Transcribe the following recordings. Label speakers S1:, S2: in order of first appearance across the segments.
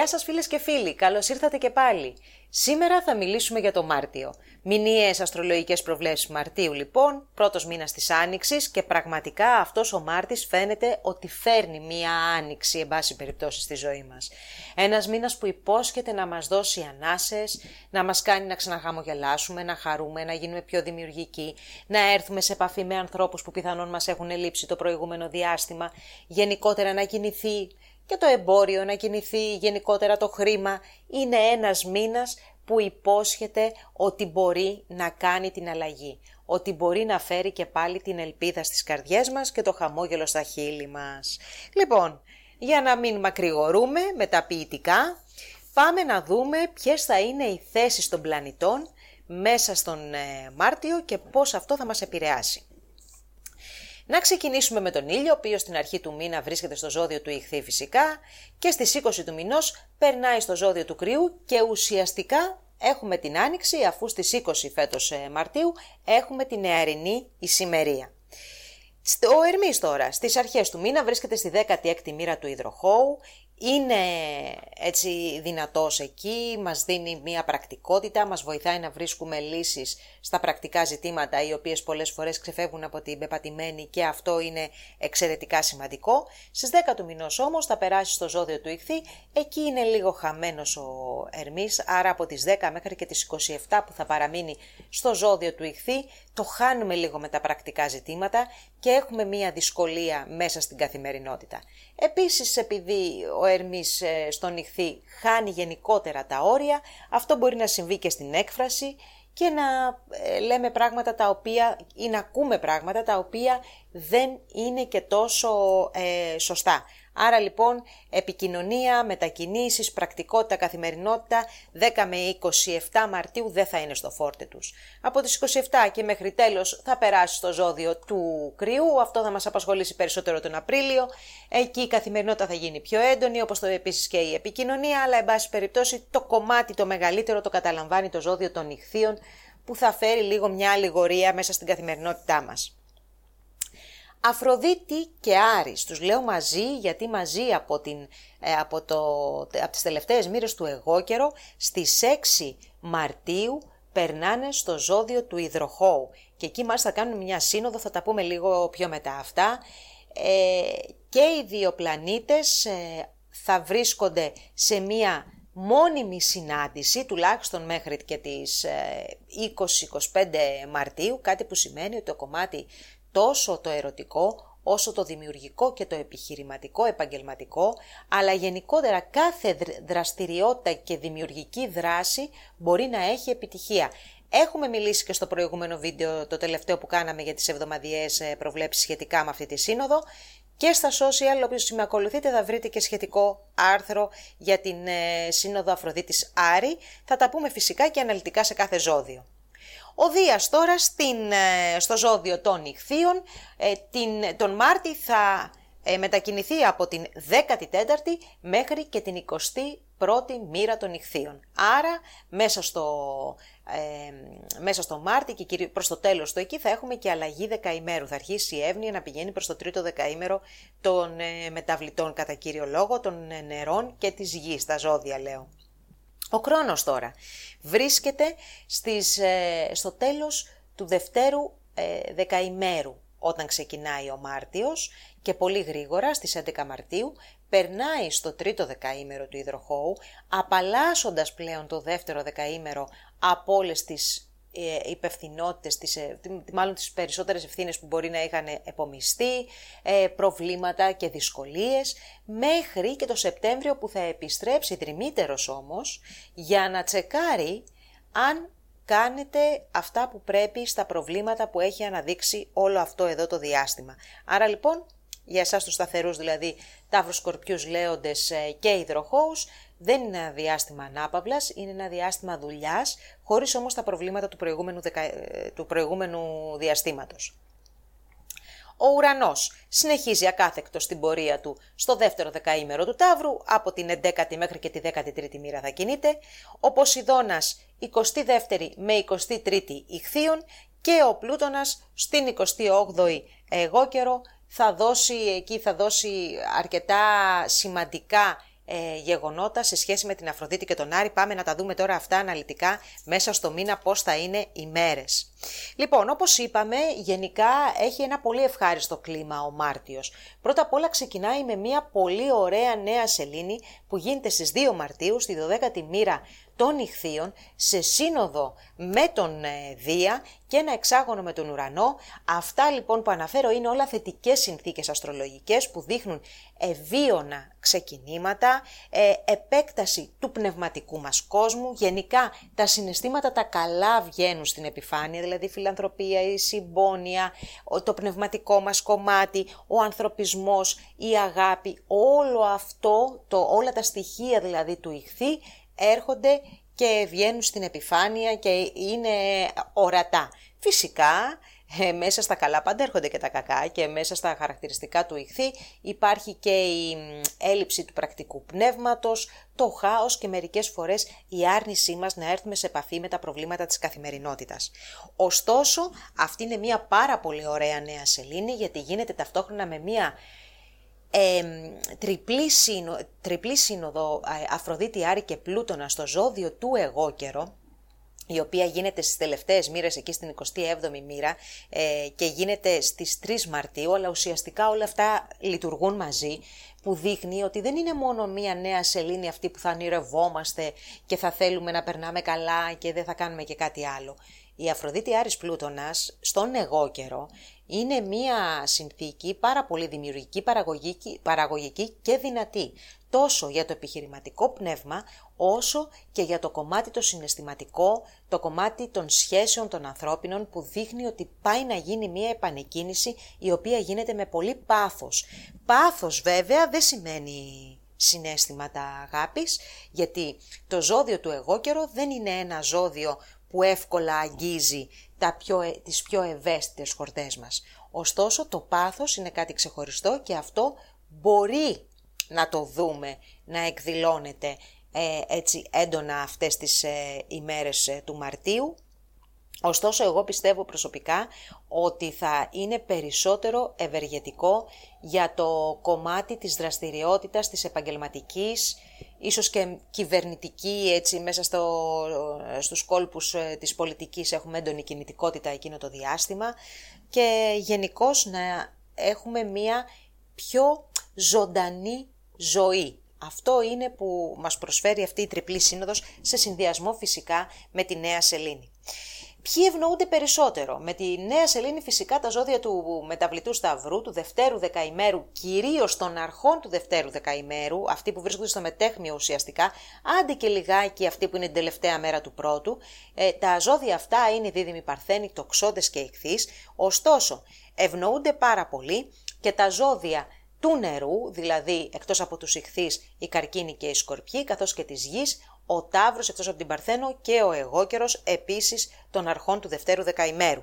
S1: Γεια σας φίλες και φίλοι, καλώς ήρθατε και πάλι. Σήμερα θα μιλήσουμε για το Μάρτιο. Μηνιαίες αστρολογικές προβλέψεις Μαρτίου λοιπόν, πρώτος μήνας της Άνοιξης και πραγματικά αυτός ο Μάρτης φαίνεται ότι φέρνει μία Άνοιξη εν πάση περιπτώσει στη ζωή μας. Ένας μήνας που υπόσχεται να μας δώσει ανάσες, να μας κάνει να ξαναχαμογελάσουμε, να χαρούμε, να γίνουμε πιο δημιουργικοί, να έρθουμε σε επαφή με ανθρώπους που πιθανόν μας έχουν λείψει το προηγούμενο διάστημα, γενικότερα να κινηθεί και το εμπόριο να κινηθεί, γενικότερα το χρήμα, είναι ένας μήνας που υπόσχεται ότι μπορεί να κάνει την αλλαγή, ότι μπορεί να φέρει και πάλι την ελπίδα στις καρδιές μας και το χαμόγελο στα χείλη μας. Λοιπόν, για να μην μακρηγορούμε με τα ποιητικά, πάμε να δούμε ποιες θα είναι οι θέσεις των πλανητών μέσα στον ε, Μάρτιο και πώς αυτό θα μας επηρεάσει. Να ξεκινήσουμε με τον ήλιο, ο οποίος στην αρχή του μήνα βρίσκεται στο ζώδιο του Ιχθύ φυσικά και στις 20 του μηνός περνάει στο ζώδιο του Κρυού και ουσιαστικά έχουμε την Άνοιξη αφού στις 20 φέτος ε, Μαρτίου έχουμε την νεαρινή ησημερία. Ο Ερμής τώρα, στις αρχές του μήνα βρίσκεται στη 16η μοίρα του υδροχώου, είναι έτσι δυνατός εκεί, μας δίνει μια πρακτικότητα, μας βοηθάει να βρίσκουμε λύσεις στα πρακτικά ζητήματα οι οποίες πολλές φορές ξεφεύγουν από την πεπατημένη και αυτό είναι εξαιρετικά σημαντικό. Στις 10 του μηνός όμως θα περάσει στο ζώδιο του ηχθή, εκεί είναι λίγο χαμένος ο Ερμής, άρα από τις 10 μέχρι και τις 27 που θα παραμείνει στο ζώδιο του ηχθή, το χάνουμε λίγο με τα πρακτικά ζητήματα και έχουμε μία δυσκολία μέσα στην καθημερινότητα. Επίσης επειδή ο Ερμής ε, στον ηχθή χάνει γενικότερα τα όρια, αυτό μπορεί να συμβεί και στην έκφραση και να ε, λέμε πράγματα τα οποία ή να ακούμε πράγματα τα οποία δεν είναι και τόσο ε, σωστά. Άρα λοιπόν επικοινωνία, μετακινήσεις, πρακτικότητα, καθημερινότητα 10 με 27 Μαρτίου δεν θα είναι στο φόρτε τους. Από τις 27 και μέχρι τέλος θα περάσει στο ζώδιο του κρυού, αυτό θα μας απασχολήσει περισσότερο τον Απρίλιο. Εκεί η καθημερινότητα θα γίνει πιο έντονη όπως το επίσης και η επικοινωνία, αλλά εν πάση περιπτώσει το κομμάτι το μεγαλύτερο το καταλαμβάνει το ζώδιο των νυχθείων που θα φέρει λίγο μια αλληγορία μέσα στην καθημερινότητά μας. Αφροδίτη και Άρης, τους λέω μαζί γιατί μαζί από, την, ε, από, το, από τις τελευταίες μοίρες του εγώ καιρο στις 6 Μαρτίου περνάνε στο ζώδιο του υδροχώου και εκεί μας θα κάνουν μια σύνοδο, θα τα πούμε λίγο πιο μετά αυτά. Ε, και οι δύο πλανήτες ε, θα βρίσκονται σε μια μόνιμη συνάντηση, τουλάχιστον μέχρι και τις 20-25 Μαρτίου, κάτι που σημαίνει ότι το κομμάτι τόσο το ερωτικό όσο το δημιουργικό και το επιχειρηματικό επαγγελματικό, αλλά γενικότερα κάθε δραστηριότητα και δημιουργική δράση μπορεί να έχει επιτυχία. Έχουμε μιλήσει και στο προηγούμενο βίντεο, το τελευταίο που κάναμε για τις εβδομαδιαίες ε, προβλέψεις σχετικά με αυτή τη σύνοδο και στα social, όποιος με ακολουθείτε θα βρείτε και σχετικό άρθρο για την ε, σύνοδο Αφροδίτης Άρη. Θα τα πούμε φυσικά και αναλυτικά σε κάθε ζώδιο. Ο Δίας τώρα στην, ε, στο ζώδιο των Ιχθείων ε, την, τον Μάρτι θα ε, μετακινηθεί από την 14η μέχρι και την 21η μοίρα των Ιχθείων. Άρα μέσα στο, μέσα στο Μάρτι και προς το τέλος του εκεί θα έχουμε και αλλαγή δεκαημέρου. Θα αρχίσει η Εύνοια να πηγαίνει προς το τρίτο δεκαήμερο των μεταβλητών κατά κύριο λόγο, των νερών και της γης, τα ζώδια λέω. Ο Κρόνος τώρα. Βρίσκεται στις, ε, στο τέλος του δευτέρου ε, δεκαημέρου όταν ξεκινάει ο Μάρτιος και πολύ γρήγορα στις 11 Μαρτίου περνάει στο τρίτο δεκαήμερο του υδροχώου απαλλάσσοντας πλέον το δεύτερο δεκαήμερο από όλες τις ε, υπευθυνότητες, τις, ε, μάλλον τις περισσότερες ευθύνες που μπορεί να είχαν επομιστεί, ε, προβλήματα και δυσκολίες, μέχρι και το Σεπτέμβριο που θα επιστρέψει δρυμύτερος όμως, για να τσεκάρει αν κάνετε αυτά που πρέπει στα προβλήματα που έχει αναδείξει όλο αυτό εδώ το διάστημα. Άρα λοιπόν, για εσάς τους σταθερούς δηλαδή, ταύρους, σκορπιούς, λέοντες και υδροχώους, δεν είναι ένα διάστημα ανάπαυλας, είναι ένα διάστημα δουλειάς, χωρίς όμως τα προβλήματα του προηγούμενου, δεκα... του προηγούμενου διαστήματος. Ο ουρανός συνεχίζει ακάθεκτος στην πορεία του στο δεύτερο δεκαήμερο του Ταύρου, από την 11η μέχρι και τη 13η μοίρα θα κινείται, ο Ποσειδώνας 22η με 23η ηχθείων και ο Πλούτονας στην 28η εγώ καιρο θα δώσει, εκεί θα δώσει αρκετά σημαντικά ε, γεγονότα σε σχέση με την Αφροδίτη και τον Άρη. Πάμε να τα δούμε τώρα αυτά αναλυτικά μέσα στο μήνα πώς θα είναι οι μέρες. Λοιπόν, όπως είπαμε, γενικά έχει ένα πολύ ευχάριστο κλίμα ο Μάρτιος. Πρώτα απ' όλα ξεκινάει με μια πολύ ωραία νέα σελήνη που γίνεται στις 2 Μαρτίου, στη 12η μοίρα των ηχθείων σε σύνοδο με τον ε, Δία και ένα εξάγωνο με τον ουρανό. Αυτά λοιπόν που αναφέρω είναι όλα θετικές συνθήκες αστρολογικές που δείχνουν ευίωνα ξεκινήματα, ε, επέκταση του πνευματικού μας κόσμου. Γενικά τα συναισθήματα τα καλά βγαίνουν στην επιφάνεια, δηλαδή η φιλανθρωπία, η συμπόνια, το πνευματικό μας κομμάτι, ο ανθρωπισμός, η αγάπη, όλο αυτό, το, όλα τα στοιχεία δηλαδή του ηχθή έρχονται και βγαίνουν στην επιφάνεια και είναι ορατά. Φυσικά, ε, μέσα στα καλά πάντα έρχονται και τα κακά και μέσα στα χαρακτηριστικά του ηχθή υπάρχει και η έλλειψη του πρακτικού πνεύματος, το χάος και μερικές φορές η άρνησή μας να έρθουμε σε επαφή με τα προβλήματα της καθημερινότητας. Ωστόσο, αυτή είναι μια πάρα πολύ ωραία νέα σελήνη γιατί γίνεται ταυτόχρονα με μια ε, τριπλή, σύνο, τριπλή σύνοδο Αφροδίτη, Άρη και Πλούτονα στο ζώδιο του εγώ καιρό, η οποία γίνεται στις τελευταίες μοίρες εκεί στην 27η μοίρα ε, και γίνεται στις 3 Μαρτίου, αλλά ουσιαστικά όλα αυτά λειτουργούν μαζί, που δείχνει ότι δεν είναι μόνο μία νέα σελήνη αυτή που θα ονειρευόμαστε και θα θέλουμε να περνάμε καλά και δεν θα κάνουμε και κάτι άλλο. Η Αφροδίτη Άρης Πλούτονας στον εγώ καιρό είναι μία συνθήκη πάρα πολύ δημιουργική, παραγωγική, παραγωγική και δυνατή, τόσο για το επιχειρηματικό πνεύμα, όσο και για το κομμάτι το συναισθηματικό, το κομμάτι των σχέσεων των ανθρώπινων που δείχνει ότι πάει να γίνει μία επανεκκίνηση η οποία γίνεται με πολύ πάθος. Πάθος βέβαια δεν σημαίνει συνέστηματα αγάπης, γιατί το ζώδιο του εγώ καιρο δεν είναι ένα ζώδιο που εύκολα αγγίζει τα πιο, ε, τις πιο ευαίσθητες χορτές μας. Ωστόσο το πάθος είναι κάτι ξεχωριστό και αυτό μπορεί να το δούμε να εκδηλώνεται ε, έτσι έντονα αυτές τις ε, ημέρες ε, του Μαρτίου. Ωστόσο εγώ πιστεύω προσωπικά ότι θα είναι περισσότερο ευεργετικό για το κομμάτι της δραστηριότητας, της επαγγελματικής, ίσως και κυβερνητική, έτσι μέσα στο, στους κόλπους ε, της πολιτικής έχουμε έντονη κινητικότητα εκείνο το διάστημα και γενικώς να έχουμε μία πιο ζωντανή ζωή. Αυτό είναι που μας προσφέρει αυτή η τριπλή σύνοδος σε συνδυασμό φυσικά με τη νέα σελήνη. Ποιοι ευνοούνται περισσότερο; Με τη νέα σελήνη φυσικά τα ζώδια του μεταβλητού σταυρού, του δευτέρου δεκαημέρου, κυρίως των αρχών του δευτέρου δεκαημέρου, αυτοί που βρίσκονται στο μετέχμιο ουσιαστικά, άντε και λιγάκι αυτοί που είναι την τελευταία μέρα του πρώτου. Ε, τα ζώδια αυτά είναι δίδυμοι παρθένοι, τοξότες και ηχθείς, ωστόσο ευνοούνται πάρα πολύ και τα ζώδια του νερού, δηλαδή εκτός από τους ηχθείς, η καρκίνη και οι σκορπιοί, καθώς και της γης, ο Ταύρος εκτός από την Παρθένο και ο Εγώκερος επίσης των αρχών του Δευτέρου Δεκαημέρου.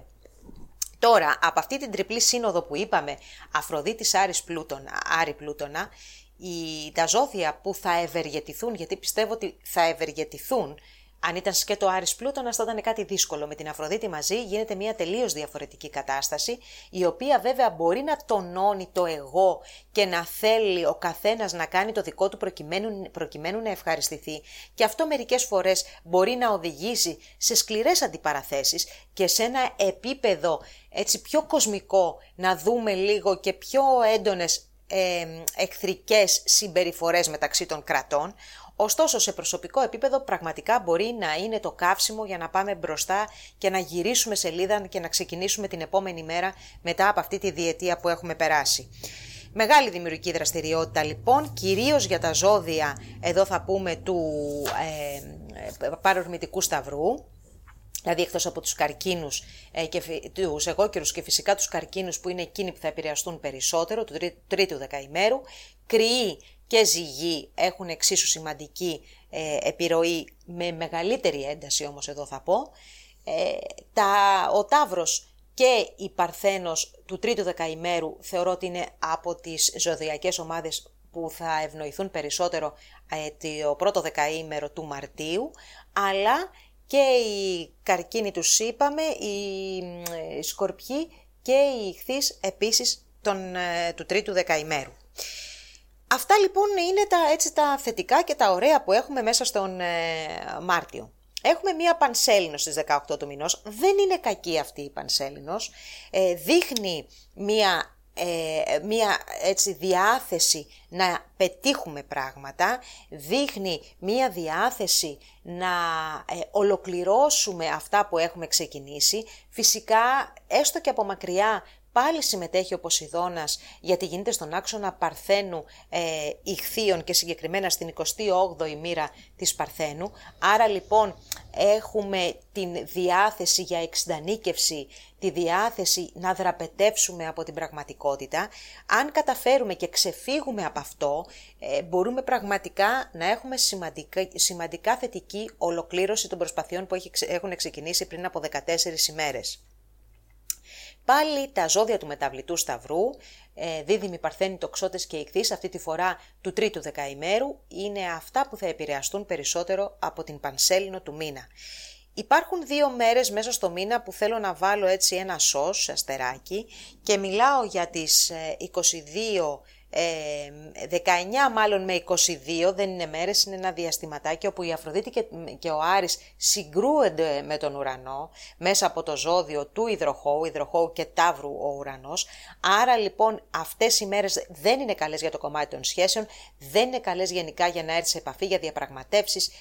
S1: Τώρα, από αυτή την τριπλή σύνοδο που είπαμε, Αφροδίτης Άρης Πλούτονα, Άρη Πλούτονα, οι, τα ζώδια που θα ευεργετηθούν, γιατί πιστεύω ότι θα ευεργετηθούν αν ήταν σκέτο Άρης Πλούτονας θα ήταν κάτι δύσκολο. Με την Αφροδίτη μαζί γίνεται μια τελείως διαφορετική κατάσταση, η οποία βέβαια μπορεί να τονώνει το εγώ και να θέλει ο καθένας να κάνει το δικό του προκειμένου, προκειμένου να ευχαριστηθεί. Και αυτό μερικές φορές μπορεί να οδηγήσει σε σκληρές αντιπαραθέσεις και σε ένα επίπεδο έτσι πιο κοσμικό να δούμε λίγο και πιο έντονες ε, εχθρικές συμπεριφορές μεταξύ των κρατών, Ωστόσο, σε προσωπικό επίπεδο πραγματικά μπορεί να είναι το καύσιμο για να πάμε μπροστά και να γυρίσουμε σελίδα και να ξεκινήσουμε την επόμενη μέρα μετά από αυτή τη διετία που έχουμε περάσει. Μεγάλη δημιουργική δραστηριότητα λοιπόν, κυρίως για τα ζώδια, εδώ θα πούμε του ε, παρορμητικού σταυρού, δηλαδή εκτός από τους καρκίνους ε, και τους εγώκερους και φυσικά τους καρκίνους που είναι εκείνοι που θα επηρεαστούν περισσότερο, του τρίτου δεκαημέρου, κρυοί και ζυγοί έχουν εξίσου σημαντική ε, επιρροή με μεγαλύτερη ένταση όμως εδώ θα πω. Ε, τα, ο Ταύρος και η Παρθένος του τρίτου δεκαημέρου θεωρώ ότι είναι από τις ζωδιακές ομάδες που θα ευνοηθούν περισσότερο ε, το πρώτο δεκαήμερο του Μαρτίου, αλλά και οι καρκίνοι του είπαμε, οι ε, σκορπιοί και οι ηχθείς επίσης τον, του τρίτου δεκαημέρου. Αυτά λοιπόν είναι τα, έτσι, τα θετικά και τα ωραία που έχουμε μέσα στον ε, Μάρτιο. Έχουμε μία πανσέλινος στις 18 του μηνός. Δεν είναι κακή αυτή η πανσέλινος. Ε, δείχνει μία ε, μία έτσι διάθεση να πετύχουμε πράγματα, δείχνει μία διάθεση να ε, ολοκληρώσουμε αυτά που έχουμε ξεκινήσει. Φυσικά, έστω και από μακριά, πάλι συμμετέχει ο Ποσειδώνας γιατί γίνεται στον άξονα Παρθένου ε, ηχθείων και συγκεκριμένα στην 28η μοίρα της Παρθένου. Άρα λοιπόν έχουμε την διάθεση για εξντανίκευση, τη διάθεση να δραπετεύσουμε από την πραγματικότητα. Αν καταφέρουμε και ξεφύγουμε από αυτό, ε, μπορούμε πραγματικά να έχουμε σημαντικά, σημαντικά θετική ολοκλήρωση των προσπαθειών που έχουν ξεκινήσει πριν από 14 ημέρες. Πάλι τα ζώδια του μεταβλητού Σταυρού, ε, δίδυμοι Παρθένη, τοξότες και ηχθείς, αυτή τη φορά του τρίτου δεκαημέρου, είναι αυτά που θα επηρεαστούν περισσότερο από την πανσέλινο του μήνα. Υπάρχουν δύο μέρες μέσα στο μήνα που θέλω να βάλω έτσι ένα σως, αστεράκι, και μιλάω για τις 22 19 ε, μάλλον με 22, δεν είναι μέρες, είναι ένα διαστηματάκι όπου η Αφροδίτη και, και ο Άρης συγκρούονται με τον ουρανό μέσα από το ζώδιο του υδροχώου, υδροχώου και ταύρου ο ουρανός. Άρα λοιπόν αυτές οι μέρες δεν είναι καλές για το κομμάτι των σχέσεων, δεν είναι καλές γενικά για να έρθεις σε επαφή για διαπραγματεύσεις,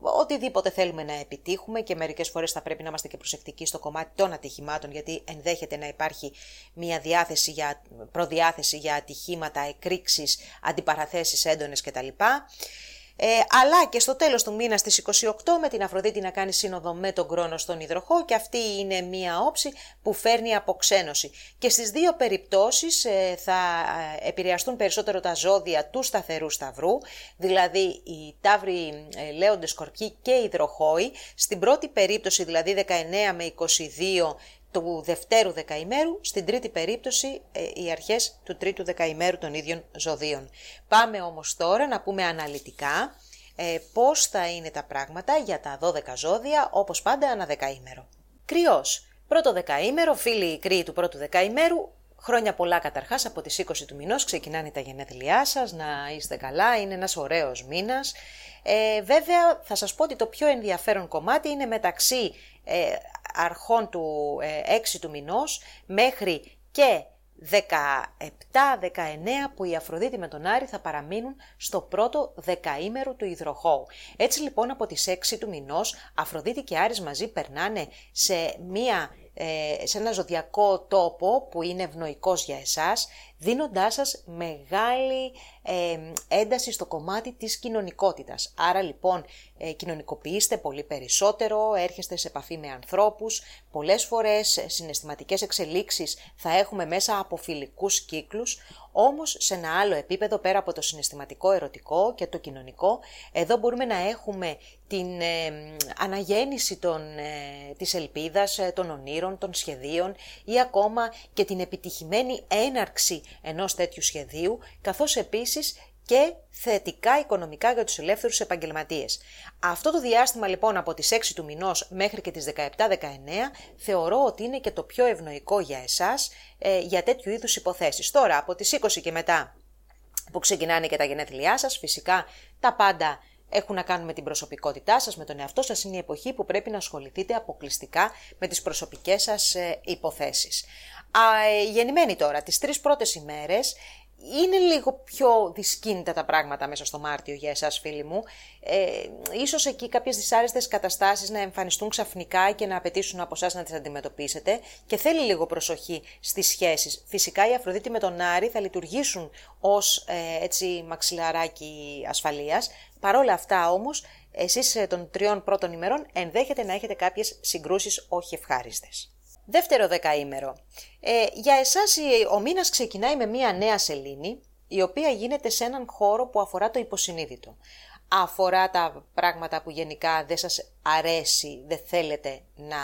S1: οτιδήποτε θέλουμε να επιτύχουμε και μερικές φορές θα πρέπει να είμαστε και προσεκτικοί στο κομμάτι των ατυχημάτων γιατί ενδέχεται να υπάρχει μια διάθεση για, προδιάθεση για ατυχήματα, εκρήξεις, αντιπαραθέσεις έντονες κτλ. Ε, αλλά και στο τέλος του μήνα στις 28 με την Αφροδίτη να κάνει σύνοδο με τον Κρόνος στον Ιδροχό και αυτή είναι μία όψη που φέρνει αποξένωση. Και στις δύο περιπτώσεις ε, θα ε, επηρεαστούν περισσότερο τα ζώδια του σταθερού σταυρού, δηλαδή οι ταύροι ε, λέοντες σκορπιοί και οι υδροχόοι. Στην πρώτη περίπτωση, δηλαδή 19 με 22, του δευτέρου δεκαημέρου, στην τρίτη περίπτωση ε, οι αρχές του τρίτου δεκαημέρου των ίδιων ζωδίων. Πάμε όμως τώρα να πούμε αναλυτικά ε, πώς θα είναι τα πράγματα για τα 12 ζώδια, όπως πάντα ανά δεκαήμερο. Κρυός. Πρώτο δεκαήμερο, φίλοι κρύοι του πρώτου δεκαημέρου, Χρόνια πολλά καταρχάς, από τις 20 του μηνός ξεκινάνε τα γενέθλιά σας, να είστε καλά, είναι ένας ωραίος μήνας. Ε, βέβαια θα σας πω ότι το πιο ενδιαφέρον κομμάτι είναι μεταξύ ε, αρχών του 6 ε, του μηνός μέχρι και 17-19 που η Αφροδίτη με τον Άρη θα παραμείνουν στο πρώτο δεκαήμερο του υδροχώου. Έτσι λοιπόν από τις 6 του μηνός Αφροδίτη και Άρης μαζί περνάνε σε μία ε, σε ένα ζωδιακό τόπο που είναι ευνοϊκός για εσάς, δίνοντάς σας μεγάλη ε, ένταση στο κομμάτι της κοινωνικότητας. Άρα λοιπόν ε, κοινωνικοποιήστε πολύ περισσότερο, έρχεστε σε επαφή με ανθρώπους, πολλές φορές συναισθηματικές εξελίξεις θα έχουμε μέσα από φιλικούς κύκλους, όμως σε ένα άλλο επίπεδο πέρα από το συναισθηματικό ερωτικό και το κοινωνικό, εδώ μπορούμε να έχουμε την ε, αναγέννηση των, ε, της ελπίδας, ε, των ονείρων, των σχεδίων ή ακόμα και την επιτυχημένη έναρξη ενός τέτοιου σχεδίου, καθώς επίσης και θετικά οικονομικά για τους ελεύθερους επαγγελματίες. Αυτό το διάστημα λοιπόν από τις 6 του μηνός μέχρι και τις 17-19 θεωρώ ότι είναι και το πιο ευνοϊκό για εσάς ε, για τέτοιου είδους υποθέσεις. Τώρα από τις 20 και μετά που ξεκινάνε και τα γενέθλιά σας, φυσικά τα πάντα έχουν να κάνουν με την προσωπικότητά σας, με τον εαυτό σας, είναι η εποχή που πρέπει να ασχοληθείτε αποκλειστικά με τις προσωπικές σας ε, υποθέσεις. Α, ε, γεννημένοι τώρα, τις τρεις πρώτες ημέρες είναι λίγο πιο δυσκίνητα τα πράγματα μέσα στο Μάρτιο για εσάς φίλοι μου. Ε, ίσως εκεί κάποιες δυσάρεστες καταστάσεις να εμφανιστούν ξαφνικά και να απαιτήσουν από εσάς να τις αντιμετωπίσετε και θέλει λίγο προσοχή στις σχέσεις. Φυσικά η Αφροδίτη με τον Άρη θα λειτουργήσουν ως ε, έτσι μαξιλαράκι ασφαλείας. Παρόλα αυτά όμως, εσείς ε, των τριών πρώτων ημερών ενδέχεται να έχετε κάποιες συγκρούσεις όχι ευχάριστες. Δεύτερο δεκαήμερο. Ε, για εσάς ο μήνας ξεκινάει με μία νέα σελήνη, η οποία γίνεται σε έναν χώρο που αφορά το υποσυνείδητο. Αφορά τα πράγματα που γενικά δεν σας αρέσει, δεν θέλετε να,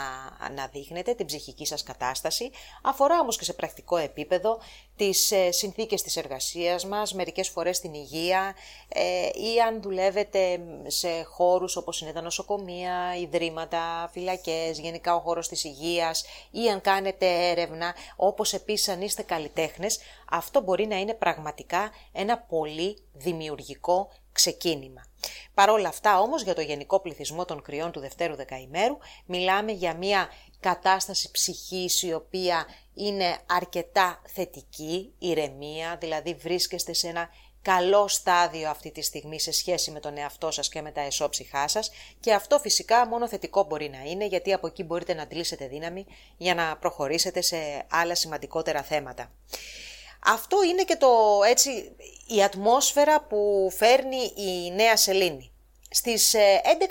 S1: να δείχνετε την ψυχική σας κατάσταση. Αφορά όμως και σε πρακτικό επίπεδο τις ε, συνθήκες της εργασίας μας, μερικές φορές την υγεία ε, ή αν δουλεύετε σε χώρους όπως είναι τα νοσοκομεία, ιδρύματα, φυλακές, γενικά ο χώρος της υγείας ή αν κάνετε έρευνα, όπως επίσης αν είστε καλλιτέχνες, αυτό μπορεί να είναι πραγματικά ένα πολύ δημιουργικό ξεκίνημα. Παρ' όλα αυτά όμως για το γενικό πληθυσμό των κρυών του δευτέρου δεκαημέρου μιλάμε για μια κατάσταση ψυχής η οποία είναι αρκετά θετική, ηρεμία, δηλαδή βρίσκεστε σε ένα καλό στάδιο αυτή τη στιγμή σε σχέση με τον εαυτό σας και με τα εσώψυχά σας και αυτό φυσικά μόνο θετικό μπορεί να είναι γιατί από εκεί μπορείτε να αντλήσετε δύναμη για να προχωρήσετε σε άλλα σημαντικότερα θέματα. Αυτό είναι και το, έτσι, η ατμόσφαιρα που φέρνει η νέα σελήνη. Στις 11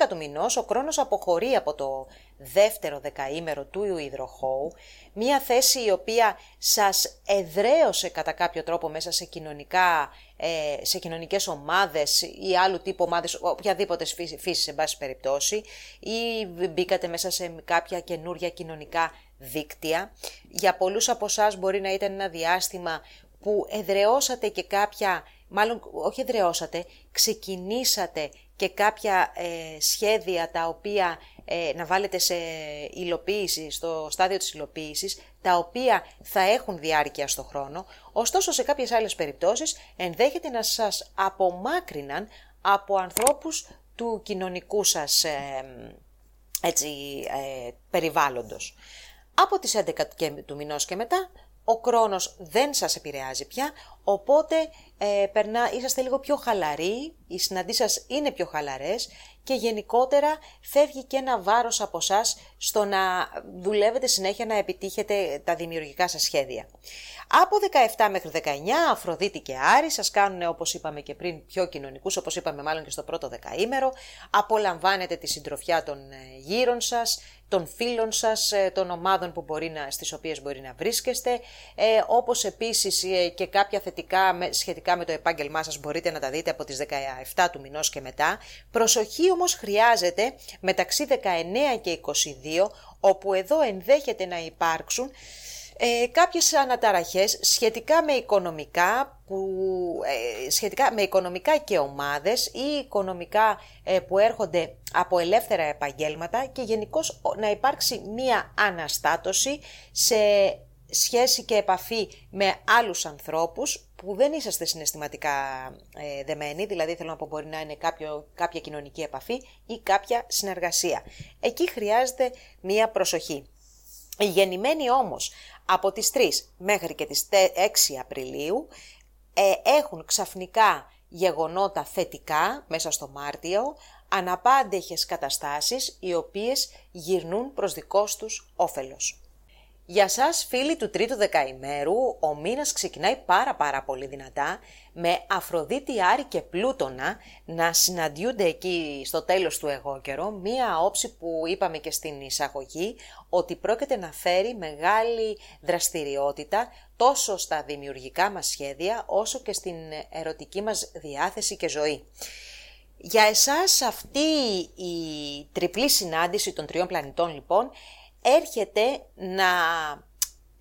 S1: ε, του μηνός ο Κρόνος αποχωρεί από το δεύτερο δεκαήμερο του υδροχώου, μία θέση η οποία σας εδραίωσε κατά κάποιο τρόπο μέσα σε, κοινωνικά, ε, σε κοινωνικές ομάδες ή άλλου τύπου ομάδες, οποιαδήποτε φύση σε πάση περιπτώσει, ή μπήκατε μέσα σε κάποια καινούρια κοινωνικά δίκτυα. Για πολλούς από εσάς μπορεί να ήταν ένα διάστημα που εδραιώσατε και κάποια, μάλλον όχι εδραιώσατε, ξεκινήσατε και κάποια ε, σχέδια τα οποία ε, να βάλετε σε υλοποίηση, στο στάδιο της υλοποίησης, τα οποία θα έχουν διάρκεια στο χρόνο, ωστόσο σε κάποιες άλλες περιπτώσεις ενδέχεται να σας απομάκρυναν από ανθρώπους του κοινωνικού σας ε, έτσι, ε, περιβάλλοντος. Από τις 11 του μηνός και μετά ο χρόνος δεν σας επηρεάζει πια, οπότε ε, περνά, είσαστε λίγο πιο χαλαροί, οι συναντήσεις σας είναι πιο χαλαρές και γενικότερα φεύγει και ένα βάρος από εσά στο να δουλεύετε συνέχεια να επιτύχετε τα δημιουργικά σας σχέδια. Από 17 μέχρι 19 Αφροδίτη και Άρη σας κάνουν όπως είπαμε και πριν πιο κοινωνικούς, όπως είπαμε μάλλον και στο πρώτο δεκαήμερο, απολαμβάνετε τη συντροφιά των ε, γύρων σας, των φίλων σας, ε, των ομάδων που μπορεί να, στις οποίες μπορεί να βρίσκεστε, ε, όπως επίσης ε, και κάποια θετικά σχετικά με το επάγγελμά σας μπορείτε να τα δείτε από τις 17 του μηνός και μετά. Προσοχή όμως χρειάζεται μεταξύ 19 και 22, όπου εδώ ενδέχεται να υπάρξουν ε, κάποιες αναταραχές σχετικά με οικονομικά, που, ε, σχετικά με οικονομικά και ομάδες ή οικονομικά ε, που έρχονται από ελεύθερα επαγγέλματα και γενικώς να υπάρξει μία αναστάτωση σε σχέση και επαφή με άλλους ανθρώπους που δεν είσαστε συναισθηματικά ε, δεμένοι, δηλαδή θέλω να πω μπορεί να είναι κάποιο, κάποια κοινωνική επαφή ή κάποια συνεργασία. Εκεί χρειάζεται μία προσοχή. Οι γεννημένοι όμως από τις 3 μέχρι και τις 6 Απριλίου ε, έχουν ξαφνικά γεγονότα θετικά μέσα στο Μάρτιο, αναπάντεχες καταστάσεις οι οποίες γυρνούν προς δικό τους όφελος. Για σας φίλοι του τρίτου δεκαημέρου, ο μήνας ξεκινάει πάρα πάρα πολύ δυνατά με Αφροδίτη, Άρη και Πλούτονα να συναντιούνται εκεί στο τέλος του εγώ καιρό, μία όψη που είπαμε και στην εισαγωγή ότι πρόκειται να φέρει μεγάλη δραστηριότητα τόσο στα δημιουργικά μας σχέδια όσο και στην ερωτική μας διάθεση και ζωή. Για εσάς αυτή η τριπλή συνάντηση των τριών πλανητών λοιπόν έρχεται να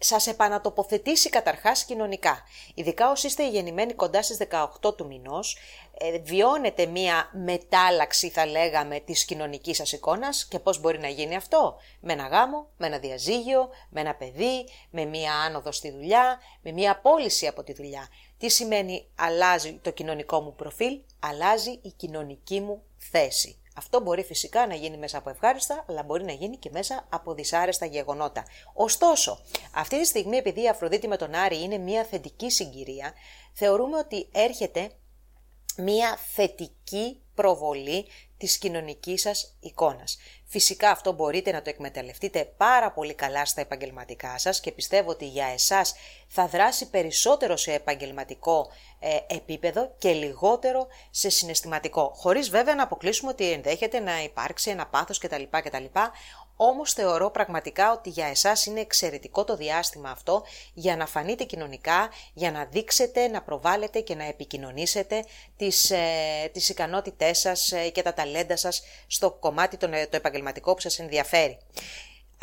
S1: σας επανατοποθετήσει καταρχάς κοινωνικά. Ειδικά όσοι είστε γεννημένοι κοντά στις 18 του μηνός, ε, βιώνετε μία μετάλλαξη θα λέγαμε της κοινωνικής σας εικόνας και πώς μπορεί να γίνει αυτό; Με ένα γάμο, με ένα διαζύγιο, με ένα παιδί, με μία άνοδο στη δουλειά, με μία πώληση από τη δουλειά. Τι σημαίνει αλλάζει το κοινωνικό μου προφίλ, αλλάζει η κοινωνική μου θέση. Αυτό μπορεί φυσικά να γίνει μέσα από ευχάριστα, αλλά μπορεί να γίνει και μέσα από δυσάρεστα γεγονότα. Ωστόσο, αυτή τη στιγμή, επειδή η Αφροδίτη με τον Άρη είναι μια θετική συγκυρία, θεωρούμε ότι έρχεται μια θετική προβολή της κοινωνικής σας εικόνας. Φυσικά αυτό μπορείτε να το εκμεταλλευτείτε πάρα πολύ καλά στα επαγγελματικά σας και πιστεύω ότι για εσάς θα δράσει περισσότερο σε επαγγελματικό ε, επίπεδο και λιγότερο σε συναισθηματικό. Χωρίς βέβαια να αποκλείσουμε ότι ενδέχεται να υπάρξει ένα πάθος κτλ. κτλ όμως θεωρώ πραγματικά ότι για εσάς είναι εξαιρετικό το διάστημα αυτό για να φανείτε κοινωνικά, για να δείξετε, να προβάλλετε και να επικοινωνήσετε τις, ε, τις ικανότητές σας ε, και τα ταλέντα σας στο κομμάτι το, το επαγγελματικό που σας ενδιαφέρει.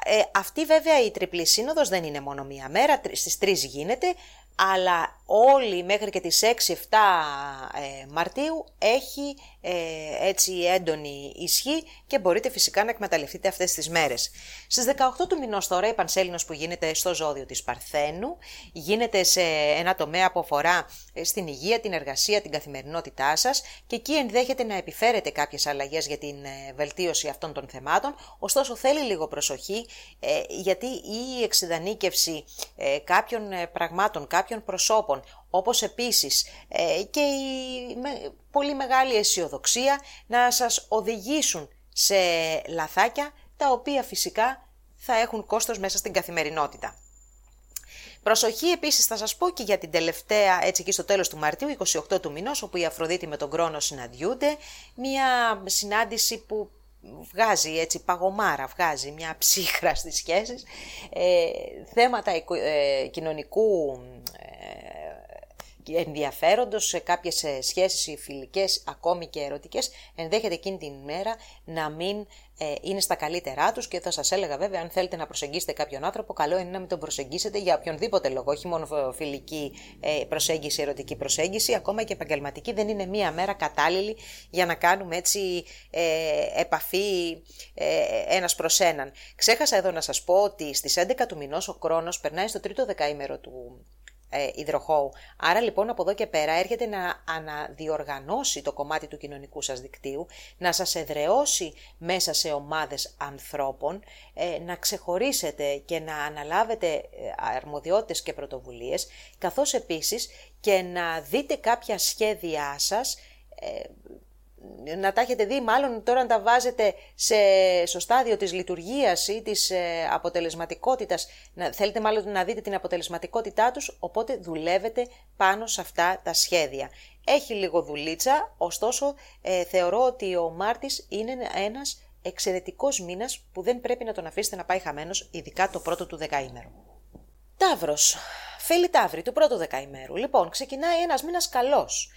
S1: Ε, αυτή βέβαια η τριπλή σύνοδος δεν είναι μόνο μία μέρα, στις τρεις γίνεται, αλλά όλοι μέχρι και τις 6-7 ε, Μαρτίου έχει ε, έτσι έντονη ισχύ και μπορείτε φυσικά να εκμεταλλευτείτε αυτές τις μέρες. Στις 18 του μηνός τώρα η Πανσέλινος που γίνεται στο ζώδιο της Παρθένου γίνεται σε ένα τομέα που αφορά ε, στην υγεία, την εργασία, την καθημερινότητά σας και εκεί ενδέχεται να επιφέρετε κάποιες αλλαγές για την βελτίωση αυτών των θεμάτων, ωστόσο θέλει λίγο προσοχή γιατί η εξειδανίκευση κάποιων πραγμάτων, κάποιων προσώπων όπως επίσης ε, και η πολύ μεγάλη αισιοδοξία να σας οδηγήσουν σε λαθάκια τα οποία φυσικά θα έχουν κόστος μέσα στην καθημερινότητα. Προσοχή επίσης θα σας πω και για την τελευταία, έτσι εκεί στο τέλος του Μαρτίου, 28 του μηνός, όπου η Αφροδίτη με τον Κρόνος συναντιούνται, μια συνάντηση που βγάζει έτσι παγωμάρα, βγάζει μια ψύχρα στις σχέσεις, ε, θέματα ε, κοινωνικού ενδιαφέροντος σε κάποιες ε, σχέσεις φιλικές, ακόμη και ερωτικές, ενδέχεται εκείνη την ημέρα να μην ε, είναι στα καλύτερά τους και θα σας έλεγα βέβαια αν θέλετε να προσεγγίσετε κάποιον άνθρωπο, καλό είναι να μην τον προσεγγίσετε για οποιονδήποτε λόγο, όχι μόνο φιλική ε, προσέγγιση, ερωτική προσέγγιση, ακόμα και επαγγελματική δεν είναι μία μέρα κατάλληλη για να κάνουμε έτσι ε, επαφή ε, ένας προς έναν. Ξέχασα εδώ να σας πω ότι στις 11 του μηνός ο χρόνος περνάει στο τρίτο δεκαήμερο του ε, υδροχώου. Άρα λοιπόν από εδώ και πέρα έρχεται να αναδιοργανώσει το κομμάτι του κοινωνικού σας δικτύου, να σας εδραιώσει μέσα σε ομάδες ανθρώπων, ε, να ξεχωρίσετε και να αναλάβετε ε, αρμοδιότητες και πρωτοβουλίες, καθώς επίσης και να δείτε κάποια σχέδιά σας ε, να τα έχετε δει, μάλλον τώρα να τα βάζετε σε, στο στάδιο της λειτουργίας ή της ε, αποτελεσματικότητας, να, θέλετε μάλλον να δείτε την αποτελεσματικότητά τους, οπότε δουλεύετε πάνω σε αυτά τα σχέδια. Έχει λίγο δουλίτσα, ωστόσο ε, θεωρώ ότι ο Μάρτης είναι ένας εξαιρετικός μήνας που δεν πρέπει να τον αφήσετε να πάει χαμένος, ειδικά το πρώτο του δεκαήμερο. Ταύρος, φίλοι Ταύροι του πρώτου δεκαήμερου. Λοιπόν, ξεκινάει ένας μήνας καλός.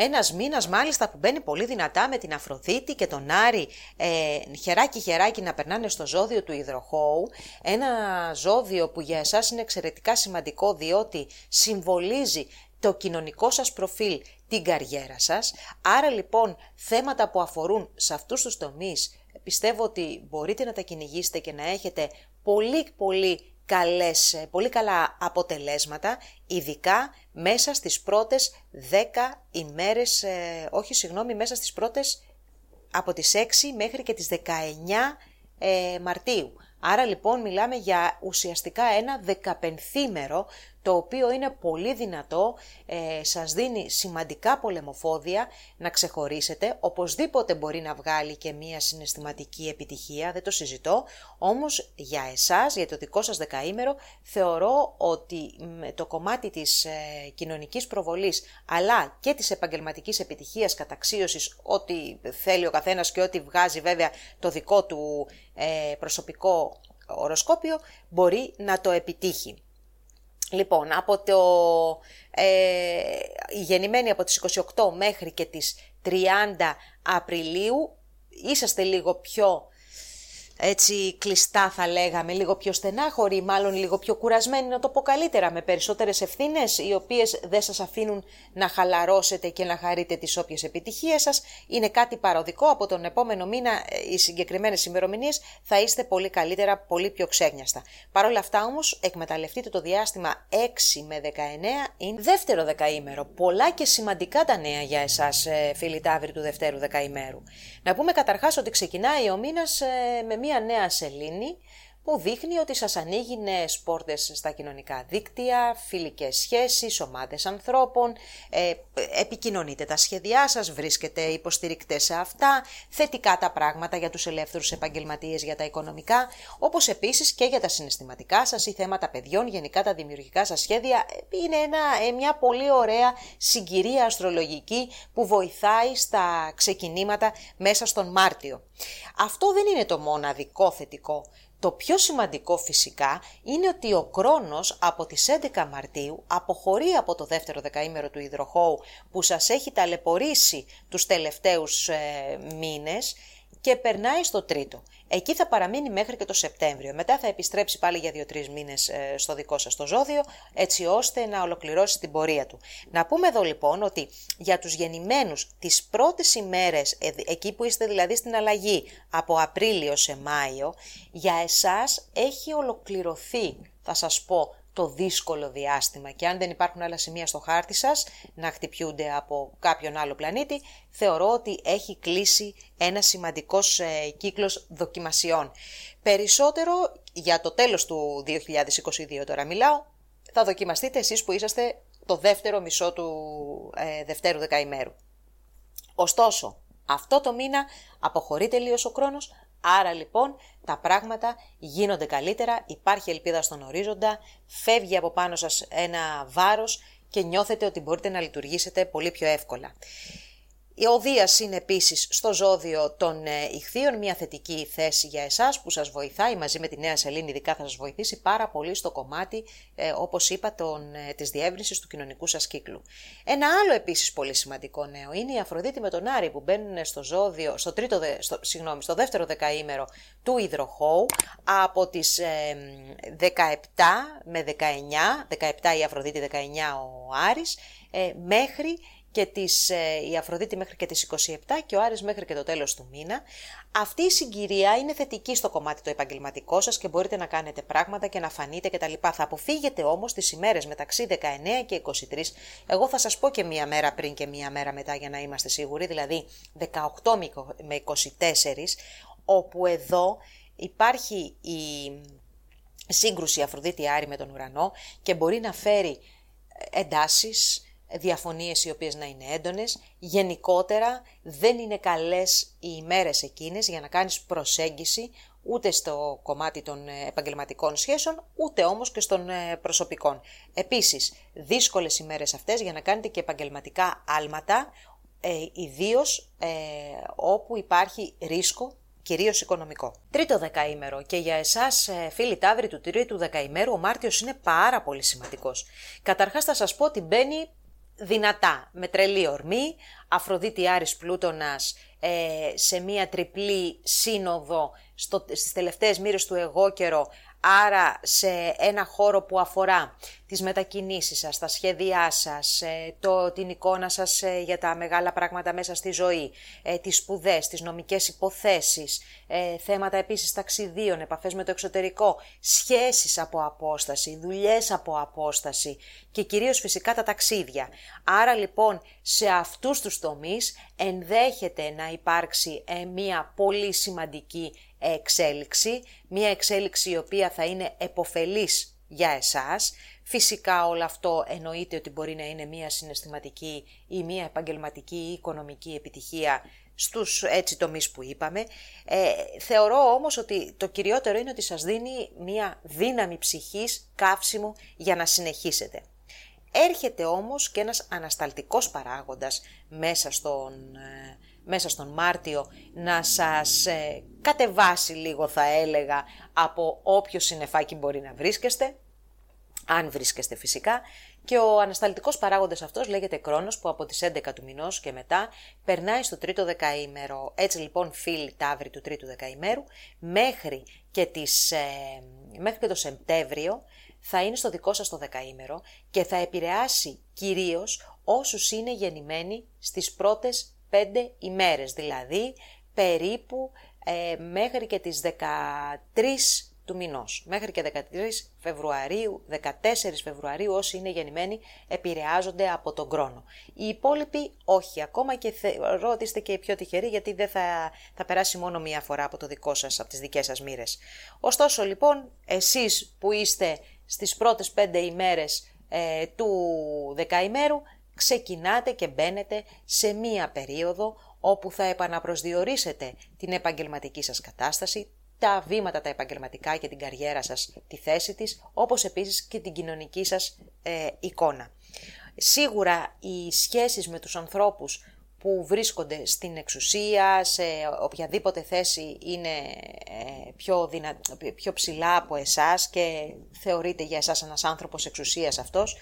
S1: Ένας μήνας μάλιστα που μπαίνει πολύ δυνατά με την Αφροδίτη και τον Άρη ε, χεράκι χεράκι να περνάνε στο ζώδιο του υδροχώου. Ένα ζώδιο που για εσάς είναι εξαιρετικά σημαντικό διότι συμβολίζει το κοινωνικό σας προφίλ, την καριέρα σας. Άρα λοιπόν θέματα που αφορούν σε αυτούς τους τομείς πιστεύω ότι μπορείτε να τα κυνηγήσετε και να έχετε πολύ πολύ καλές, ε, πολύ καλά αποτελέσματα, ειδικά μέσα στις πρώτες 10 ημέρες, ε, όχι συγγνώμη, μέσα στις πρώτες από τις 6 μέχρι και τις 19 ε, Μαρτίου. Άρα λοιπόν μιλάμε για ουσιαστικά ένα δεκαπενθήμερο το οποίο είναι πολύ δυνατό, ε, σας δίνει σημαντικά πολεμοφόδια να ξεχωρίσετε, οπωσδήποτε μπορεί να βγάλει και μία συναισθηματική επιτυχία, δεν το συζητώ, όμως για εσάς, για το δικό σας δεκαήμερο, θεωρώ ότι με το κομμάτι της ε, κοινωνικής προβολής, αλλά και της επαγγελματικής επιτυχίας καταξίωσης, ό,τι θέλει ο καθένας και ό,τι βγάζει βέβαια το δικό του ε, προσωπικό οροσκόπιο, μπορεί να το επιτύχει. Λοιπόν, από το ε, γεννημένη από τις 28 μέχρι και τις 30 Απριλίου, είσαστε λίγο πιο έτσι κλειστά θα λέγαμε, λίγο πιο στενάχωροι, μάλλον λίγο πιο κουρασμένοι να το πω καλύτερα, με περισσότερες ευθύνες οι οποίες δεν σας αφήνουν να χαλαρώσετε και να χαρείτε τις όποιες επιτυχίες σας. Είναι κάτι παροδικό, από τον επόμενο μήνα ε, οι συγκεκριμένες ημερομηνίες θα είστε πολύ καλύτερα, πολύ πιο ξέγνιαστα. Παρ' όλα αυτά όμως εκμεταλλευτείτε το διάστημα 6 με 19 είναι δεύτερο δεκαήμερο. Πολλά και σημαντικά τα νέα για εσάς ε, φίλοι τάβροι του δευτέρου δεκαήμερου. Να πούμε καταρχάς ότι ξεκινάει ο μήνας ε, με μια νέα σελήνη που δείχνει ότι σας ανοίγει νέες πόρτες στα κοινωνικά δίκτυα, φιλικές σχέσεις, ομάδες ανθρώπων, ε, επικοινωνείτε τα σχέδιά σας, βρίσκετε υποστηρικτές σε αυτά, θετικά τα πράγματα για τους ελεύθερους επαγγελματίες για τα οικονομικά, όπως επίσης και για τα συναισθηματικά σας ή θέματα παιδιών, γενικά τα δημιουργικά σας σχέδια. Είναι ένα, ε, μια πολύ ωραία συγκυρία αστρολογική που βοηθάει στα ξεκινήματα μέσα στον Μάρτιο. Αυτό δεν είναι το μοναδικό θετικό. Το πιο σημαντικό φυσικά είναι ότι ο Κρόνος από τις 11 Μαρτίου αποχωρεί από το δεύτερο δεκαήμερο του υδροχώου που σας έχει ταλαιπωρήσει τους τελευταίους ε, μήνες και περνάει στο τρίτο. Εκεί θα παραμείνει μέχρι και το Σεπτέμβριο. Μετά θα επιστρέψει πάλι για 2-3 μήνες ε, στο δικό σας το ζώδιο, έτσι ώστε να ολοκληρώσει την πορεία του. Να πούμε εδώ λοιπόν ότι για τους γεννημένους τις πρώτες ημέρες, ε, εκεί που είστε δηλαδή στην αλλαγή από Απρίλιο σε Μάιο, για εσάς έχει ολοκληρωθεί, θα σας πω, το δύσκολο διάστημα και αν δεν υπάρχουν άλλα σημεία στο χάρτη σας να χτυπιούνται από κάποιον άλλο πλανήτη, θεωρώ ότι έχει κλείσει ένα σημαντικός ε, κύκλος δοκιμασιών. Περισσότερο για το τέλος του 2022 τώρα μιλάω, θα δοκιμαστείτε εσείς που είσαστε το δεύτερο μισό του ε, δευτέρου δεκαημέρου. Ωστόσο, αυτό το μήνα αποχωρεί τελείως ο χρόνος, Άρα λοιπόν τα πράγματα γίνονται καλύτερα, υπάρχει ελπίδα στον ορίζοντα, φεύγει από πάνω σας ένα βάρος και νιώθετε ότι μπορείτε να λειτουργήσετε πολύ πιο εύκολα. Ο Δίας είναι επίσης στο ζώδιο των ε, ηχθείων μια θετική θέση για εσάς που σας βοηθάει μαζί με τη Νέα Σελήνη ειδικά θα σας βοηθήσει πάρα πολύ στο κομμάτι ε, όπως είπα των, ε, της διεύρυνσης του κοινωνικού σας κύκλου. Ένα άλλο επίσης πολύ σημαντικό νέο είναι η Αφροδίτη με τον Άρη που μπαίνουν στο ζώδιο, στο, τρίτο, στο, συγγνώμη, στο δεύτερο δεκαήμερο του υδροχώου από τις 17 με 19, 17 η Αφροδίτη 19 ο Άρης, μέχρι και τις, ε, η Αφροδίτη μέχρι και τις 27 και ο Άρης μέχρι και το τέλος του μήνα. Αυτή η συγκυρία είναι θετική στο κομμάτι το επαγγελματικό σας και μπορείτε να κάνετε πράγματα και να φανείτε κτλ. Θα αποφύγετε όμως τις ημέρες μεταξύ 19 και 23. Εγώ θα σας πω και μία μέρα πριν και μία μέρα μετά για να είμαστε σίγουροι, δηλαδή 18 με 24, όπου εδώ υπάρχει η σύγκρουση Αφροδίτη Άρη με τον ουρανό και μπορεί να φέρει εντάσεις, διαφωνίες οι οποίες να είναι έντονες. Γενικότερα δεν είναι καλές οι ημέρες εκείνες για να κάνεις προσέγγιση ούτε στο κομμάτι των ε, επαγγελματικών σχέσεων, ούτε όμως και στον ε, προσωπικών. Επίσης, δύσκολες ημέρες αυτές για να κάνετε και επαγγελματικά άλματα, ε, ιδίως ε, όπου υπάρχει ρίσκο κυρίως οικονομικό. Τρίτο δεκαήμερο και για εσάς, ε, φίλοι Ταύροι του τρίτου δεκαημέρου, ο Μάρτιος είναι πάρα πολύ σημαντικός. Καταρχάς, θα σας πω ότι μπαίνει δυνατά, με τρελή ορμή, Αφροδίτη Άρης Πλούτονας ε, σε μία τριπλή σύνοδο στο, στις τελευταίες μοίρες του εγώ καιρο, άρα σε ένα χώρο που αφορά τις μετακινήσεις σας, τα σχέδιά σας, ε, το, την εικόνα σας ε, για τα μεγάλα πράγματα μέσα στη ζωή, ε, τις σπουδές, τις νομικές υποθέσεις, θέματα επίσης ταξιδίων, επαφές με το εξωτερικό, σχέσεις από απόσταση, δουλειές από απόσταση και κυρίως φυσικά τα ταξίδια. Άρα λοιπόν σε αυτούς τους τομείς ενδέχεται να υπάρξει μια πολύ σημαντική εξέλιξη, μια εξέλιξη η οποία θα είναι εποφελής για εσάς. Φυσικά όλο αυτό εννοείται ότι μπορεί να είναι μια συναισθηματική ή μια επαγγελματική ή οικονομική επιτυχία στους έτσι τομείς που είπαμε. Ε, θεωρώ όμως ότι το κυριότερο είναι ότι σας δίνει μια δύναμη ψυχής καύσιμου για να συνεχίσετε. Έρχεται όμως και ένας ανασταλτικός παράγοντας μέσα στον, ε, μέσα στον Μάρτιο να σας ε, κατεβάσει λίγο θα έλεγα από όποιο συνεφάκι μπορεί να βρίσκεστε, αν βρίσκεστε φυσικά, και ο ανασταλτικός παράγοντας αυτός λέγεται Κρόνος που από τις 11 του μηνός και μετά περνάει στο τρίτο δεκαήμερο. Έτσι λοιπόν φίλοι ταύροι του τρίτου δεκαήμερου μέχρι και, τις, ε, μέχρι και το Σεπτέμβριο θα είναι στο δικό σας το δεκαήμερο και θα επηρεάσει κυρίως όσους είναι γεννημένοι στις πρώτες πέντε ημέρες, δηλαδή περίπου ε, μέχρι και τις 13 του μηνός. Μέχρι και 13 Φεβρουαρίου, 14 Φεβρουαρίου όσοι είναι γεννημένοι επηρεάζονται από τον χρόνο. Οι υπόλοιποι όχι, ακόμα και θεωρώ ότι είστε και οι πιο τυχεροί γιατί δεν θα, θα περάσει μόνο μία φορά από το δικό σας, από τις δικές σας μοίρες. Ωστόσο λοιπόν, εσείς που είστε στις πρώτες πέντε ημέρες ε, του δεκαημέρου, ξεκινάτε και μπαίνετε σε μία περίοδο όπου θα επαναπροσδιορίσετε την επαγγελματική σας κατάσταση, τα βήματα τα επαγγελματικά και την καριέρα σας, τη θέση της, όπως επίσης και την κοινωνική σας ε, εικόνα. Σίγουρα οι σχέσεις με τους ανθρώπους που βρίσκονται στην εξουσία, σε οποιαδήποτε θέση είναι ε, πιο, δυνα... πιο ψηλά από εσάς και θεωρείται για εσάς ένας άνθρωπος εξουσίας αυτός.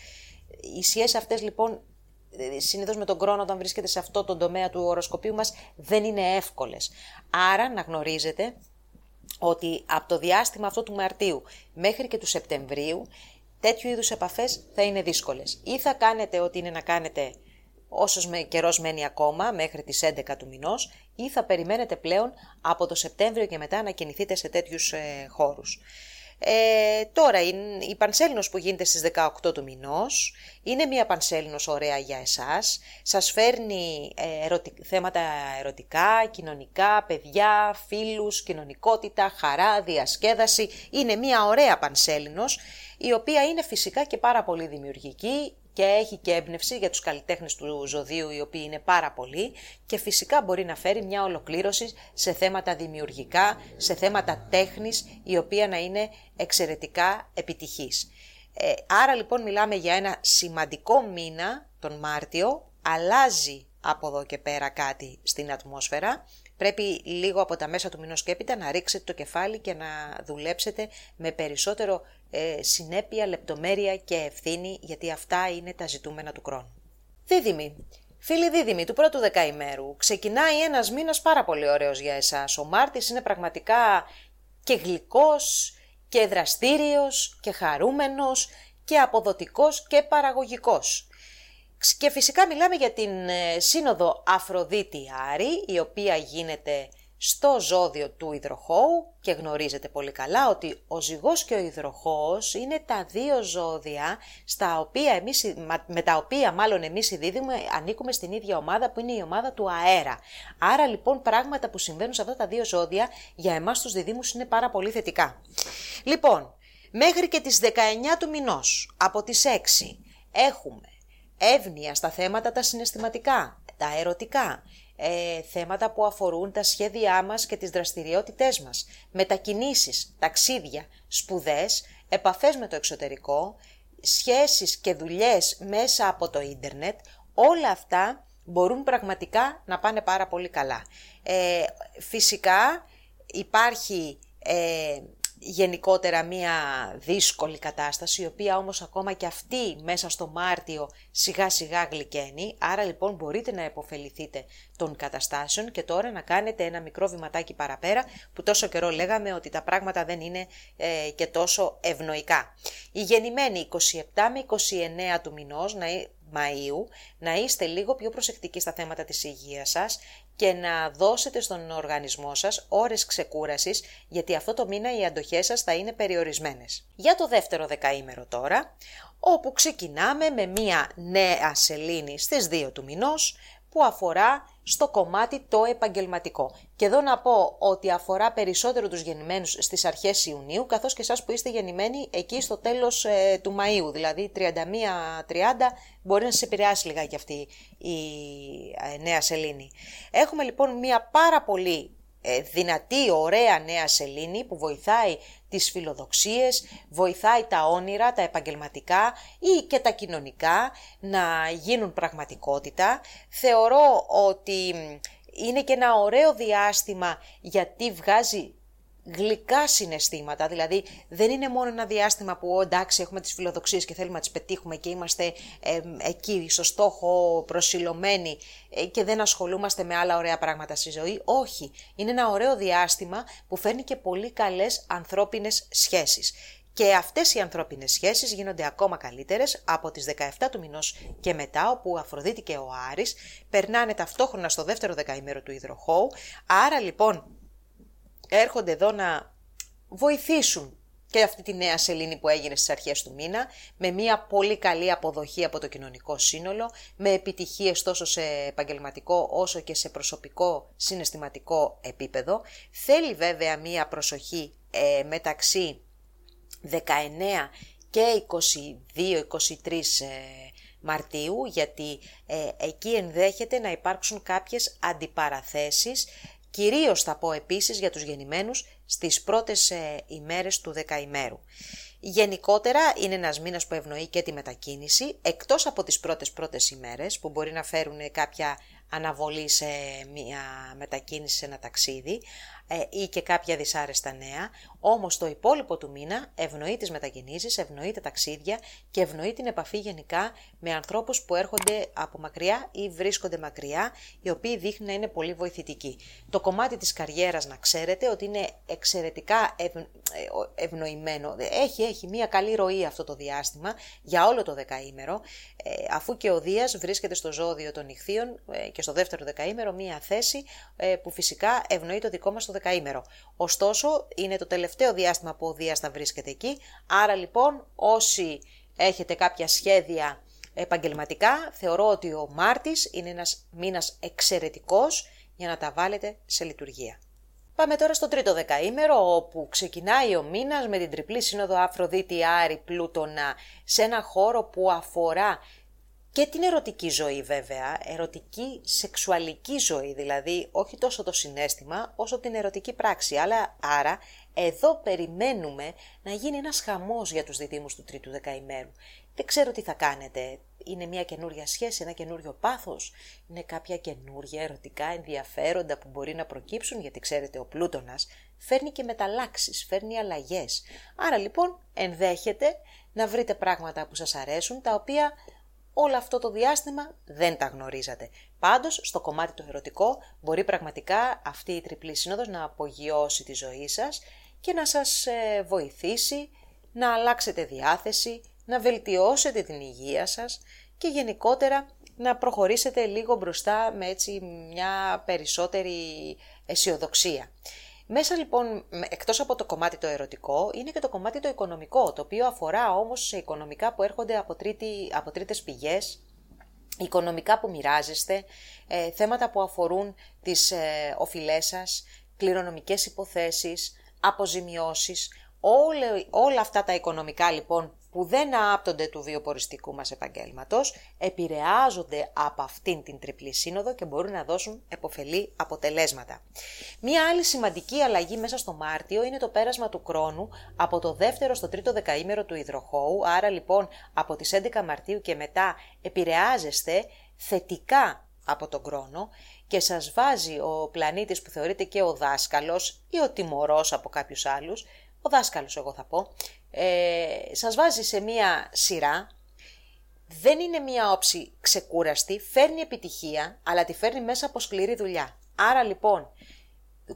S1: Οι σχέσεις αυτές λοιπόν συνήθως με τον χρόνο όταν βρίσκεται σε αυτό το τομέα του οροσκοπίου μας δεν είναι εύκολες. Άρα να γνωρίζετε ότι από το διάστημα αυτό του Μαρτίου μέχρι και του Σεπτεμβρίου τέτοιου είδους επαφές θα είναι δύσκολες. Ή θα κάνετε ό,τι είναι να κάνετε όσος με καιρός μένει ακόμα μέχρι τις 11 του μηνός ή θα περιμένετε πλέον από το Σεπτέμβριο και μετά να κινηθείτε σε τέτοιους ε, χώρους. Ε, τώρα, η, η Πανσέλινος που γίνεται στις 18 του μηνός είναι μια Πανσέλινος ωραία για εσάς. Σας φέρνει ε, θέματα ερωτικά, κοινωνικά, παιδιά, φίλους, κοινωνικότητα, χαρά, διασκέδαση. Είναι μια ωραία Πανσέλινος, η οποία είναι φυσικά και πάρα πολύ δημιουργική, και έχει και έμπνευση για τους καλλιτέχνες του ζωδίου οι οποίοι είναι πάρα πολλοί. Και φυσικά μπορεί να φέρει μια ολοκλήρωση σε θέματα δημιουργικά, σε θέματα τέχνης η οποία να είναι εξαιρετικά επιτυχής. Ε, άρα λοιπόν μιλάμε για ένα σημαντικό μήνα τον Μάρτιο, αλλάζει από εδώ και πέρα κάτι στην ατμόσφαιρα. Πρέπει λίγο από τα μέσα του μηνός και έπειτα να ρίξετε το κεφάλι και να δουλέψετε με περισσότερο ε, συνέπεια, λεπτομέρεια και ευθύνη, γιατί αυτά είναι τα ζητούμενα του χρόνου. Δίδυμη. Φίλοι δίδυμοι του πρώτου δεκαημέρου, ξεκινάει ένας μήνας πάρα πολύ ωραίος για εσάς. Ο Μάρτης είναι πραγματικά και γλυκός και δραστήριος και χαρούμενος και αποδοτικός και παραγωγικός. Και φυσικά μιλάμε για την ε, σύνοδο Αφροδίτη Άρη, η οποία γίνεται στο ζώδιο του υδροχώου και γνωρίζετε πολύ καλά ότι ο ζυγός και ο υδροχώος είναι τα δύο ζώδια στα οποία εμείς, με τα οποία μάλλον εμείς οι δίδυμοι ανήκουμε στην ίδια ομάδα που είναι η ομάδα του αέρα. Άρα λοιπόν πράγματα που συμβαίνουν σε αυτά τα δύο ζώδια για εμάς τους διδήμους είναι πάρα πολύ θετικά. Λοιπόν, μέχρι και τις 19 του μηνός από τις 6 έχουμε εύνοια στα θέματα τα συναισθηματικά, τα ερωτικά, ε, θέματα που αφορούν τα σχέδιά μας και τις δραστηριότητές μας, μετακινήσεις, ταξίδια, σπουδές, επαφές με το εξωτερικό, σχέσεις και δουλειές μέσα από το ίντερνετ, όλα αυτά μπορούν πραγματικά να πάνε πάρα πολύ καλά. Ε, φυσικά υπάρχει ε, γενικότερα μία δύσκολη κατάσταση, η οποία όμως ακόμα και αυτή μέσα στο Μάρτιο σιγά σιγά γλυκαίνει, άρα λοιπόν μπορείτε να επωφεληθείτε των καταστάσεων και τώρα να κάνετε ένα μικρό βηματάκι παραπέρα, που τόσο καιρό λέγαμε ότι τα πράγματα δεν είναι ε, και τόσο ευνοϊκά. Η γεννημένη 27 με 29 του μηνός, να, Μαΐου, να είστε λίγο πιο προσεκτικοί στα θέματα της υγείας σας και να δώσετε στον οργανισμό σας ώρες ξεκούρασης, γιατί αυτό το μήνα οι αντοχές σας θα είναι περιορισμένες. Για το δεύτερο δεκαήμερο τώρα, όπου ξεκινάμε με μία νέα σελήνη στις 2 του μηνός, που αφορά στο κομμάτι το επαγγελματικό. Και εδώ να πω ότι αφορά περισσότερο τους γεννημένους στις αρχές Ιουνίου, καθώς και εσάς που είστε γεννημένοι εκεί στο τέλος ε, του Μαΐου, δηλαδή 31-30, μπορεί να σας επηρεάσει λιγάκι αυτή η ε, νέα σελήνη. Έχουμε λοιπόν μια πάρα πολύ ε, δυνατή, ωραία νέα σελήνη που βοηθάει τις φιλοδοξίες, βοηθάει τα όνειρα, τα επαγγελματικά ή και τα κοινωνικά να γίνουν πραγματικότητα. Θεωρώ ότι είναι και ένα ωραίο διάστημα γιατί βγάζει γλυκά συναισθήματα, δηλαδή δεν είναι μόνο ένα διάστημα που εντάξει έχουμε τις φιλοδοξίες και θέλουμε να τις πετύχουμε και είμαστε εκεί στο στόχο προσιλωμένοι ε, και δεν ασχολούμαστε με άλλα ωραία πράγματα στη ζωή. Όχι, είναι ένα ωραίο διάστημα που φέρνει και πολύ καλές ανθρώπινες σχέσεις. Και αυτές οι ανθρώπινες σχέσεις γίνονται ακόμα καλύτερες από τις 17 του μηνός και μετά, όπου ο Αφροδίτη και ο Άρης περνάνε ταυτόχρονα στο δεύτερο δεκαήμερο του υδροχώου. Άρα λοιπόν έρχονται εδώ να βοηθήσουν και αυτή τη νέα σελήνη που έγινε στις αρχές του μήνα, με μια πολύ καλή αποδοχή από το κοινωνικό σύνολο, με επιτυχίες τόσο σε επαγγελματικό όσο και σε προσωπικό συναισθηματικό επίπεδο. Θέλει βέβαια μια προσοχή ε, μεταξύ 19 και 22-23 ε, Μαρτίου, γιατί ε, εκεί ενδέχεται να υπάρξουν κάποιες αντιπαραθέσεις Κυρίως θα πω επίσης για τους γεννημένους στις πρώτες ε, ημέρες του δεκαημέρου. Γενικότερα είναι ένας μήνας που ευνοεί και τη μετακίνηση, εκτός από τις πρώτες πρώτες ημέρες που μπορεί να φέρουν κάποια αναβολή σε μια μετακίνηση σε ένα ταξίδι ε, ή και κάποια δυσάρεστα νέα, όμως το υπόλοιπο του μήνα ευνοεί τις μετακινήσεις, ευνοεί τα ταξίδια και ευνοεί την επαφή γενικά με ανθρώπους που έρχονται από μακριά ή βρίσκονται μακριά, οι οποίοι δείχνουν να είναι πολύ βοηθητικοί. Το κομμάτι της καριέρας να ξέρετε ότι είναι εξαιρετικά ευ... Ε, ευνοημένο. Έχει, έχει μια καλή ροή αυτό το διάστημα για όλο το δεκαήμερο, ε, αφού και ο Δίας βρίσκεται στο ζώδιο των νυχθείων και στο δεύτερο δεκαήμερο μια θέση που φυσικά ευνοεί το δικό μας το δεκαήμερο. Ωστόσο, είναι το τελευταίο διάστημα που ο Δίας θα βρίσκεται εκεί, άρα λοιπόν όσοι έχετε κάποια σχέδια επαγγελματικά, θεωρώ ότι ο Μάρτης είναι ένας μήνας εξαιρετικός για να τα βάλετε σε λειτουργία. Πάμε τώρα στο τρίτο δεκαήμερο, όπου ξεκινάει ο μήνας με την τριπλή σύνοδο Αφροδίτη Άρη Πλούτονα σε ένα χώρο που αφορά και την ερωτική ζωή βέβαια, ερωτική σεξουαλική ζωή δηλαδή, όχι τόσο το συνέστημα όσο την ερωτική πράξη. Αλλά άρα εδώ περιμένουμε να γίνει ένας χαμός για τους διδήμους του τρίτου δεκαημέρου. Δεν ξέρω τι θα κάνετε. Είναι μια καινούρια σχέση, ένα καινούριο πάθος; Είναι κάποια καινούρια ερωτικά ενδιαφέροντα που μπορεί να προκύψουν, γιατί ξέρετε ο Πλούτονας φέρνει και μεταλλάξεις, φέρνει αλλαγές. Άρα λοιπόν ενδέχεται να βρείτε πράγματα που σας αρέσουν, τα οποία όλο αυτό το διάστημα δεν τα γνωρίζατε. Πάντως, στο κομμάτι το ερωτικό, μπορεί πραγματικά αυτή η τριπλή σύνοδος να απογειώσει τη ζωή σας και να σας ε, βοηθήσει να αλλάξετε διάθεση, να βελτιώσετε την υγεία σας και γενικότερα να προχωρήσετε λίγο μπροστά με έτσι μια περισσότερη αισιοδοξία. Μέσα λοιπόν, εκτός από το κομμάτι το ερωτικό, είναι και το κομμάτι το οικονομικό, το οποίο αφορά όμως σε οικονομικά που έρχονται από, τρίτη, από τρίτες πηγές, οικονομικά που μοιράζεστε, ε, θέματα που αφορούν τις ε, οφειλές σας, κληρονομικές υποθέσεις, αποζημιώσεις, όλα, όλα αυτά τα οικονομικά λοιπόν που δεν άπτονται του βιοποριστικού μας επαγγέλματος, επηρεάζονται από αυτήν την τριπλή σύνοδο και μπορούν να δώσουν εποφελή αποτελέσματα. Μία άλλη σημαντική αλλαγή μέσα στο Μάρτιο είναι το πέρασμα του χρόνου από το δεύτερο στο τρίτο δεκαήμερο του υδροχώου, άρα λοιπόν από τις 11 Μαρτίου και μετά επηρεάζεστε θετικά από τον χρόνο και σας βάζει ο πλανήτης που θεωρείται και ο δάσκαλος ή ο τιμωρός από κάποιους άλλους, ο δάσκαλος εγώ θα πω, ε, σας βάζει σε μία σειρά, δεν είναι μία όψη ξεκούραστη, φέρνει επιτυχία, αλλά τη φέρνει μέσα από σκληρή δουλειά. Άρα λοιπόν,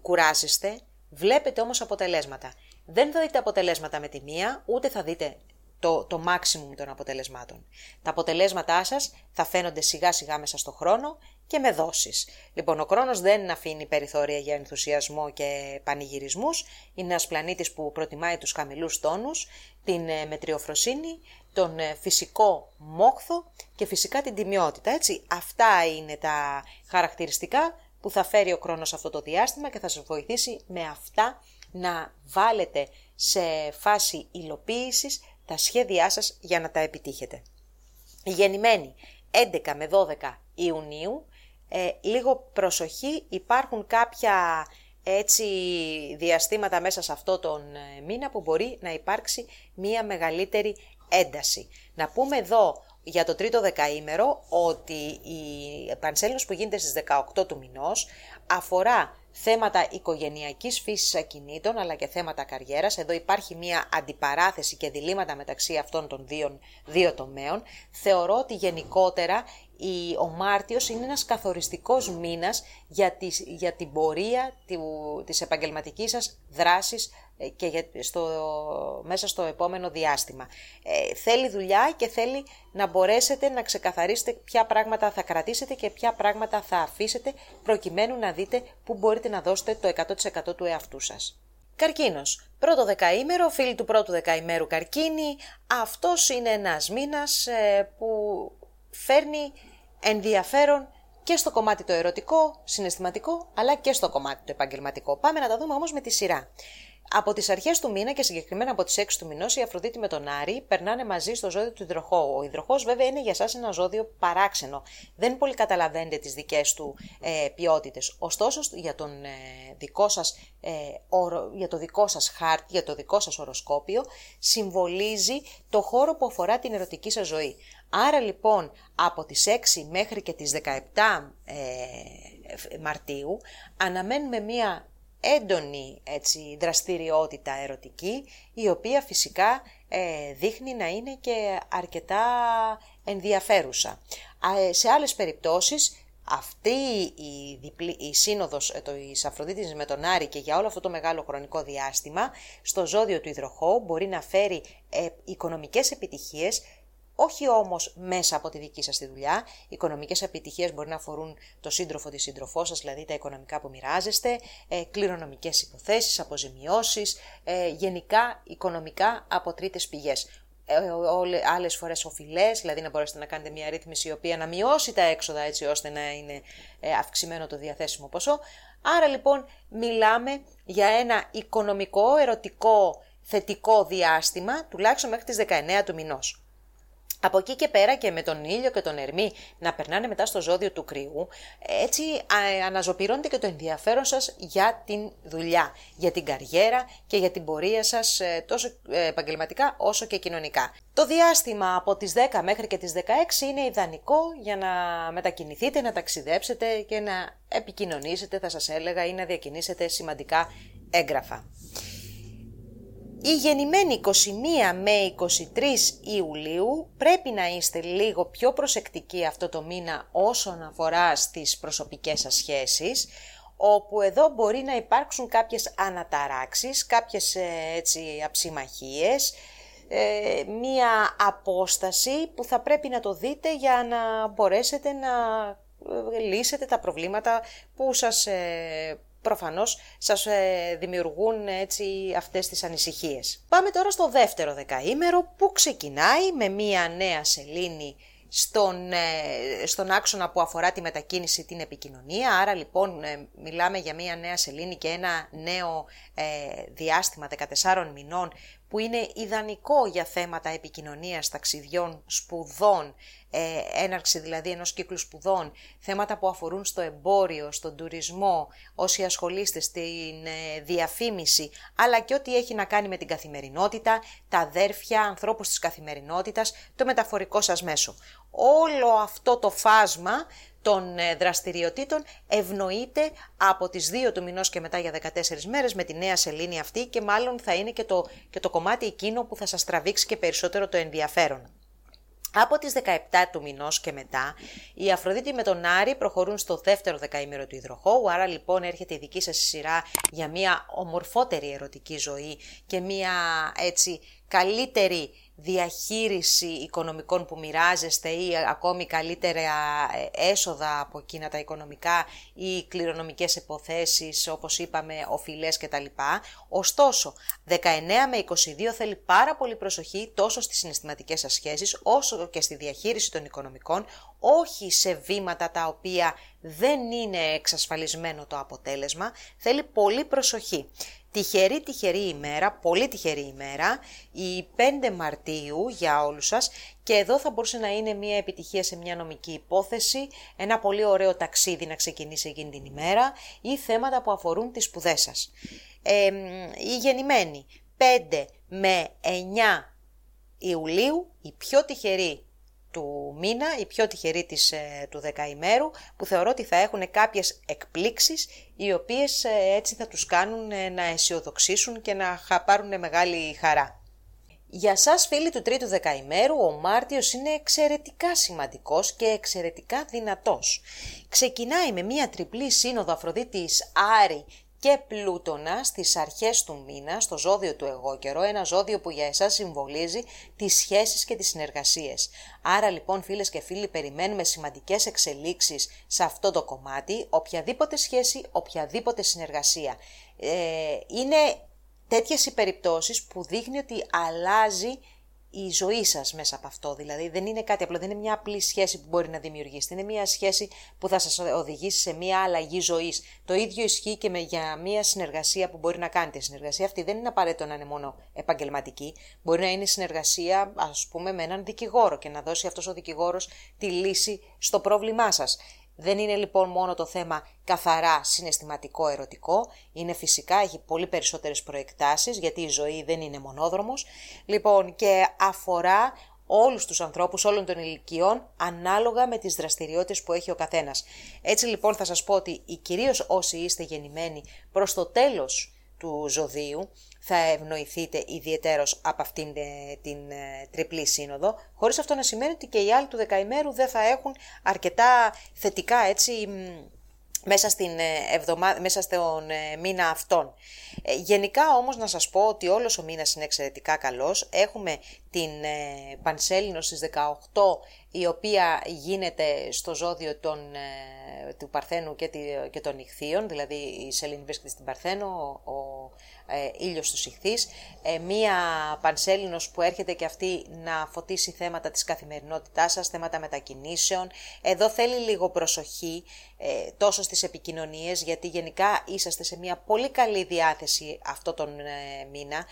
S1: κουράζεστε, βλέπετε όμως αποτελέσματα. Δεν θα δείτε αποτελέσματα με τη μία, ούτε θα δείτε το, το maximum των αποτελεσμάτων. Τα αποτελέσματά σας θα φαίνονται σιγά σιγά μέσα στο χρόνο και με δόσεις. Λοιπόν, ο χρόνος δεν αφήνει περιθώρια για ενθουσιασμό και πανηγυρισμούς. Είναι ένας πλανήτης που προτιμάει τους χαμηλούς τόνους, την ε, μετριοφροσύνη, τον ε, φυσικό μόχθο και φυσικά την τιμιότητα. Έτσι, αυτά είναι τα χαρακτηριστικά που θα φέρει ο χρόνος αυτό το διάστημα και θα σας βοηθήσει με αυτά να βάλετε σε φάση υλοποίησης τα σχέδιά σας για να τα επιτύχετε. Γεννημένοι 11 με 12 Ιουνίου, ε, λίγο προσοχή, υπάρχουν κάποια έτσι διαστήματα μέσα σε αυτό τον ε, μήνα που μπορεί να υπάρξει μία μεγαλύτερη ένταση. Να πούμε εδώ για το τρίτο δεκαήμερο ότι η πανσέλινος που γίνεται στις 18 του μηνός αφορά θέματα οικογενειακής φύσης ακινήτων αλλά και θέματα καριέρας. Εδώ υπάρχει μια αντιπαράθεση και διλήμματα μεταξύ αυτών των δύο, δύο τομέων. Θεωρώ ότι γενικότερα η, ο Μάρτιος είναι ένας καθοριστικός μήνας για, για την πορεία του, της επαγγελματικής σας δράσης ε, και για, στο, μέσα στο επόμενο διάστημα. Ε, θέλει δουλειά και θέλει να μπορέσετε να ξεκαθαρίσετε ποια πράγματα θα κρατήσετε και ποια πράγματα θα αφήσετε προκειμένου να δείτε πού μπορείτε να δώσετε το 100% του εαυτού σας. Καρκίνος. Πρώτο δεκαήμερο, φίλοι του πρώτου δεκαήμερου καρκίνη, αυτός είναι ένας μήνας ε, που φέρνει ενδιαφέρον και στο κομμάτι το ερωτικό, συναισθηματικό, αλλά και στο κομμάτι το επαγγελματικό. Πάμε να τα δούμε όμως με τη σειρά. Από τις αρχές του μήνα και συγκεκριμένα από τις 6 του μηνός, η Αφροδίτη με τον Άρη περνάνε μαζί στο ζώδιο του υδροχό. Ο υδροχός, βέβαια, είναι για εσάς ένα ζώδιο παράξενο. Δεν πολύ καταλαβαίνετε τις δικές του ε, ποιότητες. Ωστόσο, για, τον, ε, δικό σας, ε, για το δικό σας χάρτη, για το δικό σας οροσκόπιο, συμβολίζει το χώρο που αφορά την ερωτική σας ζωή. Άρα λοιπόν από τις 6 μέχρι και τις 17 ε, Μαρτίου αναμένουμε μία έντονη έτσι, δραστηριότητα ερωτική, η οποία φυσικά ε, δείχνει να είναι και αρκετά ενδιαφέρουσα. Ε, σε άλλες περιπτώσεις, αυτή η, διπλή, η σύνοδος ε, της Αφροδίτης με τον Άρη και για όλο αυτό το μεγάλο χρονικό διάστημα, στο ζώδιο του υδροχώ μπορεί να φέρει ε, οικονομικές επιτυχίες όχι όμως μέσα από τη δική σας τη δουλειά. Οι οικονομικές επιτυχίες μπορεί να αφορούν το σύντροφο τη σύντροφό σας, δηλαδή τα οικονομικά που μοιράζεστε, ε, κληρονομικές υποθέσεις, αποζημιώσεις, ε, γενικά οικονομικά από τρίτες πηγές. Ε, Άλλες φορές οφειλές, δηλαδή να μπορέσετε να κάνετε μια ρύθμιση η οποία να μειώσει τα έξοδα έτσι ώστε να είναι ε, αυξημένο το διαθέσιμο ποσό. Άρα λοιπόν μιλάμε για ένα οικονομικό, ερωτικό, θετικό διάστημα, τουλάχιστον μέχρι τις 19 του μηνός. Από εκεί και πέρα και με τον ήλιο και τον ερμή να περνάνε μετά στο ζώδιο του κρυού, έτσι αναζωπηρώνεται και το ενδιαφέρον σας για την δουλειά, για την καριέρα και για την πορεία σας ε, τόσο ε, επαγγελματικά όσο και κοινωνικά. Το διάστημα από τις 10 μέχρι και τις 16 είναι ιδανικό για να μετακινηθείτε, να ταξιδέψετε και να επικοινωνήσετε, θα σας έλεγα, ή να διακινήσετε σημαντικά έγγραφα. Οι γεννημένοι 21 με 23 Ιουλίου πρέπει να είστε λίγο πιο προσεκτικοί αυτό το μήνα όσον αφορά στις προσωπικές σας σχέσεις, όπου εδώ μπορεί να υπάρξουν κάποιες αναταράξεις, κάποιες ε, έτσι αψιμαχίες, ε, μία απόσταση που θα πρέπει να το δείτε για να μπορέσετε να ε, λύσετε τα προβλήματα που σας προφανώς σας ε, δημιουργούν έτσι αυτές τις ανησυχίες. Πάμε τώρα στο δεύτερο δεκαήμερο που ξεκινάει με μία νέα σελήνη στον, ε, στον άξονα που αφορά τη μετακίνηση την επικοινωνία. Άρα λοιπόν ε, μιλάμε για μία νέα σελήνη και ένα νέο διάστημα 14 μηνών που είναι ιδανικό για θέματα επικοινωνίας, ταξιδιών, σπουδών, ε, έναρξη δηλαδή ενός κύκλου σπουδών, θέματα που αφορούν στο εμπόριο, στον τουρισμό, όσοι ασχολείστε στην ε, διαφήμιση, αλλά και ό,τι έχει να κάνει με την καθημερινότητα, τα αδέρφια, ανθρώπους της καθημερινότητας, το μεταφορικό σας μέσο. Όλο αυτό το φάσμα των ε, δραστηριοτήτων ευνοείται από τις 2 του μηνός και μετά για 14 μέρες με τη νέα σελήνη αυτή και μάλλον θα είναι και το, και το κομμάτι εκείνο που θα σας τραβήξει και περισσότερο το ενδιαφέρον. Από τις 17 του μηνός και μετά, η Αφροδίτη με τον Άρη προχωρούν στο δεύτερο δεκαήμερο του υδροχώου, άρα λοιπόν έρχεται η δική σας σειρά για μια ομορφότερη ερωτική ζωή και μια έτσι καλύτερη διαχείριση οικονομικών που μοιράζεστε ή ακόμη καλύτερα ε, έσοδα από εκείνα τα οικονομικά ή κληρονομικές υποθέσεις όπως είπαμε οφειλές κτλ. Ωστόσο 19 με 22 θέλει πάρα πολύ προσοχή τόσο στις συναισθηματικές σας σχέσεις όσο και στη διαχείριση των οικονομικών όχι σε βήματα τα οποία δεν είναι εξασφαλισμένο το αποτέλεσμα, θέλει πολύ προσοχή. Τυχερή, τυχερή ημέρα, πολύ τυχερή ημέρα, η 5 Μαρτίου για όλους σας. Και εδώ θα μπορούσε να είναι μια επιτυχία σε μια νομική υπόθεση, ένα πολύ ωραίο ταξίδι να ξεκινήσει εκείνη την ημέρα ή θέματα που αφορούν τις σπουδές σας. Ε, η γεννημένη 5 με 9 Ιουλίου, η πιο τυχερή του μήνα, η πιο τυχερή της, ε, του δεκαημέρου, που θεωρώ ότι θα έχουν κάποιες εκπλήξεις, οι οποίες ε, έτσι θα τους κάνουν ε, να αισιοδοξήσουν και να πάρουν μεγάλη χαρά. Για σας φίλοι του τρίτου δεκαημέρου, ο Μάρτιος είναι εξαιρετικά σημαντικός και εξαιρετικά δυνατός. Ξεκινάει με μία τριπλή σύνοδο Αφροδίτης Άρη και Πλούτονα στις αρχές του μήνα, στο ζώδιο του εγώ καιρό, ένα ζώδιο που για εσάς συμβολίζει τις σχέσεις και τις συνεργασίες. Άρα λοιπόν φίλες και φίλοι περιμένουμε σημαντικές εξελίξεις σε αυτό το κομμάτι, οποιαδήποτε σχέση, οποιαδήποτε συνεργασία. Ε, είναι τέτοιες οι περιπτώσεις που δείχνει ότι αλλάζει η ζωή σας μέσα από αυτό. Δηλαδή δεν είναι κάτι απλό, δεν είναι μια απλή σχέση που μπορεί να δημιουργήσετε. Είναι μια σχέση που θα σας οδηγήσει σε μια αλλαγή ζωής. Το ίδιο ισχύει και με, για μια συνεργασία που μπορεί να κάνετε. Η συνεργασία αυτή δεν είναι απαραίτητο να είναι μόνο επαγγελματική. Μπορεί να είναι συνεργασία, ας πούμε, με έναν δικηγόρο και να δώσει αυτός ο δικηγόρος τη λύση στο πρόβλημά σας. Δεν είναι λοιπόν μόνο το θέμα καθαρά συναισθηματικό ερωτικό, είναι φυσικά, έχει πολύ περισσότερες προεκτάσεις γιατί η ζωή δεν είναι μονόδρομος, λοιπόν και αφορά όλους τους ανθρώπους όλων των ηλικιών ανάλογα με τις δραστηριότητες που έχει ο καθένας. Έτσι λοιπόν θα σας πω ότι κυρίως όσοι είστε γεννημένοι προς το τέλος του ζωδίου θα ευνοηθείτε ιδιαιτέρως από αυτήν ε, την ε, τριπλή σύνοδο, χωρίς αυτό να σημαίνει ότι και οι άλλοι του δεκαημέρου δεν θα έχουν αρκετά θετικά έτσι μέσα, στην ε, εβδομάδα, μέσα στον μήνα αυτόν. γενικά όμως να σας πω ότι όλος ο μήνας είναι εξαιρετικά καλός. Έχουμε την Πανσέλινο στις 18 η οποία γίνεται στο ζώδιο των, του Παρθένου και, και των Ιχθείων, δηλαδή η Σελήνη βρίσκεται στην Παρθένο, ο ε, ήλιος στους ηχθείς, ε, μία πανσέλινος που έρχεται και αυτή να φωτίσει θέματα της καθημερινότητάς σας, θέματα μετακινήσεων. Εδώ θέλει λίγο προσοχή ε, τόσο στις επικοινωνίες, γιατί γενικά είσαστε σε μια πολύ καλή διάθεση αυτό τον ε, μήνα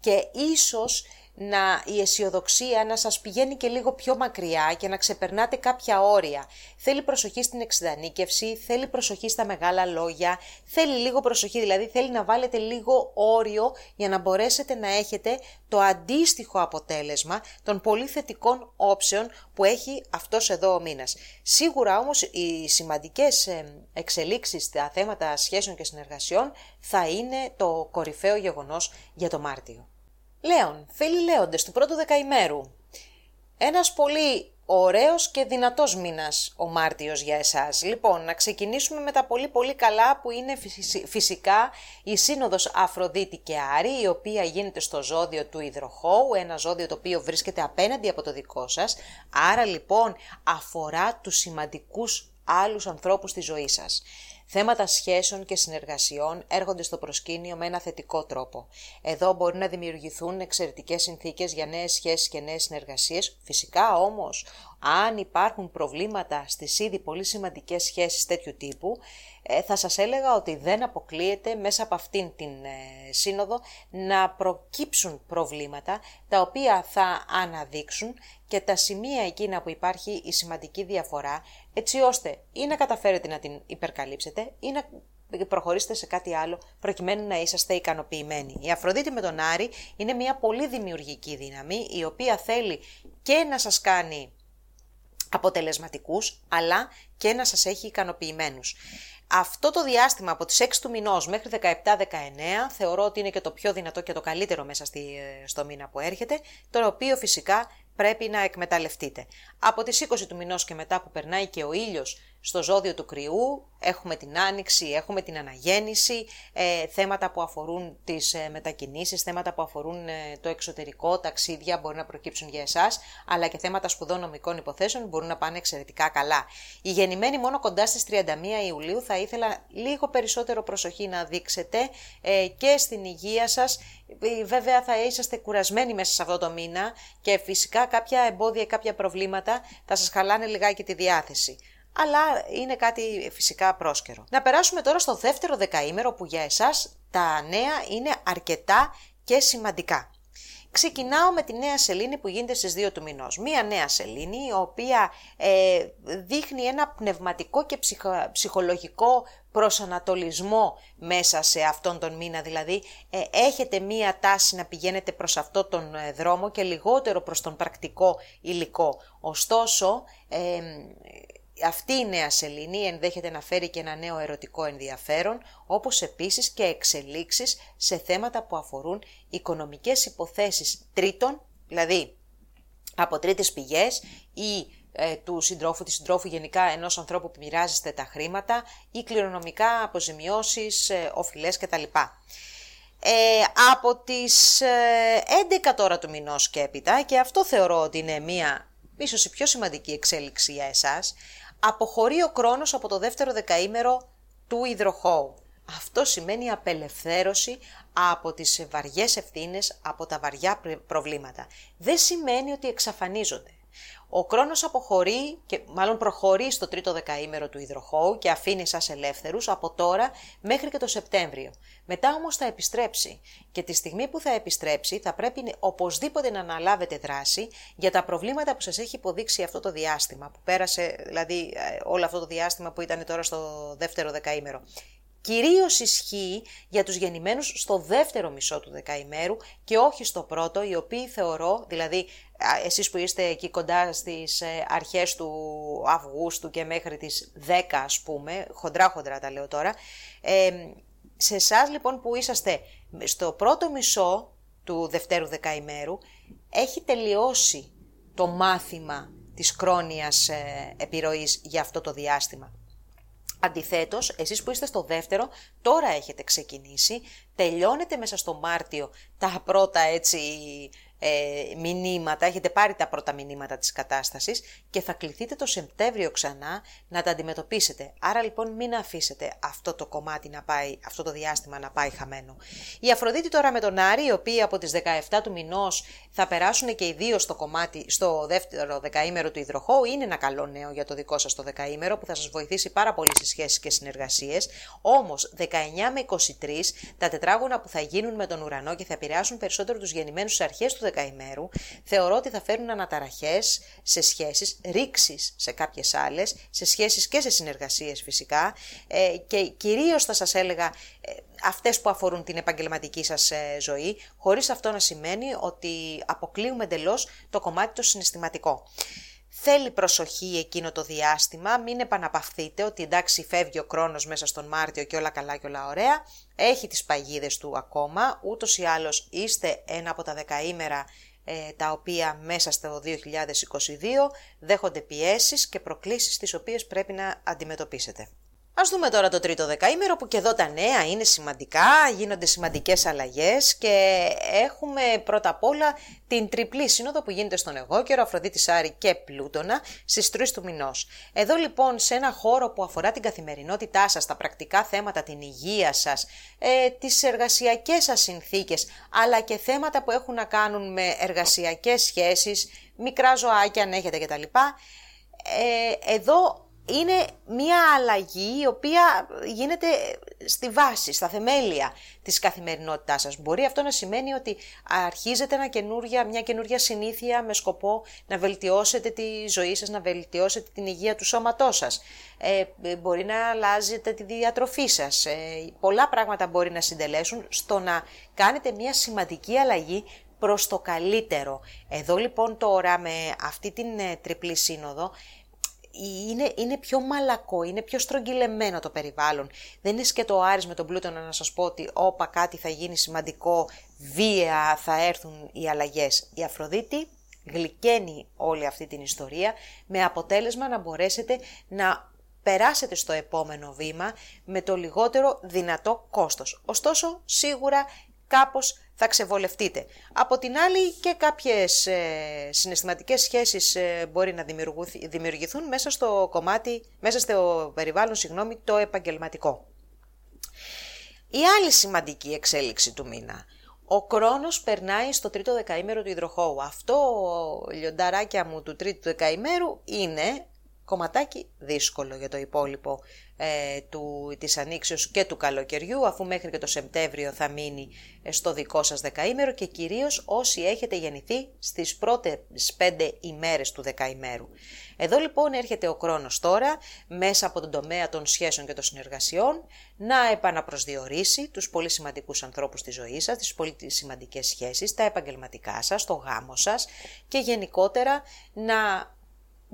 S1: και ίσως να η αισιοδοξία να σας πηγαίνει και λίγο πιο μακριά και να ξεπερνάτε κάποια όρια. Θέλει προσοχή στην εξειδανίκευση, θέλει προσοχή στα μεγάλα λόγια, θέλει λίγο προσοχή, δηλαδή θέλει να βάλετε λίγο όριο για να μπορέσετε να έχετε το αντίστοιχο αποτέλεσμα των πολύ θετικών όψεων που έχει αυτός εδώ ο μήνας. Σίγουρα όμως οι σημαντικές εξελίξεις στα θέματα σχέσεων και συνεργασιών θα είναι το κορυφαίο γεγονός για το Μάρτιο. Λέων, φίλοι λέοντες του πρώτου δεκαημέρου. Ένας πολύ ωραίος και δυνατός μήνας ο Μάρτιος για εσάς. Λοιπόν, να ξεκινήσουμε με τα πολύ πολύ καλά που είναι φυσικά η Σύνοδος Αφροδίτη και Άρη, η οποία γίνεται στο ζώδιο του Ιδροχώου, ένα ζώδιο το οποίο βρίσκεται απέναντι από το δικό σας. Άρα λοιπόν αφορά τους σημαντικούς άλλους ανθρώπους στη ζωή σας. Θέματα σχέσεων και συνεργασιών έρχονται στο προσκήνιο με ένα θετικό τρόπο. Εδώ μπορεί να δημιουργηθούν εξαιρετικές συνθήκες για νέες σχέσεις και νέες συνεργασίες. Φυσικά όμως, αν υπάρχουν προβλήματα στις ήδη πολύ σημαντικές σχέσεις τέτοιου τύπου, ε, θα σας έλεγα ότι δεν αποκλείεται μέσα από αυτήν την ε, σύνοδο να προκύψουν προβλήματα τα οποία θα αναδείξουν και τα σημεία εκείνα που υπάρχει η σημαντική διαφορά έτσι ώστε ή να καταφέρετε να την υπερκαλύψετε ή να προχωρήσετε σε κάτι άλλο προκειμένου να είσαστε ικανοποιημένοι. Η Αφροδίτη με τον Άρη είναι μια πολύ δημιουργική δύναμη η οποία θέλει και να σας κάνει αποτελεσματικούς αλλά και να σας έχει ικανοποιημένους. Αυτό το διάστημα από τις 6 του μηνός μέχρι 17-19 θεωρώ ότι είναι και το πιο δυνατό και το καλύτερο μέσα στη, ε, στο μήνα που έρχεται, το οποίο φυσικά πρέπει να εκμεταλλευτείτε. Από τις 20 του μηνός και μετά που περνάει και ο ήλιος στο ζώδιο του κρυού, έχουμε την άνοιξη, έχουμε την αναγέννηση, ε, θέματα που αφορούν τις ε, μετακινήσεις, θέματα που αφορούν ε, το εξωτερικό, ταξίδια μπορεί να προκύψουν για εσάς, αλλά και θέματα σπουδών νομικών υποθέσεων μπορούν να πάνε εξαιρετικά καλά. Οι γεννημένοι μόνο κοντά στις 31 Ιουλίου θα ήθελα λίγο περισσότερο προσοχή να δείξετε ε, και στην υγεία σας, ε, βέβαια θα είσαστε κουρασμένοι μέσα σε αυτό το μήνα και φυσικά κάποια εμπόδια, κάποια προβλήματα θα σας χαλάνε λιγάκι τη διάθεση αλλά είναι κάτι φυσικά πρόσκαιρο. Να περάσουμε τώρα στο δεύτερο δεκαήμερο που για εσάς τα νέα είναι αρκετά και σημαντικά. Ξεκινάω με τη νέα σελήνη που γίνεται στις 2 του μηνός. Μία νέα σελήνη η οποία ε, δείχνει ένα πνευματικό και ψυχολογικό προσανατολισμό μέσα σε αυτόν τον μήνα. Δηλαδή ε, έχετε μία τάση να πηγαίνετε προς αυτό τον ε, δρόμο και λιγότερο προς τον πρακτικό υλικό. Ωστόσο αυτή η νέα σελήνη ενδέχεται να φέρει και ένα νέο ερωτικό ενδιαφέρον, όπως επίσης και εξελίξεις σε θέματα που αφορούν οικονομικές υποθέσεις τρίτων, δηλαδή από τρίτες πηγές ή ε, του συντρόφου, της συντρόφου γενικά ενός ανθρώπου που μοιράζεστε τα χρήματα ή κληρονομικά αποζημιώσεις, ε, οφειλές κτλ. Ε, από τις 11 ε, τώρα του μηνός και έπειτα, και αυτό θεωρώ ότι είναι μία ίσως η πιο σημαντική εξέλιξη για εσάς, αποχωρεί ο χρόνος από το δεύτερο δεκαήμερο του υδροχώου. Αυτό σημαίνει απελευθέρωση από τις βαριές ευθύνες, από τα βαριά προβλήματα. Δεν σημαίνει ότι εξαφανίζονται. Ο χρόνος αποχωρεί και μάλλον προχωρεί στο τρίτο δεκαήμερο του υδροχώου και αφήνει σας ελεύθερους από τώρα μέχρι και το Σεπτέμβριο. Μετά όμως θα επιστρέψει και τη στιγμή που θα επιστρέψει θα πρέπει οπωσδήποτε να αναλάβετε δράση για τα προβλήματα που σας έχει υποδείξει αυτό το διάστημα που πέρασε δηλαδή ε, όλο αυτό το διάστημα που ήταν τώρα στο δεύτερο δεκαήμερο. Κυρίως ισχύει για τους γεννημένους στο δεύτερο μισό του δεκαημέρου και όχι στο πρώτο, οι οποίοι θεωρώ, δηλαδή εσείς που είστε εκεί κοντά στις ε, αρχές του Αυγούστου και μέχρι τις 10 ας πούμε, χοντρά χοντρά τα λέω τώρα, ε, σε εσάς λοιπόν που είσαστε στο πρώτο μισό του δευτέρου δεκαημέρου, έχει τελειώσει το μάθημα της κρόνιας ε, επιρροής για αυτό το διάστημα. Αντιθέτως, εσείς που είστε στο δεύτερο, τώρα έχετε ξεκινήσει, τελειώνετε μέσα στο Μάρτιο τα πρώτα έτσι ε, μηνύματα, έχετε πάρει τα πρώτα μηνύματα της κατάστασης και θα κληθείτε το Σεπτέμβριο ξανά να τα αντιμετωπίσετε. Άρα λοιπόν μην αφήσετε αυτό το κομμάτι να πάει, αυτό το διάστημα να πάει χαμένο. Η Αφροδίτη τώρα με τον Άρη, οι οποίοι από τις 17 του μηνός θα περάσουν και οι δύο στο κομμάτι, στο δεύτερο δεκαήμερο του υδροχώου, είναι ένα καλό νέο για το δικό σας το δεκαήμερο που θα σας βοηθήσει πάρα πολύ στις σχέσεις και συνεργασίες. Όμως 19 με 23 τα τετράγωνα που θα γίνουν με τον ουρανό και θα επηρεάσουν περισσότερο τους γεννημένους στις αρχές του δεκαημέρου, θεωρώ ότι θα φέρουν αναταραχές σε σχέσεις, ρήξεις σε κάποιες άλλες, σε σχέσεις και σε συνεργασίες φυσικά ε, και κυρίως θα σας έλεγα ε, αυτές που αφορούν την επαγγελματική σας ε, ζωή, χωρίς αυτό να σημαίνει ότι αποκλείουμε εντελώς το κομμάτι το συναισθηματικό. Θέλει προσοχή εκείνο το διάστημα, μην επαναπαυθείτε ότι εντάξει φεύγει ο χρόνος μέσα στον Μάρτιο και όλα καλά και όλα ωραία. Έχει τις παγίδες του ακόμα, ούτως ή άλλως είστε ένα από τα δεκαήμερα ε, τα οποία μέσα στο 2022 δέχονται πιέσεις και προκλήσεις τις οποίες πρέπει να αντιμετωπίσετε. Ας δούμε τώρα το τρίτο δεκαήμερο που και εδώ τα νέα είναι σημαντικά, γίνονται σημαντικές αλλαγές και έχουμε πρώτα απ' όλα την τριπλή σύνοδο που γίνεται στον εγώ καιρο Αφροδίτη Σάρη και Πλούτονα στις 3 του μηνός. Εδώ λοιπόν σε ένα χώρο που αφορά την καθημερινότητά σας, τα πρακτικά θέματα, την υγεία σας, ε, τις εργασιακές σας συνθήκες, αλλά και θέματα που έχουν να κάνουν με εργασιακές σχέσεις, μικρά ζωάκια αν έχετε κτλ. Ε, εδώ είναι μια αλλαγή η οποία γίνεται στη βάση, στα θεμέλια της καθημερινότητάς σας. Μπορεί αυτό να σημαίνει ότι αρχίζετε ένα καινούρια, μια καινούρια συνήθεια με σκοπό να βελτιώσετε τη ζωή σας, να βελτιώσετε την υγεία του σώματός σας. Ε, μπορεί να αλλάζετε τη διατροφή σας. Ε, πολλά πράγματα μπορεί να συντελέσουν στο να κάνετε μια σημαντική αλλαγή προς το καλύτερο. Εδώ λοιπόν τώρα με αυτή την ε, τριπλή σύνοδο είναι, είναι πιο μαλακό, είναι πιο στρογγυλεμένο το περιβάλλον. Δεν είναι σκέτο ο Άρης με τον Πλούτονα να σας πω ότι όπα κάτι θα γίνει σημαντικό, βία θα έρθουν οι αλλαγές. Η Αφροδίτη γλυκαίνει όλη αυτή την ιστορία με αποτέλεσμα να μπορέσετε να περάσετε στο επόμενο βήμα με το λιγότερο δυνατό κόστος. Ωστόσο, σίγουρα κάπως θα ξεβολευτείτε. Από την άλλη και κάποιες ε, συναισθηματικές σχέσεις ε, μπορεί να δημιουργηθούν μέσα στο κομμάτι, μέσα στο περιβάλλον, συγγνώμη, το επαγγελματικό. Η άλλη σημαντική εξέλιξη του μήνα. Ο κρόνος περνάει στο τρίτο δεκαήμερο του υδροχώου. Αυτό, λιονταράκια μου, του τρίτου δεκαήμερου είναι κομματάκι δύσκολο για το υπόλοιπο ε, του, της ανοίξεως και του καλοκαιριού, αφού μέχρι και το Σεπτέμβριο θα μείνει ε, στο δικό σας δεκαήμερο και κυρίως όσοι έχετε γεννηθεί στις πρώτες πέντε ημέρες του δεκαήμερου. Εδώ λοιπόν έρχεται ο χρόνος τώρα, μέσα από τον τομέα των σχέσεων και των συνεργασιών, να επαναπροσδιορίσει τους πολύ σημαντικούς ανθρώπους της ζωής σας, τις πολύ σημαντικές σχέσεις, τα επαγγελματικά σας, το γάμο σας και γενικότερα να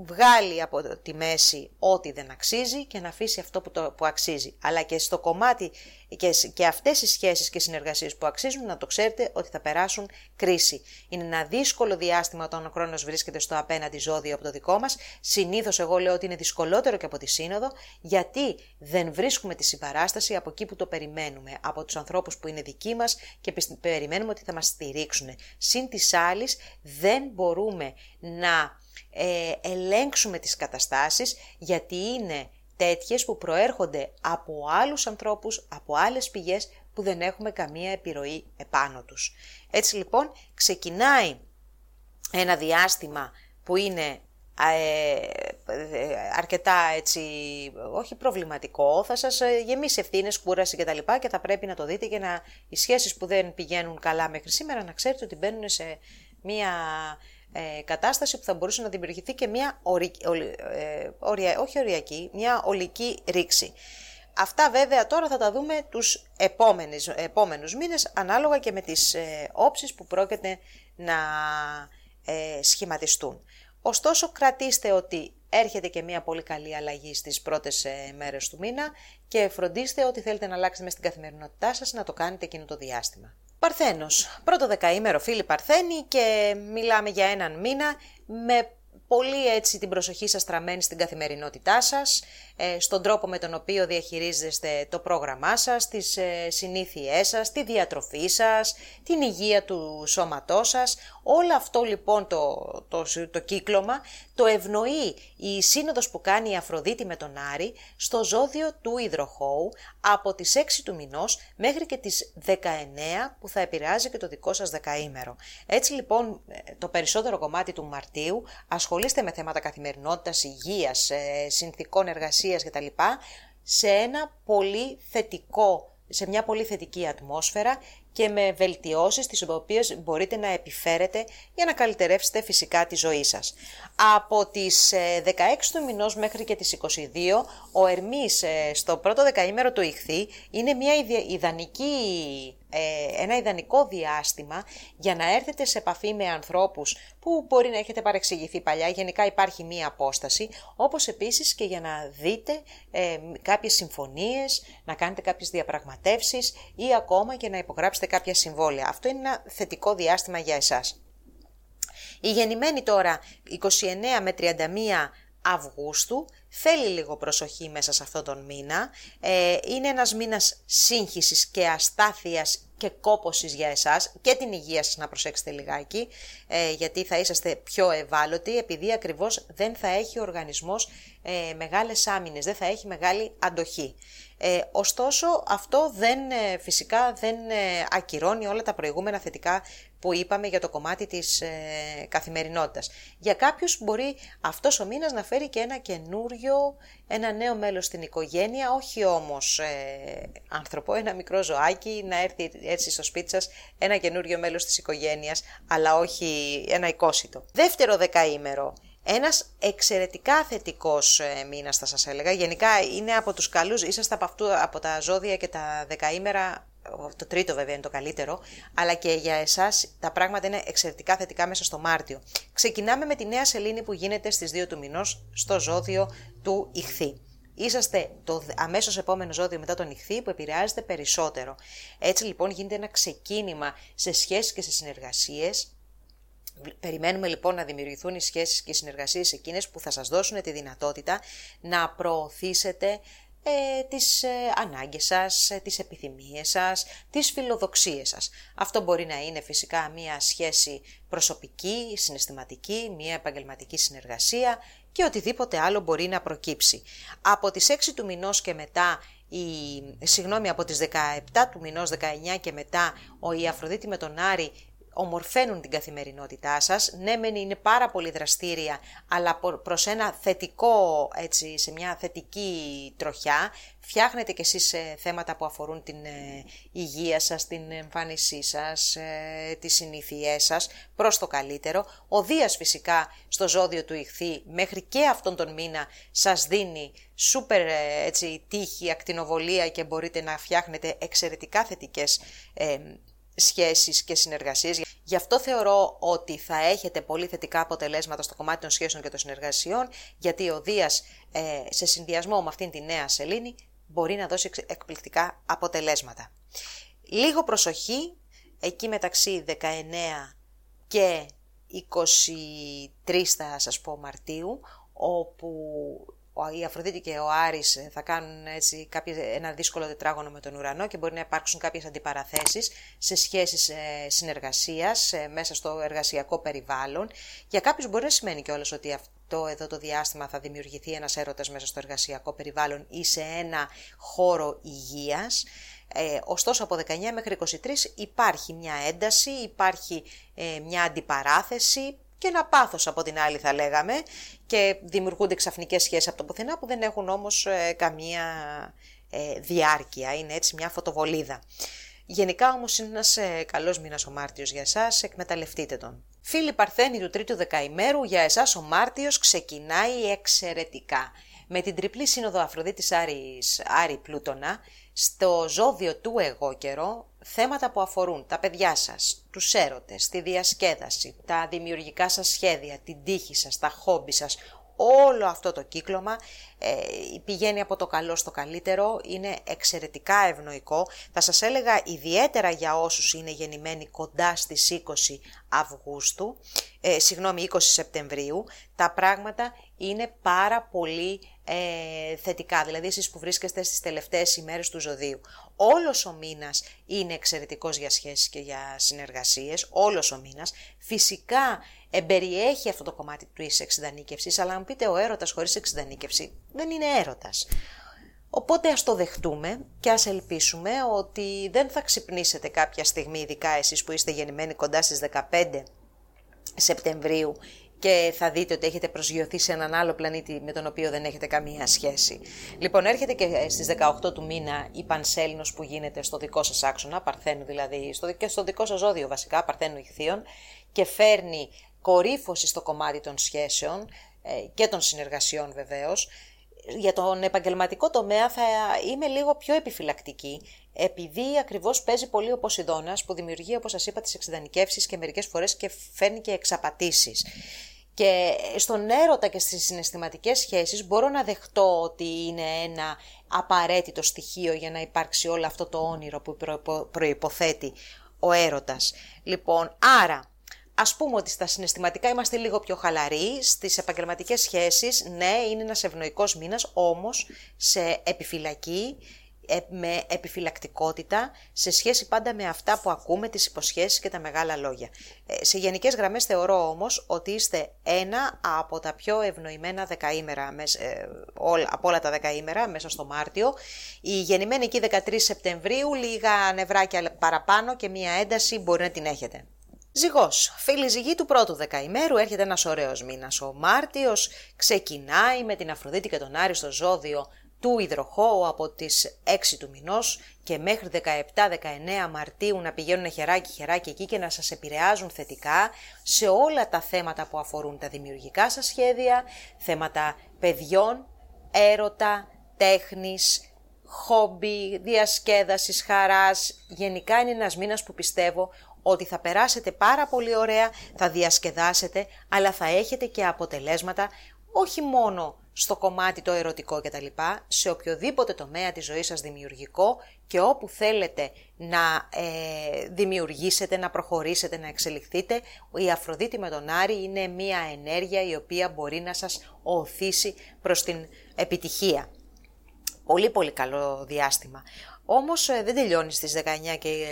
S1: βγάλει από τη μέση ό,τι δεν αξίζει και να αφήσει αυτό που, το, που αξίζει. Αλλά και στο κομμάτι και, και αυτές οι σχέσεις και συνεργασίες που αξίζουν να το ξέρετε ότι θα περάσουν κρίση. Είναι ένα δύσκολο διάστημα όταν ο χρόνος βρίσκεται στο απέναντι ζώδιο από το δικό μας. Συνήθως εγώ λέω ότι είναι δυσκολότερο και από τη σύνοδο γιατί δεν βρίσκουμε τη συμπαράσταση από εκεί που το περιμένουμε, από τους ανθρώπους που είναι δικοί μας και περιμένουμε ότι θα μας στηρίξουν. Συν της άλλης δεν μπορούμε να ε, ελέγξουμε τις καταστάσεις γιατί είναι τέτοιες που προέρχονται από άλλους ανθρώπους, από άλλες πηγές που δεν έχουμε καμία επιρροή επάνω τους. Έτσι λοιπόν ξεκινάει ένα διάστημα που είναι ε, αρκετά έτσι, όχι προβληματικό, θα σας ε, γεμίσει ευθύνες, κούραση και τα λοιπά και θα πρέπει να το δείτε και να οι σχέσεις που δεν πηγαίνουν καλά μέχρι σήμερα να ξέρετε ότι μπαίνουν σε μια ε, κατάσταση που θα μπορούσε να δημιουργηθεί και μια ορι, ε, ορια, όχι οριακή, μια ολική ρήξη. Αυτά βέβαια τώρα θα τα δούμε τους επόμενους, επόμενους μήνες ανάλογα και με τις ε, όψεις που πρόκειται να ε, σχηματιστούν. Ωστόσο κρατήστε ότι έρχεται και μια πολύ καλή αλλαγή στις πρώτες ε, μέρες του μήνα και φροντίστε ότι θέλετε να αλλάξετε μέσα στην καθημερινότητά σας να το κάνετε εκείνο το διάστημα. Παρθένος. Πρώτο δεκαήμερο φίλοι Παρθένη και μιλάμε για έναν μήνα με πολύ έτσι την προσοχή σας τραμμένη στην καθημερινότητά σας, ε, στον τρόπο με τον οποίο διαχειρίζεστε το πρόγραμμά σας, τις ε, συνήθειές σας, τη διατροφή σας, την υγεία του σώματός σας. Όλο αυτό λοιπόν το, το, το κύκλωμα το ευνοεί η σύνοδος που κάνει η Αφροδίτη με τον Άρη στο ζώδιο του Ιδροχώου από τις 6 του μηνός μέχρι και τις 19 που θα επηρεάζει και το δικό σας δεκαήμερο. Έτσι λοιπόν ε, το περισσότερο κομμάτι του Μαρτίου ασχολείστε με θέματα καθημερινότητας, υγείας, συνθήκων εργασίας, κτλ. σε ένα πολύ θετικό, σε μια πολύ θετική ατμόσφαιρα και με βελτιώσεις τις οποίες μπορείτε να επιφέρετε για να καλυτερεύσετε φυσικά τη ζωή σας. Από τις 16 ε, του μηνός μέχρι και τις 22, ο Ερμής ε, στο πρώτο δεκαήμερο του Ιχθύ είναι μια ιδανική ε, ένα ιδανικό διάστημα για να έρθετε σε επαφή με ανθρώπους που μπορεί να έχετε παρεξηγηθεί παλιά, γενικά υπάρχει μία απόσταση, όπως επίσης και για να δείτε ε, κάποιες συμφωνίες, να κάνετε κάποιες διαπραγματεύσεις ή ακόμα και να υπογράψετε κάποια συμβόλαια. Αυτό είναι ένα θετικό διάστημα για εσάς. Η γεννημένη τώρα 29 με 31 Αυγούστου θέλει λίγο προσοχή μέσα σε αυτόν τον μήνα. Ε, είναι ένας μήνας σύγχυσης και αστάθειας και κόπωσης για εσάς και την υγεία σας να προσέξετε λιγάκι ε, γιατί θα είσαστε πιο ευάλωτοι επειδή ακριβώς δεν θα έχει ο οργανισμός ε, μεγάλες άμυνες, δεν θα έχει μεγάλη αντοχή. Ε, ωστόσο αυτό δεν, ε, φυσικά δεν ε, ακυρώνει όλα τα προηγούμενα θετικά που είπαμε για το κομμάτι της ε, καθημερινότητας. Για κάποιους μπορεί αυτός ο μήνας να φέρει και ένα καινούριο, ένα νέο μέλος στην οικογένεια, όχι όμως ε, άνθρωπο, ένα μικρό ζωάκι, να έρθει έτσι στο σπίτι σας ένα καινούριο μέλος της οικογένειας, αλλά όχι ένα οικόσιτο. Δεύτερο δεκαήμερο, ένας εξαιρετικά θετικός ε, μήνας θα σας έλεγα. Γενικά είναι από τους καλούς, είσαστε από, αυτού, από τα ζώδια και τα δεκαήμερα, το τρίτο βέβαια είναι το καλύτερο, αλλά και για εσάς τα πράγματα είναι εξαιρετικά θετικά μέσα στο Μάρτιο. Ξεκινάμε με τη νέα σελήνη που γίνεται στις 2 του μηνός στο ζώδιο του Ιχθύ. Είσαστε το αμέσως επόμενο ζώδιο μετά τον Ιχθύ που επηρεάζεται περισσότερο. Έτσι λοιπόν γίνεται ένα ξεκίνημα σε σχέσεις και σε συνεργασίες Περιμένουμε λοιπόν να δημιουργηθούν οι σχέσεις και οι συνεργασίες εκείνες που θα σας δώσουν τη δυνατότητα να προωθήσετε ε, τις ε, ανάγκες σας, ε, τις επιθυμίες σας, τις φιλοδοξίες σας. Αυτό μπορεί να είναι φυσικά μία σχέση προσωπική, συναισθηματική, μία επαγγελματική συνεργασία και οτιδήποτε άλλο μπορεί να προκύψει. Από τις 6 του μηνός και μετά η, συγγνώμη, από τις 17 του μηνός, 19 και μετά, ο η Αφροδίτη με τον Άρη ομορφαίνουν την καθημερινότητά σας. Ναι, μεν είναι πάρα πολύ δραστήρια, αλλά προς ένα θετικό, έτσι, σε μια θετική τροχιά, φτιάχνετε κι εσείς ε, θέματα που αφορούν την ε, υγεία σας, την εμφάνισή σας, ε, τις συνήθειές σας, προς το καλύτερο. Ο Δίας φυσικά στο ζώδιο του ηχθή μέχρι και αυτόν τον μήνα σας δίνει σούπερ έτσι, τύχη, ακτινοβολία και μπορείτε να φτιάχνετε εξαιρετικά θετικές σχέσεις και συνεργασίες. Γι' αυτό θεωρώ ότι θα έχετε πολύ θετικά αποτελέσματα στο κομμάτι των σχέσεων και των συνεργασιών, γιατί ο Δίας ε, σε συνδυασμό με αυτήν τη νέα σελήνη μπορεί να δώσει εκπληκτικά αποτελέσματα. Λίγο προσοχή, εκεί μεταξύ 19 και 23 θα σας πω Μαρτίου, όπου η Αφροδίτη και ο Άρης ε, θα κάνουν έτσι κάποιες, ένα δύσκολο τετράγωνο με τον ουρανό και μπορεί να υπάρξουν κάποιες αντιπαραθέσεις σε σχέσεις συνεργασίας ε, μέσα στο εργασιακό περιβάλλον. Για κάποιους μπορεί να σημαίνει κιόλας ότι αυτό εδώ το διάστημα θα δημιουργηθεί ένας έρωτας μέσα στο εργασιακό περιβάλλον ή σε ένα χώρο υγείας. Ε, ωστόσο από 19 μέχρι 23 υπάρχει μια ένταση, υπάρχει ε, μια αντιπαράθεση και ένα πάθος από την άλλη θα λέγαμε και δημιουργούνται ξαφνικές σχέσεις από το πουθενά που δεν έχουν όμως ε, καμία ε, διάρκεια, είναι έτσι μια φωτοβολίδα. Γενικά όμως είναι ένας ε, καλός μήνας ο Μάρτιος για εσάς, εκμεταλλευτείτε τον. Φίλοι Παρθένη του τρίτου δεκαημέρου, για εσάς ο Μάρτιος ξεκινάει εξαιρετικά. Με την τριπλή σύνοδο Αφροδίτης Άρης, Άρη Πλούτονα, στο ζώδιο του εγώ καιρό, θέματα που αφορούν τα παιδιά σας, τους έρωτες, τη διασκέδαση, τα δημιουργικά σας σχέδια, την τύχη σας, τα χόμπι σας, όλο αυτό το κύκλωμα ε, πηγαίνει από το καλό στο καλύτερο, είναι εξαιρετικά ευνοϊκό. Θα σας έλεγα ιδιαίτερα για όσους είναι γεννημένοι κοντά στις 20 Αυγούστου, ε, συγγνώμη 20 Σεπτεμβρίου, τα πράγματα είναι πάρα πολύ ε, θετικά, δηλαδή εσείς που βρίσκεστε στις τελευταίες ημέρες του ζωδίου. Όλος ο μήνας είναι εξαιρετικός για σχέσεις και για συνεργασίες, όλος ο μήνας. Φυσικά εμπεριέχει αυτό το κομμάτι της εξειδανίκευσης, αλλά αν πείτε ο έρωτας χωρίς εξειδανίκευση δεν είναι έρωτας. Οπότε ας το δεχτούμε και ας ελπίσουμε ότι δεν θα ξυπνήσετε κάποια στιγμή, ειδικά εσείς που είστε γεννημένοι κοντά στις 15 Σεπτεμβρίου και θα δείτε ότι έχετε προσγειωθεί σε έναν άλλο πλανήτη με τον οποίο δεν έχετε καμία σχέση. Λοιπόν, έρχεται και στις 18 του μήνα η Πανσέλινος που γίνεται στο δικό σας άξονα, Παρθένου δηλαδή, στο, και στο δικό σας ζώδιο βασικά, Παρθένου Ιχθείων, και φέρνει κορύφωση στο κομμάτι των σχέσεων ε, και των συνεργασιών βεβαίως. Για τον επαγγελματικό τομέα θα είμαι λίγο πιο επιφυλακτική, επειδή ακριβώς παίζει πολύ ο Ποσειδώνας που δημιουργεί, όπως σας είπα, τις εξειδανικεύσεις και μερικές φορές και φέρνει και εξαπατήσεις. Και στον έρωτα και στις συναισθηματικές σχέσεις μπορώ να δεχτώ ότι είναι ένα απαραίτητο στοιχείο για να υπάρξει όλο αυτό το όνειρο που προϋποθέτει ο έρωτας. Λοιπόν, άρα ας πούμε ότι στα συναισθηματικά είμαστε λίγο πιο χαλαροί, στις επαγγελματικές σχέσεις, ναι, είναι ένας ευνοϊκός μήνας, όμως σε επιφυλακή, ε, με επιφυλακτικότητα σε σχέση πάντα με αυτά που ακούμε, τις υποσχέσεις και τα μεγάλα λόγια. Ε, σε γενικές γραμμές θεωρώ όμως ότι είστε ένα από τα πιο ευνοημένα δεκαήμερα, ε, από όλα τα δεκαήμερα μέσα στο Μάρτιο. Η γεννημένη εκεί 13 Σεπτεμβρίου, λίγα νευράκια παραπάνω και μία ένταση μπορεί να την έχετε. Ζυγός, φίλη ζυγή του πρώτου δεκαημέρου έρχεται ένας ωραίος μήνας. Ο Μάρτιος ξεκινάει με την Αφροδίτη και τον Άρη στο ζώδιο του υδροχώου από τις 6 του μηνός και μέχρι 17-19 Μαρτίου να πηγαίνουν χεράκι χεράκι εκεί και να σας επηρεάζουν θετικά σε όλα τα θέματα που αφορούν τα δημιουργικά σας σχέδια, θέματα παιδιών, έρωτα, τέχνης, χόμπι, διασκέδασης, χαράς. Γενικά είναι ένας μήνας που πιστεύω ότι θα περάσετε πάρα πολύ ωραία, θα διασκεδάσετε, αλλά θα έχετε και αποτελέσματα όχι μόνο στο κομμάτι το ερωτικό κτλ, σε οποιοδήποτε τομέα της ζωής σας δημιουργικό και όπου θέλετε να ε, δημιουργήσετε, να προχωρήσετε, να εξελιχθείτε, η Αφροδίτη με τον Άρη είναι μια ενέργεια η οποία μπορεί να σας οθήσει προς την επιτυχία. Πολύ πολύ καλό διάστημα. Όμως ε, δεν τελειώνει στις 19 και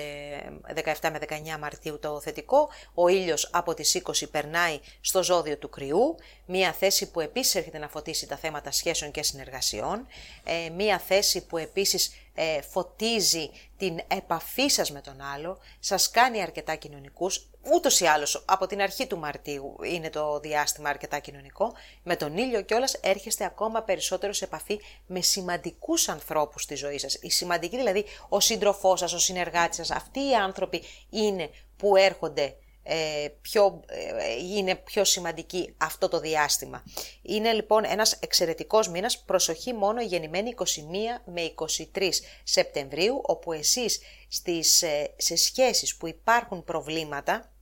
S1: 17 ε, με 19 Μαρτίου το θετικό. Ο ήλιος από τις 20 περνάει στο ζώδιο του κρυού, μία θέση που επίσης έρχεται να φωτίσει τα θέματα σχέσεων και συνεργασιών, ε, μία θέση που επίσης φωτίζει την επαφή σας με τον άλλο, σας κάνει αρκετά κοινωνικούς, ούτως ή άλλως από την αρχή του Μαρτίου είναι το διάστημα αρκετά κοινωνικό, με τον ήλιο κιόλας έρχεστε ακόμα περισσότερο σε επαφή με σημαντικούς ανθρώπους στη ζωή σας. Οι σημαντικοί δηλαδή ο σύντροφός σας, ο συνεργάτης σας, αυτοί οι άνθρωποι είναι που έρχονται ε, πιο, ε, είναι πιο σημαντική αυτό το διάστημα. Είναι λοιπόν ένας εξαιρετικός μήνας, προσοχή μόνο γεννημένη 21 με 23 Σεπτεμβρίου, όπου εσείς στις, ε, σε σχέσεις που υπάρχουν προβλήματα,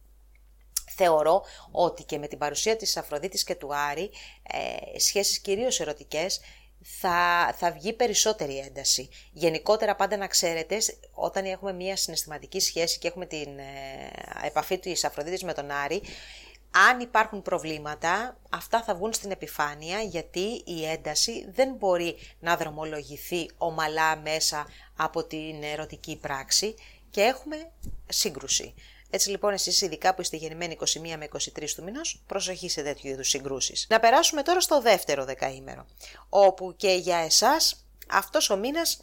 S1: θεωρώ ότι και με την παρουσία της Αφροδίτης και του Άρη, ε, σχέσεις κυρίως ερωτικές, θα, θα βγει περισσότερη ένταση. Γενικότερα πάντα να ξέρετε, όταν έχουμε μία συναισθηματική σχέση και έχουμε την ε, επαφή της Αφροδίτης με τον Άρη, αν υπάρχουν προβλήματα, αυτά θα βγουν στην επιφάνεια γιατί η ένταση δεν μπορεί να δρομολογηθεί ομαλά μέσα από την ερωτική πράξη και έχουμε σύγκρουση. Έτσι λοιπόν εσείς ειδικά που είστε γεννημένοι 21 με 23 του μηνός, προσοχή σε τέτοιου είδους συγκρούσεις. Να περάσουμε τώρα στο δεύτερο δεκαήμερο, όπου και για εσάς αυτός ο μήνας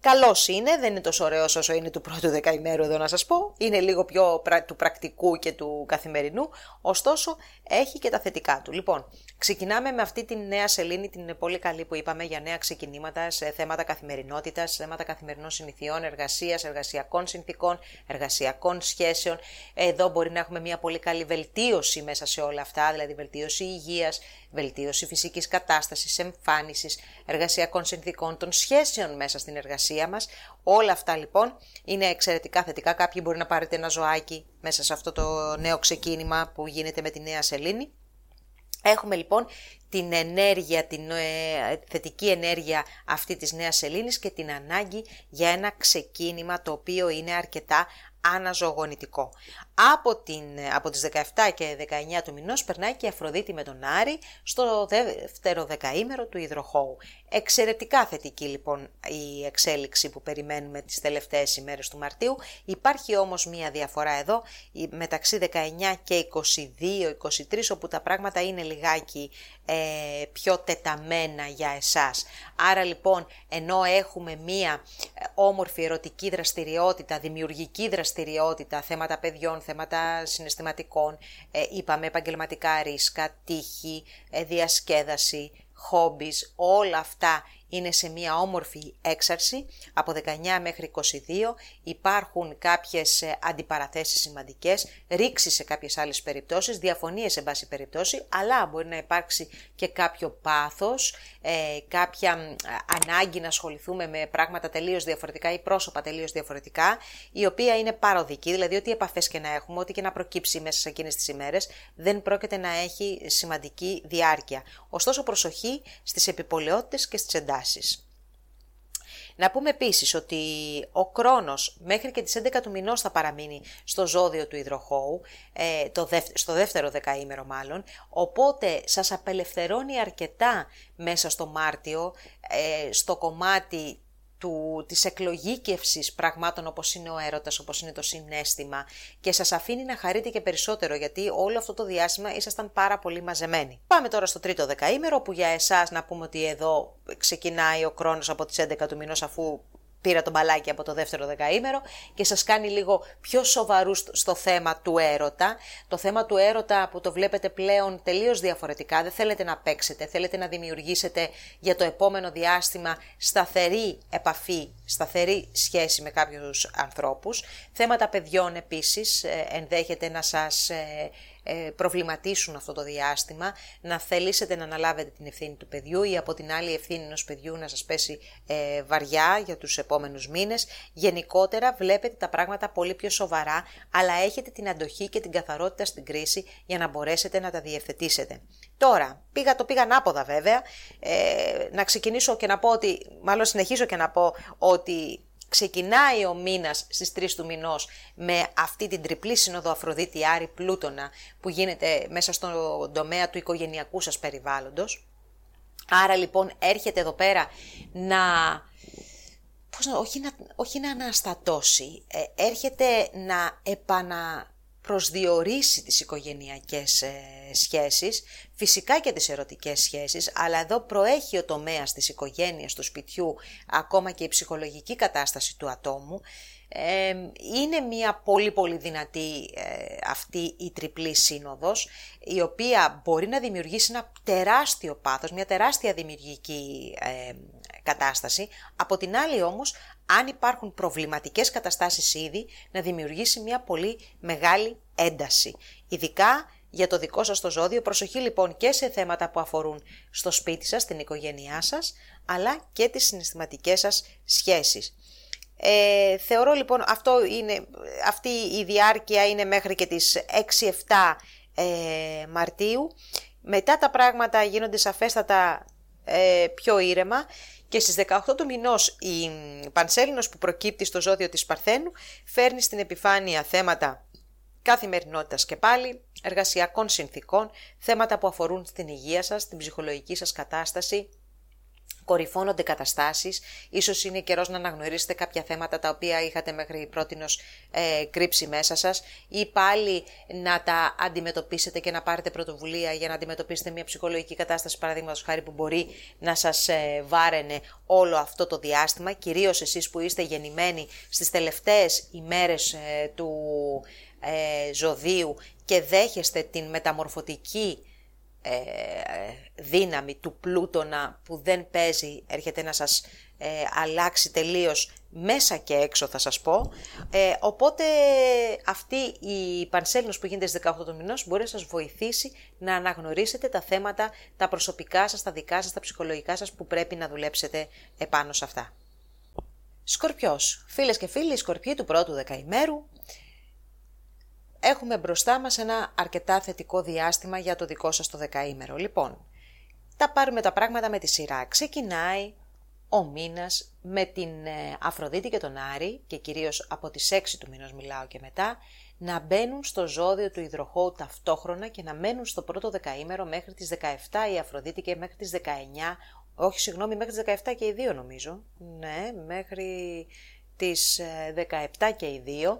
S1: Καλός είναι, δεν είναι τόσο ωραίος όσο είναι του πρώτου δεκαημέρου εδώ να σας πω, είναι λίγο πιο του πρακτικού και του καθημερινού, ωστόσο έχει και τα θετικά του. Λοιπόν, ξεκινάμε με αυτή τη νέα σελήνη, την πολύ καλή που είπαμε για νέα ξεκινήματα σε θέματα καθημερινότητας, θέματα καθημερινών συνηθιών, εργασίας, εργασιακών συνθήκων, εργασιακών σχέσεων. Εδώ μπορεί να έχουμε μια πολύ καλή βελτίωση μέσα σε όλα αυτά, δηλαδή βελτίωση υγείας, βελτίωση φυσικής κατάστασης, εμφάνισης, εργασιακών συνθήκων, των σχέσεων μέσα στην εργασία μας. Όλα αυτά λοιπόν είναι εξαιρετικά θετικά. Κάποιοι μπορεί να πάρετε ένα ζωάκι μέσα σε αυτό το νέο ξεκίνημα που γίνεται με τη νέα σελήνη. Έχουμε λοιπόν την ενέργεια, την ε, θετική ενέργεια αυτή της νέας σελήνης και την ανάγκη για ένα ξεκίνημα το οποίο είναι αρκετά αναζωογονητικό. Από, την, από τις 17 και 19 του μηνός περνάει και η Αφροδίτη με τον Άρη στο δεύτερο δεκαήμερο του υδροχώου. Εξαιρετικά θετική λοιπόν η εξέλιξη που περιμένουμε τις τελευταίες ημέρες του Μαρτίου. Υπάρχει όμως μία διαφορά εδώ μεταξύ 19 και 22-23 όπου τα πράγματα είναι λιγάκι ε, πιο τεταμένα για εσάς. Άρα λοιπόν ενώ έχουμε μία ε, όμορφη ερωτική δραστηριότητα, δημιουργική δραστηριότητα, θέματα παιδιών, θέματα συναισθηματικών, ε, είπαμε επαγγελματικά ρίσκα, τύχη, ε, διασκέδαση, χόμπις, όλα αυτά είναι σε μια όμορφη έξαρση. Από 19 μέχρι 22 υπάρχουν κάποιες ε, αντιπαραθέσεις σημαντικές, ρήξη σε κάποιες άλλες περιπτώσεις, διαφωνίες σε βάση περιπτώσει, αλλά μπορεί να υπάρξει και κάποιο πάθος, ε, κάποια ανάγκη να ασχοληθούμε με πράγματα τελείως διαφορετικά ή πρόσωπα τελείως διαφορετικά, η οποία είναι παροδική, δηλαδή ό,τι επαφές και να έχουμε, ό,τι και να προκύψει μέσα σε εκείνες τις ημέρες, δεν πρόκειται να έχει σημαντική διάρκεια. Ωστόσο προσοχή στις επιπολαιότητες και στις εντάσεις. Να πούμε επίσης ότι ο Κρόνος μέχρι και τις 11 του μηνός θα παραμείνει στο ζώδιο του υδροχώου, ε, το στο δεύτερο δεκαήμερο μάλλον, οπότε σας απελευθερώνει αρκετά μέσα στο Μάρτιο, ε, στο κομμάτι του, της εκλογήκευσης πραγμάτων όπως είναι ο έρωτας, όπως είναι το συνέστημα και σας αφήνει να χαρείτε και περισσότερο γιατί όλο αυτό το διάστημα ήσασταν πάρα πολύ μαζεμένοι. Πάμε τώρα στο τρίτο δεκαήμερο που για εσάς να πούμε ότι εδώ ξεκινάει ο χρόνος από τις 11 του μηνός αφού πήρα το μπαλάκι από το δεύτερο δεκαήμερο και σας κάνει λίγο πιο σοβαρούς στο θέμα του έρωτα. Το θέμα του έρωτα που το βλέπετε πλέον τελείως διαφορετικά, δεν θέλετε να παίξετε, θέλετε να δημιουργήσετε για το επόμενο διάστημα σταθερή επαφή, σταθερή σχέση με κάποιους ανθρώπους. Θέματα παιδιών επίσης ε, ενδέχεται να σας ε, ε, προβληματίσουν αυτό το διάστημα, να θελήσετε να αναλάβετε την ευθύνη του παιδιού ή από την άλλη ευθύνη ενός παιδιού να σας πέσει ε, βαριά για τους επόμενους μήνες. Γενικότερα βλέπετε τα πράγματα πολύ πιο σοβαρά, αλλά έχετε την αντοχή και την καθαρότητα στην κρίση για να μπορέσετε να τα διευθετήσετε. Τώρα, πήγα, το πήγα ανάποδα βέβαια, ε, να ξεκινήσω και να πω ότι, μάλλον συνεχίζω και να πω ότι ξεκινάει ο μήνας στις 3 του μηνός με αυτή την τριπλή σύνοδο Αφροδίτη Άρη Πλούτονα που γίνεται μέσα στον τομέα του οικογενειακού σας περιβάλλοντος. Άρα λοιπόν έρχεται εδώ πέρα να, πώς να, όχι, να όχι να αναστατώσει, ε, έρχεται να επανα προσδιορίσει τις οικογενειακές ε, σχέσεις, φυσικά και τις ερωτικές σχέσεις, αλλά εδώ προέχει ο τομέας της οικογένειας, του σπιτιού, ακόμα και η ψυχολογική κατάσταση του ατόμου. είναι μια πολύ πολύ δυνατή ε, αυτή η τριπλή σύνοδος, η οποία μπορεί να δημιουργήσει ένα τεράστιο πάθος, μια τεράστια δημιουργική κατάσταση. Από την άλλη όμως αν υπάρχουν προβληματικές καταστάσεις ήδη, να δημιουργήσει μια πολύ μεγάλη ένταση. Ειδικά για το δικό σας το ζώδιο, προσοχή λοιπόν και σε θέματα που αφορούν στο σπίτι σας, την οικογένειά σας, αλλά και τις συναισθηματικές σας σχέσεις. Ε, θεωρώ λοιπόν αυτό είναι, αυτή η διάρκεια είναι μέχρι και τις 6-7 ε, Μαρτίου. Μετά τα πράγματα γίνονται σαφέστατα ε, πιο ήρεμα και στις 18 του μηνός η Πανσέλινος που προκύπτει στο ζώδιο της Παρθένου φέρνει στην επιφάνεια θέματα καθημερινότητας και πάλι, εργασιακών συνθήκων, θέματα που αφορούν στην υγεία σας, την ψυχολογική σας κατάσταση, κορυφώνονται καταστάσεις, ίσως είναι καιρός να αναγνωρίσετε κάποια θέματα τα οποία είχατε μέχρι πρότινος ε, κρύψει μέσα σας ή πάλι να τα αντιμετωπίσετε και να πάρετε πρωτοβουλία για να αντιμετωπίσετε μια ψυχολογική κατάσταση παραδείγματος χάρη που μπορεί να σας ε, βάραινε όλο αυτό το διάστημα, κυρίως εσείς που είστε γεννημένοι στις τελευταίες ημέρες ε, του ε, ζωδίου και δέχεστε την μεταμορφωτική ε, δύναμη του πλούτονα που δεν παίζει, έρχεται να σας ε, αλλάξει τελείως μέσα και έξω θα σας πω. Ε, οπότε αυτή η πανσέλινος που γίνεται στις 18 του μηνός μπορεί να σας βοηθήσει να αναγνωρίσετε τα θέματα, τα προσωπικά σας, τα δικά σας, τα ψυχολογικά σας που πρέπει να δουλέψετε επάνω σε αυτά. Σκορπιός. Φίλες και φίλοι, σκορπιοί του πρώτου δεκαημέρου, έχουμε μπροστά μας ένα αρκετά θετικό διάστημα για το δικό σας το δεκαήμερο. Λοιπόν, τα πάρουμε τα πράγματα με τη σειρά. Ξεκινάει ο μήνας με την ε, Αφροδίτη και τον Άρη και κυρίως από τις 6 του μήνος μιλάω και μετά να μπαίνουν στο ζώδιο του υδροχώου ταυτόχρονα και να μένουν στο πρώτο δεκαήμερο μέχρι τις 17 η Αφροδίτη και μέχρι τις 19, όχι συγγνώμη μέχρι τις 17 και οι δύο νομίζω, ναι μέχρι τις 17 ε, και οι δύο ε,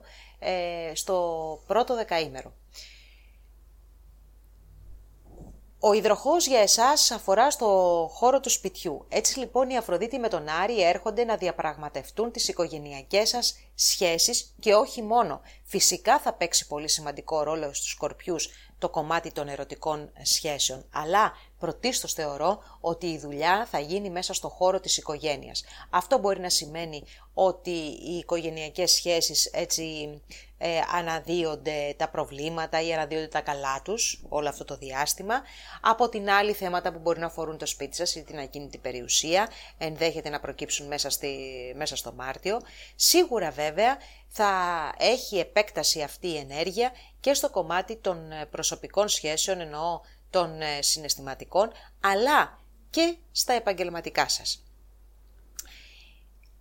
S1: στο πρώτο δεκαήμερο. Ο υδροχός για εσάς αφορά στο χώρο του σπιτιού. Έτσι λοιπόν οι Αφροδίτη με τον Άρη έρχονται να διαπραγματευτούν τις οικογενειακές σας σχέσεις και όχι μόνο. Φυσικά θα παίξει πολύ σημαντικό ρόλο στους σκορπιούς το κομμάτι των ερωτικών σχέσεων, αλλά πρωτίστως θεωρώ ότι η δουλειά θα γίνει μέσα στο χώρο της οικογένειας. Αυτό μπορεί να σημαίνει ότι οι οικογενειακές σχέσεις έτσι ε, αναδύονται τα προβλήματα ή αναδύονται τα καλά τους όλο αυτό το διάστημα. Από την άλλη θέματα που μπορεί να αφορούν το σπίτι σας ή την ακίνητη περιουσία ενδέχεται να προκύψουν μέσα, στη, μέσα στο Μάρτιο. Σίγουρα βέβαια θα έχει επέκταση αυτή η ενέργεια και στο κομμάτι των ε, προσωπικών σχέσεων εννοώ των ε, συναισθηματικών αλλά και στα επαγγελματικά σας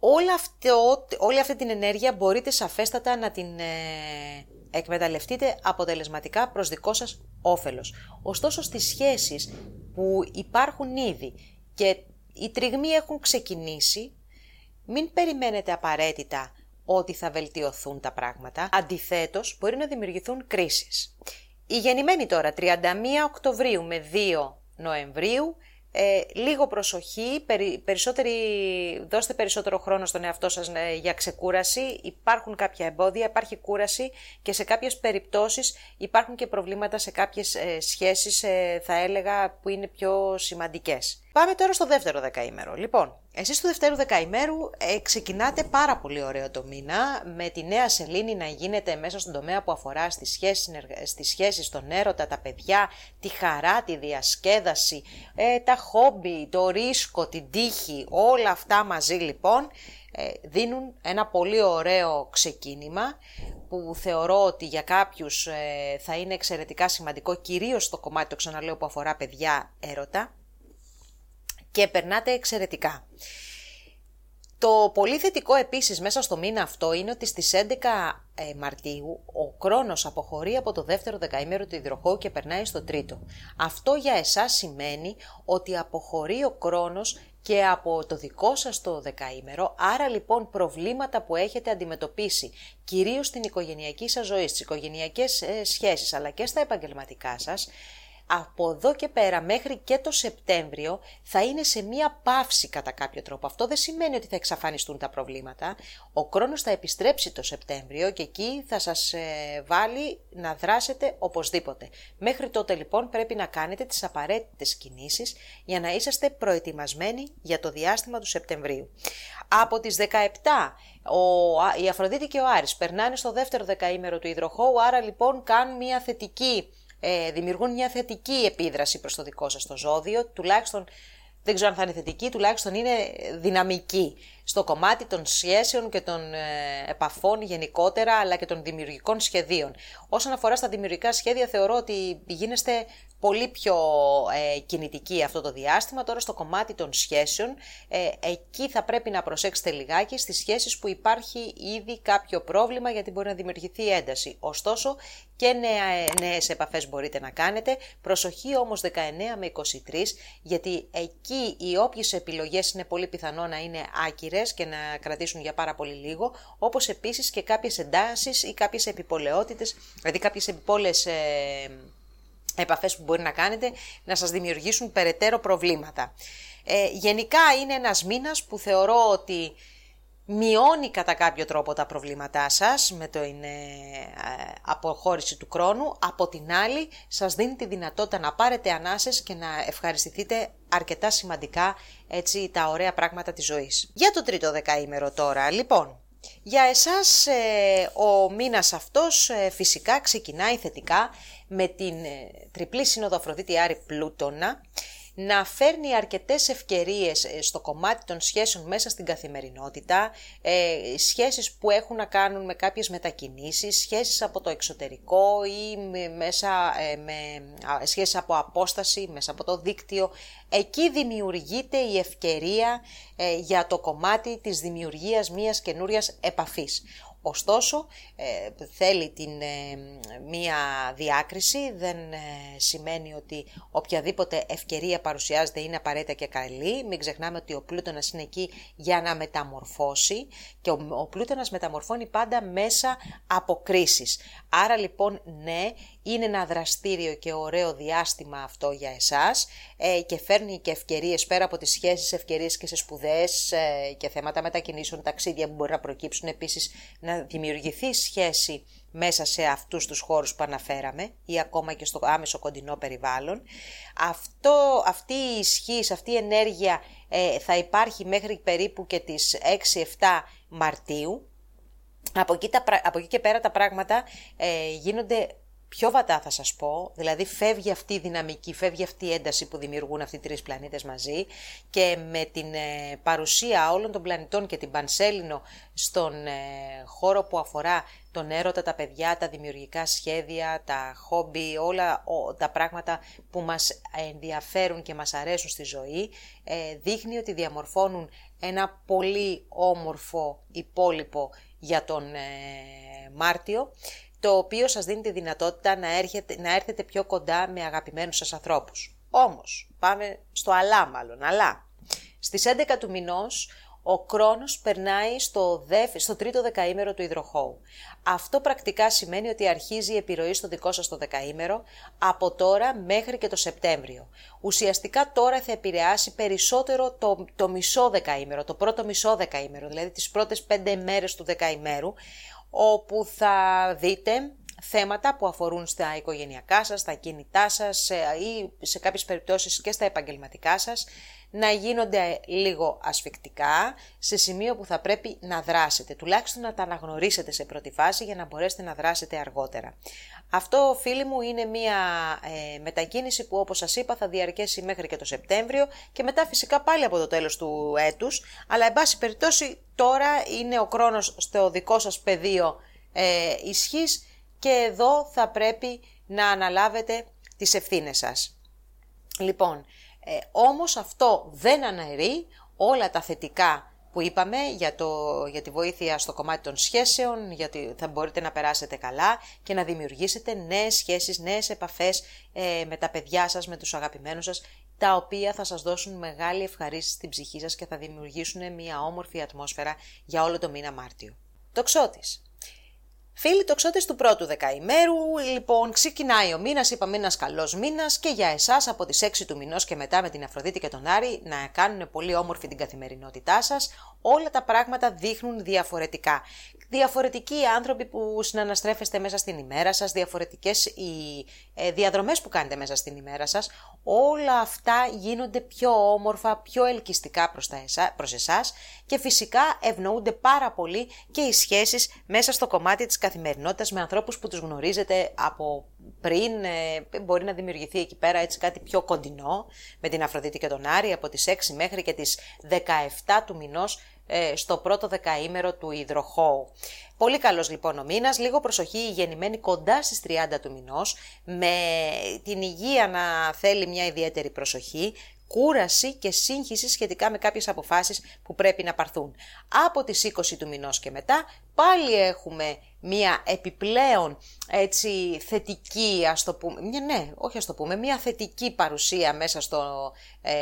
S1: όλα αυτό, όλη αυτή την ενέργεια μπορείτε σαφέστατα να την ε, εκμεταλλευτείτε αποτελεσματικά προς δικό σας όφελος. Ωστόσο στις σχέσεις που υπάρχουν ήδη και οι τριγμοί έχουν ξεκινήσει, μην περιμένετε απαραίτητα ότι θα βελτιωθούν τα πράγματα. Αντιθέτως, μπορεί να δημιουργηθούν κρίσεις. Η γεννημένη τώρα 31 Οκτωβρίου με 2 Νοεμβρίου ε, λίγο προσοχή, περισσότερη, δώστε περισσότερο χρόνο στον εαυτό σας ε, για ξεκούραση. Υπάρχουν κάποια εμπόδια, υπάρχει κούραση και σε κάποιες περιπτώσεις υπάρχουν και προβλήματα σε κάποιες ε, σχέσεις, ε, θα έλεγα, που είναι πιο σημαντικές. Πάμε τώρα στο δεύτερο δεκαήμερο. Λοιπόν, εσείς στο δεύτερο δεκαήμερου ε, ξεκινάτε πάρα πολύ ωραίο το μήνα με τη νέα σελήνη να γίνεται μέσα στον τομέα που αφορά στις σχέσεις, στις σχέσεις τον έρωτα, τα παιδιά, τη χαρά, τη διασκέδαση, ε, τα χόμπι, το ρίσκο, την τύχη, όλα αυτά μαζί λοιπόν ε, δίνουν ένα πολύ ωραίο ξεκίνημα που θεωρώ ότι για κάποιους ε, θα είναι εξαιρετικά σημαντικό κυρίως στο κομμάτι το ξαναλέω που αφορά παιδιά έρωτα και περνάτε εξαιρετικά. Το πολύ θετικό επίσης μέσα στο μήνα αυτό είναι ότι στις 11 ε, Μαρτίου ο Κρόνος αποχωρεί από το δεύτερο δεκαήμερο του υδροχώου και περνάει στο τρίτο. Αυτό για εσάς σημαίνει ότι αποχωρεί ο Κρόνος και από το δικό σας το δεκαήμερο, άρα λοιπόν προβλήματα που έχετε αντιμετωπίσει, κυρίως στην οικογενειακή σας ζωή, στις οικογενειακές ε, σχέσεις αλλά και στα επαγγελματικά σας, από εδώ και πέρα μέχρι και το Σεπτέμβριο θα είναι σε μία παύση κατά κάποιο τρόπο. Αυτό δεν σημαίνει ότι θα εξαφανιστούν τα προβλήματα. Ο χρόνος θα επιστρέψει το Σεπτέμβριο και εκεί θα σας ε, βάλει να δράσετε οπωσδήποτε. Μέχρι τότε λοιπόν πρέπει να κάνετε τις απαραίτητες κινήσεις για να είσαστε προετοιμασμένοι για το διάστημα του Σεπτεμβρίου. Από τις 17 ο, η Αφροδίτη και ο Άρης περνάνε στο δεύτερο δεκαήμερο του υδροχώου, άρα λοιπόν κάνουν μια θετική ε, δημιουργούν μια θετική επίδραση προς το δικό σας το ζώδιο, τουλάχιστον δεν ξέρω αν θα είναι θετική, τουλάχιστον είναι δυναμική. στο κομμάτι των σχέσεων και των ε, επαφών γενικότερα, αλλά και των δημιουργικών σχεδίων. Όσον αφορά στα δημιουργικά σχέδια, θεωρώ ότι γίνεστε πολύ πιο ε, κινητική αυτό το διάστημα. Τώρα στο κομμάτι των σχέσεων, ε, εκεί θα πρέπει να προσέξετε λιγάκι στις σχέσεις που υπάρχει ήδη κάποιο πρόβλημα γιατί μπορεί να δημιουργηθεί ένταση. Ωστόσο και νέα, νέες επαφές μπορείτε να κάνετε. Προσοχή όμως 19 με 23 γιατί εκεί οι όποιες επιλογές είναι πολύ πιθανό να είναι άκυρες και να κρατήσουν για πάρα πολύ λίγο, όπως επίσης και κάποιες εντάσεις ή κάποιες επιπολαιότητες, δηλαδή κάποιες επιπόλες ε, επαφές που μπορεί να κάνετε να σας δημιουργήσουν περαιτέρω προβλήματα. Ε, γενικά είναι ένας μήνας που θεωρώ ότι μειώνει κατά κάποιο τρόπο τα προβλήματά σας με το είναι αποχώρηση του χρόνου, από την άλλη σας δίνει τη δυνατότητα να πάρετε ανάσες και να ευχαριστηθείτε αρκετά σημαντικά έτσι τα ωραία πράγματα της ζωής. Για το τρίτο δεκαήμερο τώρα, λοιπόν, για εσάς ε, ο μήνας αυτός ε, φυσικά ξεκινάει θετικά με την ε, τριπλή σύνοδο Αφροδίτη Άρη Πλούτονα να φέρνει αρκετές ευκαιρίες στο κομμάτι των σχέσεων μέσα στην καθημερινότητα, σχέσεις που έχουν να κάνουν με κάποιες μετακινήσεις, σχέσεις από το εξωτερικό ή μέσα με σχέσεις από απόσταση, μέσα από το δίκτυο. Εκεί δημιουργείται η ευκαιρία ε, για το κομμάτι της δημιουργίας μιας καινούριας επαφής. Ωστόσο, ε, θέλει την, ε, μία διάκριση, δεν ε, σημαίνει ότι οποιαδήποτε ευκαιρία παρουσιάζεται είναι απαραίτητα και καλή. Μην ξεχνάμε ότι ο πλούτονας είναι εκεί για να μεταμορφώσει και ο, ο πλούτονας μεταμορφώνει πάντα μέσα από κρίσεις. Άρα λοιπόν ναι, είναι ένα δραστήριο και ωραίο διάστημα αυτό για εσάς ε, και φέρνει και ευκαιρίες πέρα από τις σχέσεις, ευκαιρίες και σε σπουδές ε, και θέματα μετακινήσεων, ταξίδια που μπορεί να προκύψουν επίσης να δημιουργηθεί σχέση μέσα σε αυτούς τους χώρους που αναφέραμε ή ακόμα και στο άμεσο κοντινό περιβάλλον. Αυτό, αυτή η ισχύ, αυτή η ενέργεια ε, θα υπάρχει μέχρι περίπου και τις 6-7 Μαρτίου. Από εκεί, τα, από εκεί και πέρα τα πράγματα ε, γίνονται πιο βατά θα σας πω, δηλαδή φεύγει αυτή η δυναμική, φεύγει αυτή η ένταση που δημιουργούν αυτοί οι τρεις πλανήτες μαζί και με την ε, παρουσία όλων των πλανητών και την Πανσέλινο στον ε, χώρο που αφορά τον έρωτα, τα παιδιά, τα δημιουργικά σχέδια, τα χόμπι, όλα τα πράγματα που μας ενδιαφέρουν και μας αρέσουν στη ζωή, ε, δείχνει ότι διαμορφώνουν ένα πολύ όμορφο υπόλοιπο για τον Μάρτιο το οποίο σας δίνει τη δυνατότητα να, έρχεται, να έρθετε πιο κοντά με αγαπημένους σας ανθρώπους. Όμως, πάμε στο αλλά μάλλον, αλλά. Στις 11 του μηνός, ο κρόνος περνάει στο, στο τρίτο δεκαήμερο του υδροχώου. Αυτό πρακτικά σημαίνει ότι αρχίζει η επιρροή στο δικό σας το δεκαήμερο από τώρα μέχρι και το Σεπτέμβριο. Ουσιαστικά τώρα θα επηρεάσει περισσότερο το, το μισό δεκαήμερο, το πρώτο μισό δεκαήμερο, δηλαδή τις πρώτες πέντε μέρες του δεκαήμερου, όπου θα δείτε θέματα που αφορούν στα οικογενειακά σας, στα κινητά σας ή σε κάποιες περιπτώσεις και στα επαγγελματικά σας, να γίνονται λίγο ασφικτικά σε σημείο που θα πρέπει να δράσετε, τουλάχιστον να τα αναγνωρίσετε σε πρώτη φάση για να μπορέσετε να δράσετε αργότερα. Αυτό, φίλοι μου, είναι μια ε, μετακίνηση που όπως σας είπα θα διαρκέσει μέχρι και το Σεπτέμβριο και μετά φυσικά πάλι από το τέλος του έτους, αλλά εν πάση περιπτώσει τώρα είναι ο χρόνος στο δικό σας πεδίο ε, ισχύς και εδώ θα πρέπει να αναλάβετε τις ευθύνες σας. Λοιπόν, ε, όμως αυτό δεν αναιρεί όλα τα θετικά που είπαμε για, το, για τη βοήθεια στο κομμάτι των σχέσεων, γιατί θα μπορείτε να περάσετε καλά και να δημιουργήσετε νέες σχέσεις, νέες επαφές ε, με τα παιδιά σας, με τους αγαπημένους σας, τα οποία θα σας δώσουν μεγάλη ευχαρίστηση στην ψυχή σας και θα δημιουργήσουν μια όμορφη ατμόσφαιρα για όλο το μήνα Μάρτιο. Το ξώτης. Φίλοι τοξότε του πρώτου δεκαημέρου, λοιπόν, ξεκινάει ο μήνας, είπαμε ένα καλός μήνας και για εσάς από τις 6 του μηνός και μετά με την Αφροδίτη και τον Άρη να κάνουν πολύ όμορφη την καθημερινότητά σας. Όλα τα πράγματα δείχνουν διαφορετικά. Διαφορετικοί άνθρωποι που συναναστρέφεστε μέσα στην ημέρα σας, διαφορετικές οι ε, διαδρομές που κάνετε μέσα στην ημέρα σας, όλα αυτά γίνονται πιο όμορφα, πιο ελκυστικά προς, τα εσά, προς εσάς και φυσικά ευνοούνται πάρα πολύ και οι σχέσεις μέσα στο κομμάτι της καθημερινότητας με ανθρώπους που τους γνωρίζετε από πριν, ε, μπορεί να δημιουργηθεί εκεί πέρα έτσι κάτι πιο κοντινό με την Αφροδίτη και τον Άρη από τις 6 μέχρι και τις 17 του μηνός ε, στο πρώτο δεκαήμερο του υδροχώου. Πολύ καλός λοιπόν ο μήνας, λίγο προσοχή η γεννημένη κοντά στις 30 του μηνός, με την υγεία να θέλει μια ιδιαίτερη προσοχή, κούραση και σύγχυση σχετικά με κάποιες αποφάσεις που πρέπει να πάρθουν. Από τις 20 του μηνός και μετά πάλι έχουμε μία επιπλέον έτσι θετική, ας το πούμε, μια, ναι, όχι ας το πούμε, μία θετική παρουσία μέσα στο ε,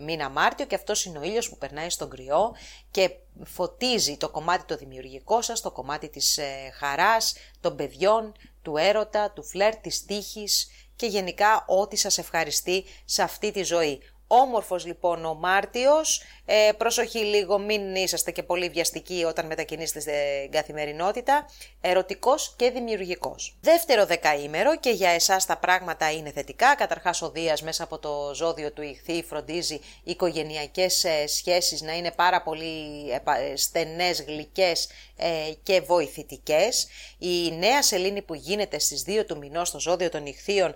S1: μήνα Μάρτιο και αυτός είναι ο ήλιος που περνάει στον κρυό και φωτίζει το κομμάτι το δημιουργικό σας, το κομμάτι της ε, χαράς, των παιδιών, του έρωτα, του φλερ, της τύχης και γενικά ό,τι σας ευχαριστεί σε αυτή τη ζωή. Όμορφος λοιπόν ο Μάρτιος, ε, προσοχή λίγο μην είσαστε και πολύ βιαστικοί όταν μετακινήσετε στην καθημερινότητα, ερωτικός και δημιουργικός. Δεύτερο δεκαήμερο και για εσάς τα πράγματα είναι θετικά, καταρχάς ο Δίας μέσα από το ζώδιο του ηχθή φροντίζει οι οικογενειακές ε, σχέσεις να είναι πάρα πολύ ε, στενές, γλυκές ε, και βοηθητικές. Η νέα σελήνη που γίνεται στις 2 του μηνός στο ζώδιο των ηχθείων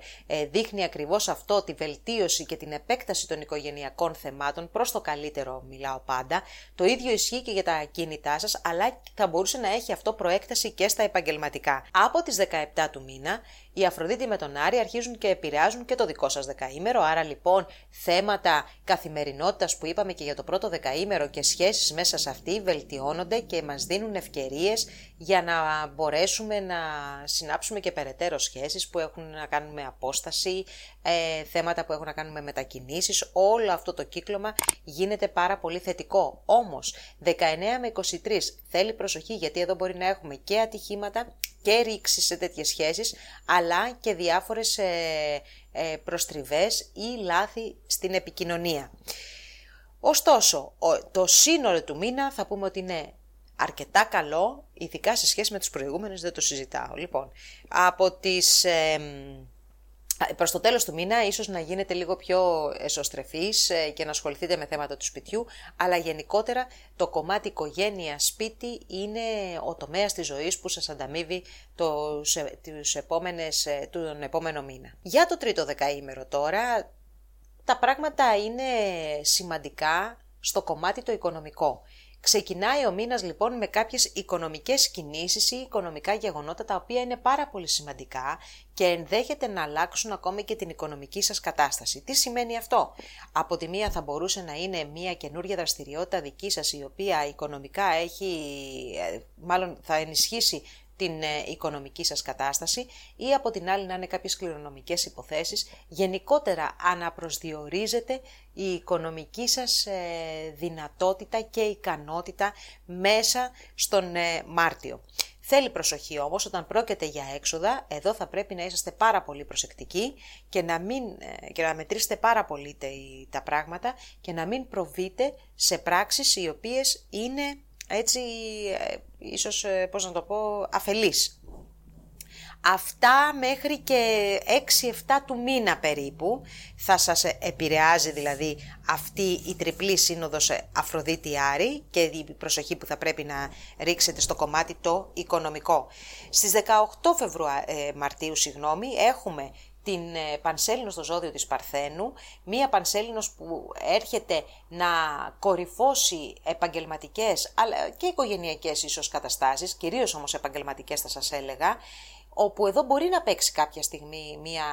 S1: δείχνει ακριβώς αυτό, τη βελτίωση και την επέκταση των οικογενειακών θεμάτων προς το καλύτερο μιλάω πάντα. Το ίδιο ισχύει και για τα κίνητά σας, αλλά θα μπορούσε να έχει αυτό προέκταση και στα επαγγελματικά. Από τις 17 του μήνα, η Αφροδίτη με τον Άρη αρχίζουν και επηρεάζουν και το δικό σας δεκαήμερο, άρα λοιπόν θέματα καθημερινότητας που είπαμε και για το πρώτο δεκαήμερο και σχέσεις μέσα σε αυτή βελτιώνονται και μας δίνουν ευκαιρίες για να μπορέσουμε να συνάψουμε και περαιτέρω σχέσεις που έχουν να κάνουν με απόσταση, ε, θέματα που έχουν να κάνουν με μετακινήσεις, όλο αυτό το κύκλωμα γίνεται πάρα πολύ θετικό. Όμως 19 με 23 θέλει προσοχή γιατί εδώ μπορεί να έχουμε και ατυχήματα και ρήξη σε τέτοιες σχέσεις, αλλά και διάφορες ε, ε, προστριβές ή λάθη στην επικοινωνία. Ωστόσο, το σύνολο του μήνα θα πούμε ότι είναι αρκετά καλό, ειδικά σε σχέση με τους προηγούμενους δεν το συζητάω. Λοιπόν, από τις... Ε, προς το τέλος του μήνα ίσως να γίνετε λίγο πιο εσωστρεφείς ε, και να ασχοληθείτε με θέματα του σπιτιού, αλλά γενικότερα το κομμάτι οικογένεια σπίτι είναι ο τομέας της ζωής που σας ανταμείβει το, τους επόμενες, ε, τον επόμενο μήνα. Για το τρίτο δεκαήμερο τώρα, τα πράγματα είναι σημαντικά στο κομμάτι το οικονομικό. Ξεκινάει ο μήνας λοιπόν με κάποιες οικονομικές κινήσεις ή οικονομικά γεγονότα τα οποία είναι πάρα πολύ σημαντικά και ενδέχεται να αλλάξουν ακόμη και την οικονομική σας κατάσταση. Τι σημαίνει αυτό; Από τη μία θα μπορούσε να είναι μια καινούργια δραστηριότητα δική σας η οποία οικονομικά έχει, ε, μάλλον θα ενισχύσει την ε, οικονομική σας κατάσταση ή από την άλλη να είναι κάποιες κληρονομικές υποθέσεις. Γενικότερα αναπροσδιορίζεται η οικονομική σας ε, δυνατότητα και ικανότητα μέσα στον ε, Μάρτιο. Θέλει προσοχή όμως όταν πρόκειται για έξοδα, εδώ θα πρέπει να είσαστε πάρα πολύ προσεκτικοί και να, μην, και να μετρήσετε πάρα πολύ τα πράγματα και να μην προβείτε σε πράξεις οι οποίες είναι έτσι ε, ίσως, ε, πώς να το πω, αφελής. Αυτά μέχρι και 6-7 του μήνα περίπου θα σας επηρεάζει δηλαδή αυτή η τριπλή σύνοδος Αφροδίτη Άρη και η προσοχή που θα πρέπει να ρίξετε στο κομμάτι το οικονομικό. Στις 18 Φεβρουαρίου, ε, Μαρτίου συγγνώμη, έχουμε την ε, Πανσέλινο στο ζώδιο της Παρθένου, μία Πανσέλινος που έρχεται να κορυφώσει επαγγελματικές αλλά και οικογενειακές ίσως καταστάσεις, κυρίως όμως επαγγελματικές θα σας έλεγα, όπου εδώ μπορεί να παίξει κάποια στιγμή μία,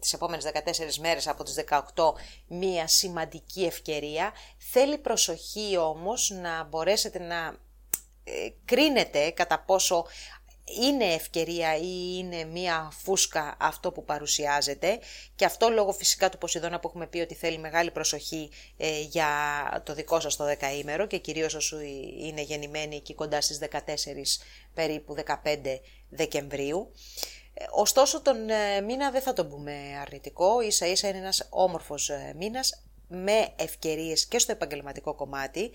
S1: τις επόμενες 14 μέρες από τις 18 μία σημαντική ευκαιρία. Θέλει προσοχή όμως να μπορέσετε να ε, κρίνετε κατά πόσο είναι ευκαιρία ή είναι μία φούσκα αυτό που παρουσιάζεται και αυτό λόγω φυσικά του Ποσειδώνα που έχουμε πει ότι θέλει μεγάλη προσοχή ε, για το δικό σας το δεκαήμερο και κυρίως όσο είναι γεννημένοι εκεί κοντά στις 14 περίπου 15 Δεκεμβρίου. Ε, ωστόσο τον ε, μήνα δεν θα τον πούμε αρνητικό, ίσα ίσα είναι ένας όμορφος μήνας με ευκαιρίες και στο επαγγελματικό κομμάτι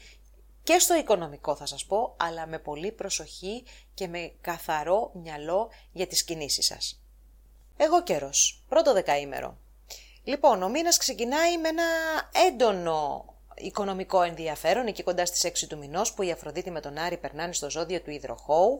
S1: και στο οικονομικό θα σας πω, αλλά με πολύ προσοχή και με καθαρό μυαλό για τις κινήσεις σας. Εγώ καιρός, πρώτο δεκαήμερο. Λοιπόν, ο μήνας ξεκινάει με ένα έντονο οικονομικό ενδιαφέρον, εκεί κοντά στις 6 του μηνός, που η Αφροδίτη με τον Άρη περνάνε στο ζώδιο του υδροχώου.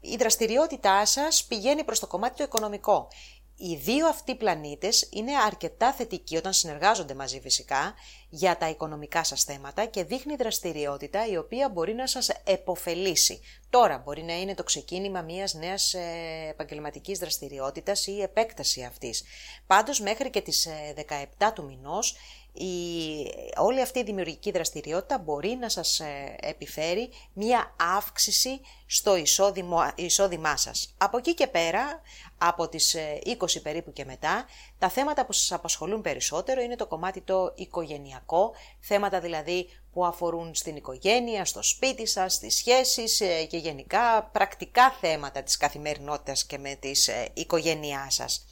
S1: Η δραστηριότητά σας πηγαίνει προς το κομμάτι το οικονομικό. οι δύο αυτοί πλανήτες είναι αρκετά θετικοί όταν συνεργάζονται μαζί φυσικά για τα οικονομικά σας θέματα και δείχνει δραστηριότητα η οποία μπορεί να σας επωφελήσει. Τώρα μπορεί να είναι το ξεκίνημα μιας νέας ε, επαγγελματικής δραστηριότητας ή επέκταση αυτής. Πάντως μέχρι και τις 17 ε, του μηνός η, όλη αυτή η δημιουργική δραστηριότητα μπορεί να σας ε, επιφέρει μία αύξηση στο εισόδημα, εισόδημά σας. Από εκεί και πέρα, από τις 20 περίπου και μετά, τα θέματα που σας απασχολούν περισσότερο είναι το κομμάτι το οικογενειακό, θέματα δηλαδή που αφορούν στην οικογένεια, στο σπίτι σας, στις σχέσεις ε, και γενικά πρακτικά θέματα της καθημερινότητας και με της ε, οικογένειά σας.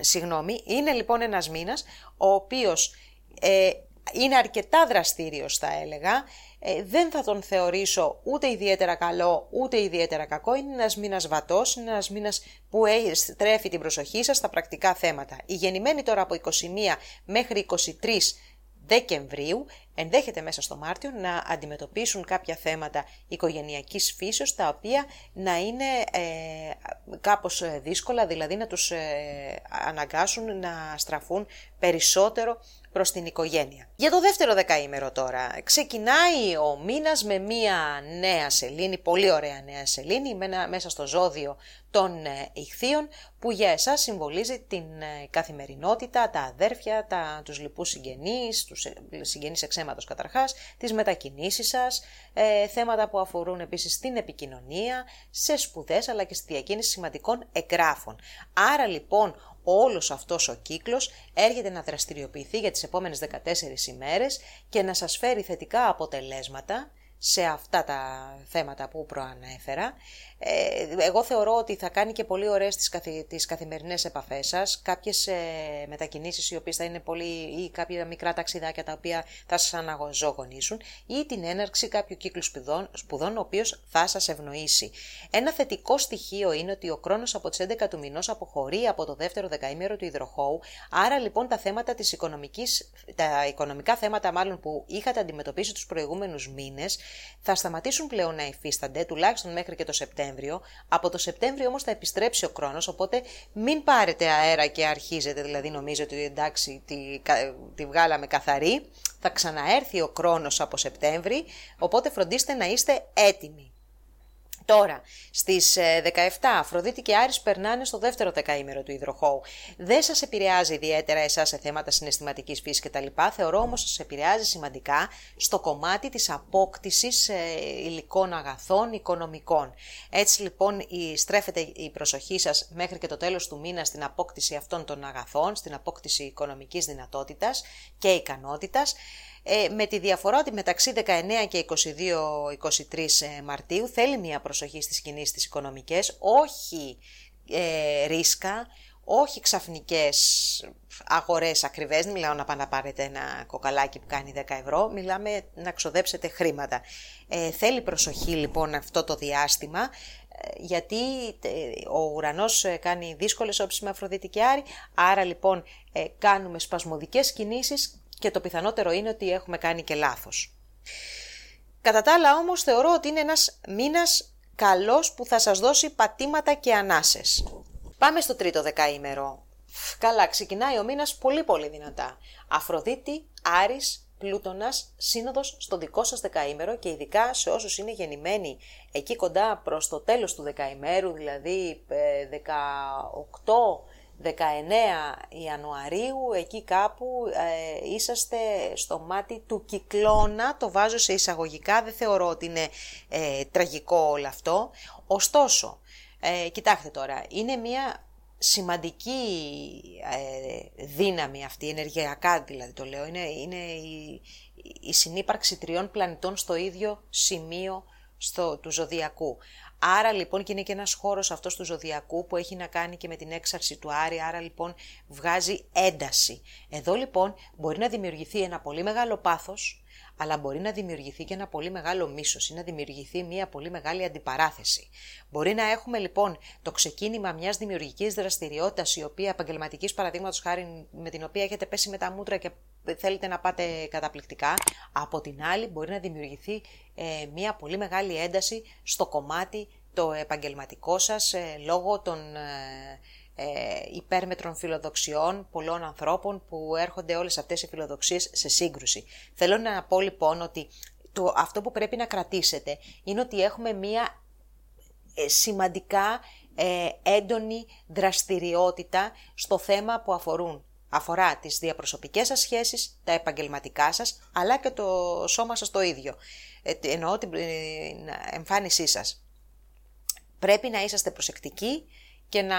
S1: Συγγνώμη, είναι λοιπόν ένας μήνας ο οποίος ε, είναι αρκετά δραστήριος θα έλεγα, ε, δεν θα τον θεωρήσω ούτε ιδιαίτερα καλό ούτε ιδιαίτερα κακό, είναι ένας μήνας βατός, είναι ένας μήνας που τρέφει την προσοχή σας στα πρακτικά θέματα. Οι γεννημένοι τώρα από 21 μέχρι 23 Δεκεμβρίου ενδέχεται μέσα στο Μάρτιο να αντιμετωπίσουν κάποια θέματα οικογενειακής φύσεως τα οποία να είναι ε, κάπως δύσκολα, δηλαδή να τους ε, αναγκάσουν να στραφούν περισσότερο προς την οικογένεια. Για το δεύτερο δεκαήμερο τώρα, ξεκινάει ο μήνας με μία νέα σελήνη, πολύ ωραία νέα σελήνη, μέσα στο ζώδιο των ε, ηχθείων, που για εσάς συμβολίζει την ε, καθημερινότητα, τα αδέρφια, τα, τους λοιπούς συγγενείς, τους ε, συγγενείς εξαίματος καταρχάς, τις μετακινήσεις σας, θέματα που αφορούν επίσης την επικοινωνία, σε σπουδές αλλά και στη διακίνηση σημαντικών εγγράφων. Άρα λοιπόν όλος αυτός ο κύκλος έρχεται να δραστηριοποιηθεί για τις επόμενες 14 ημέρες και να σας φέρει θετικά αποτελέσματα σε αυτά τα θέματα που προανέφερα. ε, εγώ θεωρώ ότι θα κάνει και πολύ ωραίες τις, καθη, τις καθημερινές επαφές σας, κάποιες ε, μετακινήσεις οι οποίες θα είναι πολύ ή κάποια μικρά ταξιδάκια τα οποία θα σας αναζωογονήσουν ή την έναρξη κάποιου κύκλου σπουδών, σπουδών ο οποίος θα σας ευνοήσει. Ένα θετικό στοιχείο είναι ότι ο χρόνος από τις 11 του μηνός αποχωρεί από το δεύτερο δεκαήμερο του υδροχώου, άρα λοιπόν τα θέματα της οικονομικής, τα οικονομικά θέματα μάλλον που είχατε αντιμετωπίσει τους προηγούμενους μήνες θα σταματήσουν πλέον να υφίστανται, τουλάχιστον μέχρι και το Σεπτέμβριο από το Σεπτέμβριο όμως θα επιστρέψει ο χρόνος, οπότε μην πάρετε αέρα και αρχίζετε, δηλαδή νομίζετε ότι εντάξει τη, τη βγάλαμε καθαρή. Θα ξαναέρθει ο χρόνος από Σεπτέμβρη, οπότε φροντίστε να είστε έτοιμοι. Τώρα, στις 17 ε, Αφροδίτη και Άρης περνάνε στο δεύτερο δεκαήμερο του υδροχώου. Δεν σας επηρεάζει ιδιαίτερα εσάς σε θέματα συναισθηματικής φύσης κτλ. Θεωρώ όμως σας επηρεάζει σημαντικά στο κομμάτι της απόκτησης ε, υλικών αγαθών οικονομικών. Έτσι λοιπόν στρέφεται η προσοχή σας μέχρι και το τέλος του μήνα στην απόκτηση αυτών των αγαθών, στην απόκτηση οικονομικής δυνατότητας και ικανότητας ε, με τη διαφορά ότι μεταξύ 19 και 22-23 ε, Μαρτίου θέλει μια προσοχή στις κινήσεις τις οικονομικές, όχι ε, ρίσκα, όχι ξαφνικές αγορές ακριβές, δεν μιλάω να πάνε να πάρετε ένα κοκαλάκι που κάνει 10 ευρώ, μιλάμε να ξοδέψετε χρήματα. Ε, θέλει προσοχή λοιπόν αυτό το διάστημα, ε, γιατί ο ουρανός κάνει δύσκολες όψεις με Αφροδίτη και Άρη, άρα λοιπόν κάνουμε σπασμωδικές κινήσεις και το πιθανότερο είναι ότι έχουμε κάνει και λάθος. Κατά τα άλλα όμως θεωρώ ότι είναι ένας μήνας καλός που θα σας δώσει πατήματα και ανάσες. Πάμε στο τρίτο δεκαήμερο. Καλά, ξεκινάει ο μήνας πολύ πολύ δυνατά. Αφροδίτη, Άρης, Πλούτονας, σύνοδος στο δικό σας δεκαήμερο και ειδικά σε όσους είναι γεννημένοι εκεί κοντά προς το τέλος του δεκαήμερου, δηλαδή 18 ε, 19 Ιανουαρίου, εκεί κάπου ε, είσαστε στο μάτι του κυκλώνα, το βάζω σε εισαγωγικά, δεν θεωρώ ότι είναι ε, τραγικό όλο αυτό. Ωστόσο, ε, κοιτάξτε τώρα, είναι μια σημαντική ε, δύναμη αυτή, ενεργειακά δηλαδή το λέω, είναι, είναι η, η συνύπαρξη τριών πλανητών στο ίδιο σημείο στο, του ζωδιακού. Άρα λοιπόν και είναι και ένας χώρος αυτός του ζωδιακού που έχει να κάνει και με την έξαρση του Άρη, άρα λοιπόν βγάζει ένταση. Εδώ λοιπόν μπορεί να δημιουργηθεί ένα πολύ μεγάλο πάθος, αλλά μπορεί να δημιουργηθεί και ένα πολύ μεγάλο μίσος ή να δημιουργηθεί μια πολύ μεγάλη αντιπαράθεση. Μπορεί να έχουμε λοιπόν το ξεκίνημα μιας δημιουργικής δραστηριότητας η οποία επαγγελματικής παραδείγματος χάρη με την οποία έχετε πέσει με τα μούτρα και θέλετε να πάτε καταπληκτικά. Από την άλλη μπορεί να δημιουργηθεί ε, μια πολύ μεγάλη ένταση στο κομμάτι το επαγγελματικό σας ε, λόγω των, ε, ε, υπέρμετρων φιλοδοξιών πολλών ανθρώπων που έρχονται όλες αυτές οι φιλοδοξίες σε σύγκρουση. Θέλω να πω λοιπόν ότι το, αυτό που πρέπει να κρατήσετε είναι ότι έχουμε μία ε, σημαντικά ε, έντονη δραστηριότητα στο θέμα που αφορούν αφορά τις διαπροσωπικές σας σχέσεις, τα επαγγελματικά σας, αλλά και το σώμα σας το ίδιο. Ε, εννοώ την εμφάνισή σας. Πρέπει να είσαστε προσεκτικοί και να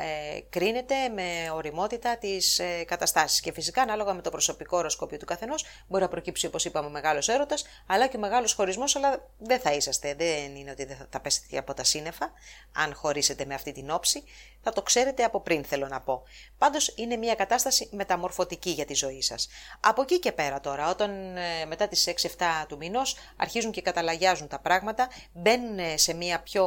S1: ε, κρίνετε με οριμότητα τις ε, καταστάσεις. Και φυσικά, ανάλογα με το προσωπικό οροσκόπιο του καθενός, μπορεί να προκύψει, όπως είπαμε, ο μεγάλος έρωτας, αλλά και ο μεγάλος χωρισμός, αλλά δεν θα είσαστε, δεν είναι ότι δεν θα, θα πέσετε από τα σύννεφα, αν χωρίσετε με αυτή την όψη, θα το ξέρετε από πριν θέλω να πω. Πάντως είναι μια κατάσταση μεταμορφωτική για τη ζωή σας. Από εκεί και πέρα τώρα, όταν ε, μετά τις 6-7 του μηνός αρχίζουν και καταλαγιάζουν τα πράγματα, μπαίνουν σε μια πιο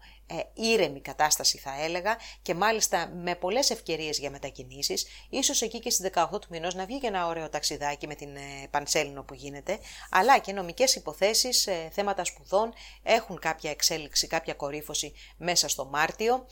S1: ε, ήρεμη κατάσταση θα έλεγα και μάλιστα με πολλές ευκαιρίες για μετακινήσεις, ίσως εκεί και στις 18 του μηνός να βγει και ένα ωραίο ταξιδάκι με την ε, Πανσέλινο που γίνεται, αλλά και νομικές υποθέσεις, ε, θέματα σπουδών έχουν κάποια εξέλιξη, κάποια κορύφωση μέσα στο Μάρτιο,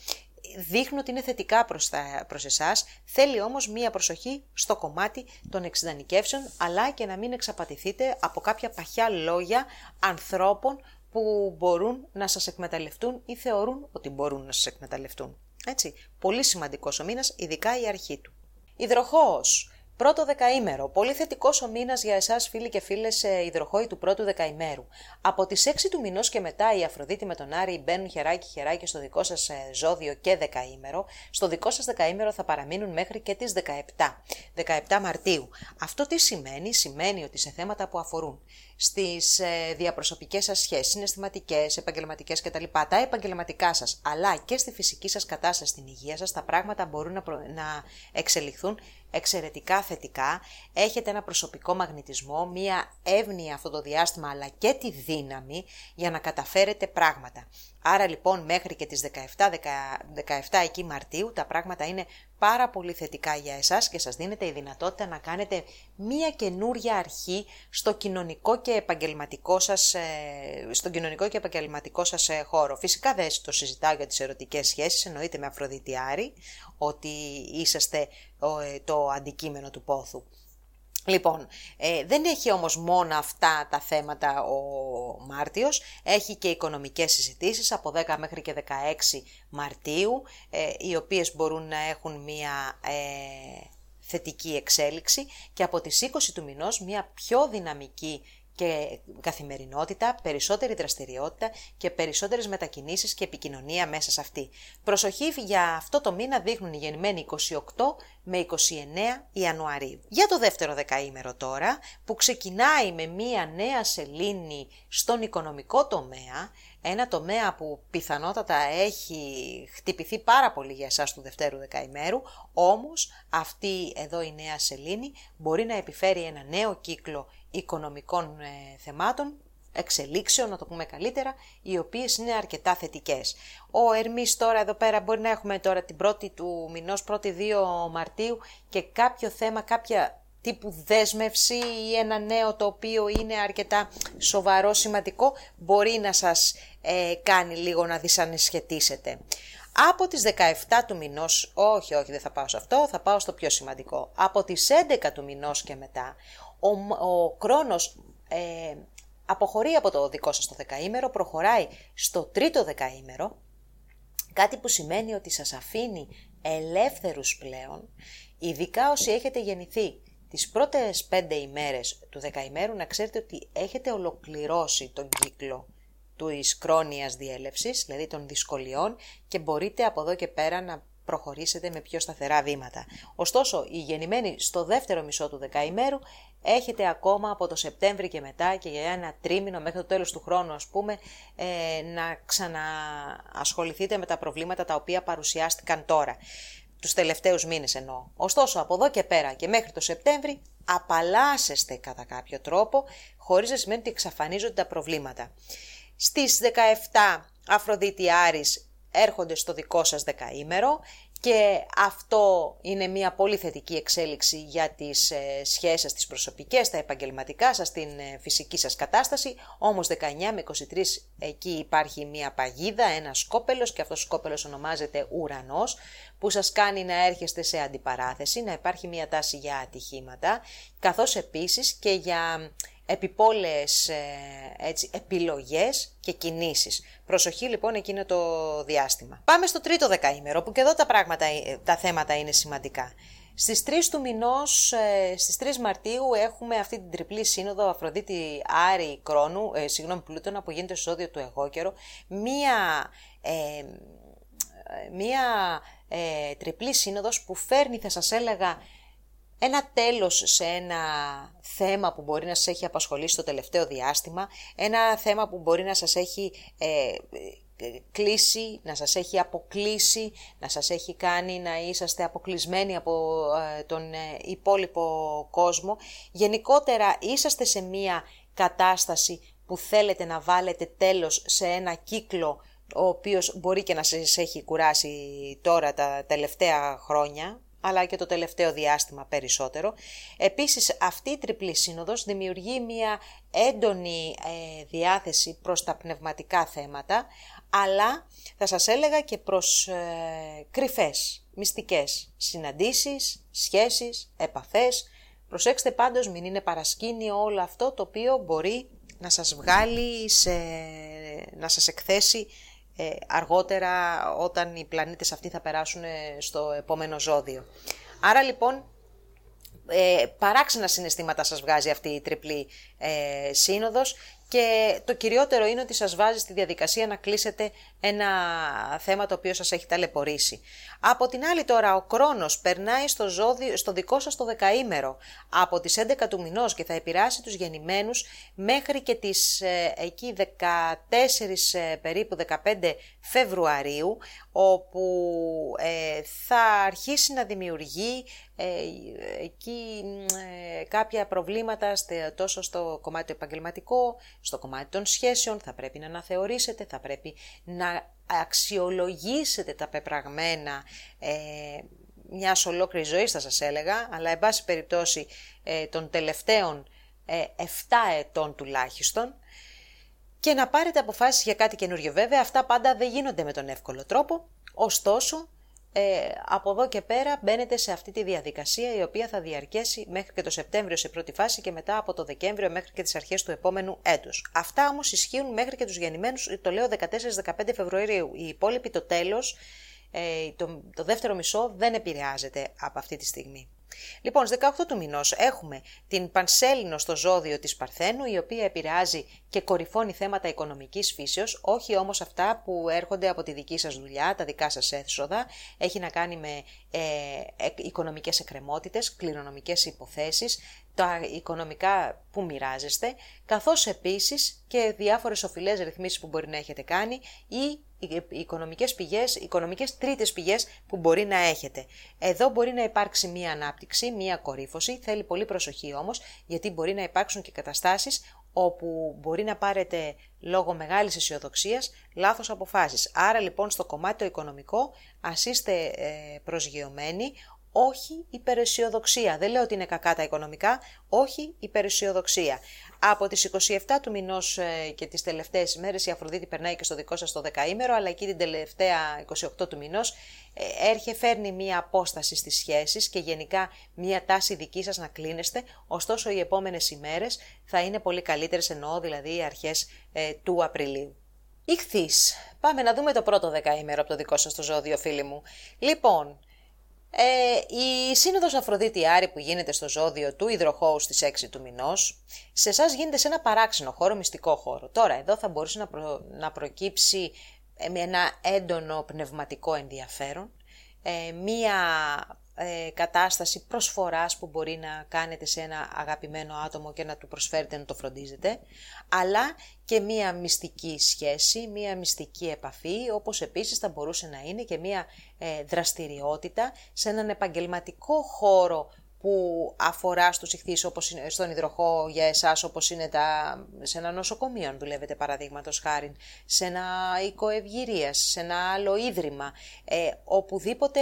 S1: δείχνουν ότι είναι θετικά προς, τα, προς εσάς, θέλει όμως μία προσοχή στο κομμάτι των εξειδανικεύσεων, αλλά και να μην εξαπατηθείτε από κάποια παχιά λόγια ανθρώπων που μπορούν να σας εκμεταλλευτούν ή θεωρούν ότι μπορούν να σας εκμεταλλευτούν. Έτσι, πολύ σημαντικός ο μήνας, ειδικά η αρχή του. Υδροχόος. Πρώτο δεκαήμερο. Πολύ θετικός ο μήνας για εσάς, φίλοι και φίλες, υδροχόοι του πρώτου δεκαημέρου. Από τις 6 του μηνός και μετά, η Αφροδίτη με τον Άρη μπαίνουν χεράκι-χεράκι στο δικό σας ε, ζώδιο και δεκαήμερο. Στο δικό σας δεκαήμερο θα παραμείνουν μέχρι και τις 17. 17 Μαρτίου. Αυτό τι σημαίνει, σημαίνει ότι σε θέματα που αφορούν στις ε, διαπροσωπικές σας σχέσεις, συναισθηματικές, επαγγελματικές κτλ. Τα επαγγελματικά σας αλλά και στη φυσική σας κατάσταση, στην υγεία σας, τα πράγματα μπορούν να, να εξελιχθούν εξαιρετικά θετικά, έχετε ένα προσωπικό μαγνητισμό, μία εύνοια αυτό το διάστημα αλλά και τη δύναμη για να καταφέρετε πράγματα. Άρα λοιπόν μέχρι και τις 17, 17 εκεί Μαρτίου τα πράγματα είναι πάρα πολύ θετικά για εσάς και σας δίνεται η δυνατότητα να κάνετε μία καινούρια αρχή στο κοινωνικό και επαγγελματικό σας, ε, στον κοινωνικό και επαγγελματικό σας ε, χώρο. Φυσικά δεν το συζητάω για τις ερωτικές σχέσεις, εννοείται με Αφροδιτιάρη, ότι είσαστε ε, το αντικείμενο του πόθου. Λοιπόν, ε, δεν έχει όμως μόνο αυτά τα θέματα ο Μάρτιος, έχει και οικονομικές συζητήσεις από 10 μέχρι και 16 Μαρτίου, ε, οι οποίες μπορούν να έχουν μία ε, θετική εξέλιξη και από τις 20 του μηνός μία πιο δυναμική και καθημερινότητα, περισσότερη δραστηριότητα και περισσότερες μετακινήσεις και επικοινωνία μέσα σε αυτή. Προσοχή για αυτό το μήνα δείχνουν οι γεννημένοι 28 με 29 Ιανουαρίου. Για το δεύτερο δεκαήμερο τώρα, που ξεκινάει με μία νέα σελήνη στον οικονομικό τομέα, ένα τομέα που πιθανότατα έχει χτυπηθεί πάρα πολύ για εσάς του δευτέρου δεκαημέρου, όμως αυτή εδώ η νέα σελήνη μπορεί να επιφέρει ένα νέο κύκλο οικονομικών ε, θεμάτων, εξελίξεων, να το πούμε καλύτερα, οι οποίες είναι αρκετά θετικές. Ο Ερμής τώρα εδώ πέρα μπορεί να έχουμε τώρα την πρώτη του μηνός, πρώτη 2 Μαρτίου και κάποιο θέμα, κάποια τύπου δέσμευση ή ένα νέο το οποίο είναι αρκετά σοβαρό, σημαντικό, μπορεί να σας ε, κάνει λίγο να δυσανεσχετήσετε. Από τις 17 του μηνός, όχι, όχι, δεν θα πάω σε αυτό, θα πάω στο πιο σημαντικό. Από τις 11 του μηνός και μετά, ο, ο Κρόνος ε, αποχωρεί από το δικό σας το δεκαήμερο, προχωράει στο τρίτο δεκαήμερο, κάτι που σημαίνει ότι σας αφήνει ελεύθερους πλέον, ειδικά όσοι έχετε γεννηθεί τις πρώτες πέντε ημέρες του δεκαημέρου να ξέρετε ότι έχετε ολοκληρώσει τον κύκλο του κρόνιας διέλευσης, δηλαδή των δυσκολιών και μπορείτε από εδώ και πέρα να προχωρήσετε με πιο σταθερά βήματα. Ωστόσο, οι γεννημένοι στο δεύτερο μισό του δεκαημέρου έχετε ακόμα από το Σεπτέμβρη και μετά και για ένα τρίμηνο μέχρι το τέλος του χρόνου ας πούμε ε, να ξαναασχοληθείτε με τα προβλήματα τα οποία παρουσιάστηκαν τώρα. Τους τελευταίους μήνες εννοώ. Ωστόσο από εδώ και πέρα και μέχρι το Σεπτέμβρη απαλλάσσεστε κατά κάποιο τρόπο χωρίς να σημαίνει ότι εξαφανίζονται τα προβλήματα. Στις 17 Αφροδίτη Άρης έρχονται στο δικό σας δεκαήμερο και αυτό είναι μια πολύ θετική εξέλιξη για τις ε, σχέσεις τις προσωπικές, τα επαγγελματικά σας, την ε, φυσική σας κατάσταση. Όμως 19 με 23 εκεί υπάρχει μια παγίδα, ένας σκόπελος και αυτός ο σκόπελος ονομάζεται ουρανός που σας κάνει να έρχεστε σε αντιπαράθεση, να υπάρχει μια τάση για ατυχήματα, καθώς επίσης και για επιπόλες ε, έτσι, επιλογές και κινήσεις. Προσοχή λοιπόν εκείνο το διάστημα. Πάμε στο τρίτο δεκαήμερο που και εδώ τα, πράγματα, ε, τα θέματα είναι σημαντικά. Στις 3 του μηνός, ε, στις 3 Μαρτίου έχουμε αυτή την τριπλή σύνοδο Αφροδίτη Άρη Κρόνου, ε, συγγνώμη Πλούτονα που γίνεται στο ζώδιο του εγώκερο, μία, ε, μία ε, τριπλή σύνοδος που φέρνει θα σας έλεγα ένα τέλος σε ένα θέμα που μπορεί να σας έχει απασχολήσει το τελευταίο διάστημα, ένα θέμα που μπορεί να σας έχει ε, κλείσει, να σας έχει αποκλείσει, να σας έχει κάνει να είσαστε αποκλεισμένοι από ε, τον ε, υπόλοιπο κόσμο. Γενικότερα είσαστε σε μία κατάσταση που θέλετε να βάλετε τέλος σε ένα κύκλο ο οποίος μπορεί και να σας έχει κουράσει τώρα τα τελευταία χρόνια, αλλά και το τελευταίο διάστημα περισσότερο. Επίσης αυτή η τριπλή σύνοδος δημιουργεί μια έντονη ε, διάθεση προς τα πνευματικά θέματα, αλλά θα σας έλεγα και προς ε, κρυφές, μυστικές συναντήσεις, σχέσεις, επαφές. Προσέξτε πάντως μην είναι παρασκήνιο όλο αυτό το οποίο μπορεί να σας βγάλει, σε, να σας εκθέσει ε, αργότερα όταν οι πλανήτες αυτοί θα περάσουν στο επόμενο ζώδιο. Άρα λοιπόν ε, παράξενα συναισθήματα σας βγάζει αυτή η τριπλή ε, σύνοδος και το κυριότερο είναι ότι σας βάζει στη διαδικασία να κλείσετε ένα θέμα το οποίο σας έχει ταλαιπωρήσει. Από την άλλη τώρα ο Κρόνος περνάει στο, ζώδιο, στο δικό σας το δεκαήμερο από τις 11 του μηνός και θα επηρεάσει τους γεννημένους μέχρι και τις ε, εκεί 14 ε, περίπου 15 Φεβρουαρίου όπου ε, θα αρχίσει να δημιουργεί εκεί κάποια προβλήματα τόσο στο κομμάτι το επαγγελματικό, στο κομμάτι των σχέσεων, θα πρέπει να αναθεωρήσετε, θα πρέπει να αξιολογήσετε τα πεπραγμένα ε, μιας ολόκληρης ζωής θα σας έλεγα, αλλά εν πάση περιπτώσει ε, των τελευταίων ε, 7 ετών τουλάχιστον, και να πάρετε αποφάσεις για κάτι καινούριο. Βέβαια, αυτά πάντα δεν γίνονται με τον εύκολο τρόπο, ωστόσο ε, από εδώ και πέρα μπαίνετε σε αυτή τη διαδικασία η οποία θα διαρκέσει μέχρι και το Σεπτέμβριο σε πρώτη φάση και μετά από το Δεκέμβριο μέχρι και τις αρχές του επόμενου έτους. Αυτά όμως ισχύουν μέχρι και τους γεννημένους, το λέω 14-15 Φεβρουαρίου. Οι υπόλοιποι το τέλος, ε, το, το δεύτερο μισό δεν επηρεάζεται από αυτή τη στιγμή. Λοιπόν, στις 18 του μηνός έχουμε την Πανσέλινο στο ζώδιο της Παρθένου, η οποία επηρεάζει και κορυφώνει θέματα οικονομικής φύσεως, όχι όμως αυτά που έρχονται από τη δική σας δουλειά, τα δικά σας έσοδα, έχει να κάνει με ε, ε, οικονομικές εκκρεμότητες, κληρονομικές υποθέσεις, τα οικονομικά που μοιράζεστε, καθώς επίσης και διάφορες οφειλές ρυθμίσεις που μπορεί να έχετε κάνει ή οι οικονομικές πηγές, οικονομικές τρίτες πηγές που μπορεί να έχετε. Εδώ μπορεί να υπάρξει μία ανάπτυξη, μία κορύφωση, θέλει πολύ προσοχή όμως, γιατί μπορεί να υπάρξουν και καταστάσεις όπου μπορεί να πάρετε λόγω μεγάλης αισιοδοξίας λάθος αποφάσεις. Άρα λοιπόν στο κομμάτι το οικονομικό ας είστε ε, προσγειωμένοι, όχι υπεραισιοδοξία. Δεν λέω ότι είναι κακά τα οικονομικά, όχι υπεραισιοδοξία. Από τις 27 του μηνός ε, και τις τελευταίες μέρες η Αφροδίτη περνάει και στο δικό σας το δεκαήμερο, αλλά εκεί την τελευταία 28 του μηνός ε, έρχε, φέρνει μία απόσταση στις σχέσεις και γενικά μία τάση δική σας να κλείνεστε, ωστόσο οι επόμενες ημέρες θα είναι πολύ καλύτερες, εννοώ δηλαδή οι αρχές ε, του Απριλίου. Ιχθύς. Πάμε να δούμε το πρώτο δεκαήμερο από το δικό σας το ζώδιο, φίλοι μου. Λοιπόν, ε, η σύνοδος Αφροδίτη Άρη που γίνεται στο ζώδιο του υδροχώου στις 6 του μηνός, σε εσάς γίνεται σε ένα παράξενο χώρο, μυστικό χώρο. Τώρα εδώ θα μπορούσε να, να προκύψει ε, με ένα έντονο πνευματικό ενδιαφέρον, ε, μία ε, κατάσταση προσφοράς που μπορεί να κάνετε σε ένα αγαπημένο άτομο και να του προσφέρετε να το φροντίζετε, αλλά και μία μυστική σχέση, μία μυστική επαφή, όπως επίσης θα μπορούσε να είναι και μία ε, δραστηριότητα σε έναν επαγγελματικό χώρο που αφορά στους ηχθείς όπως είναι στον υδροχό για εσάς όπως είναι τα, σε ένα νοσοκομείο αν δουλεύετε παραδείγματος χάρη, σε ένα οίκο σε ένα άλλο ίδρυμα, ε, οπουδήποτε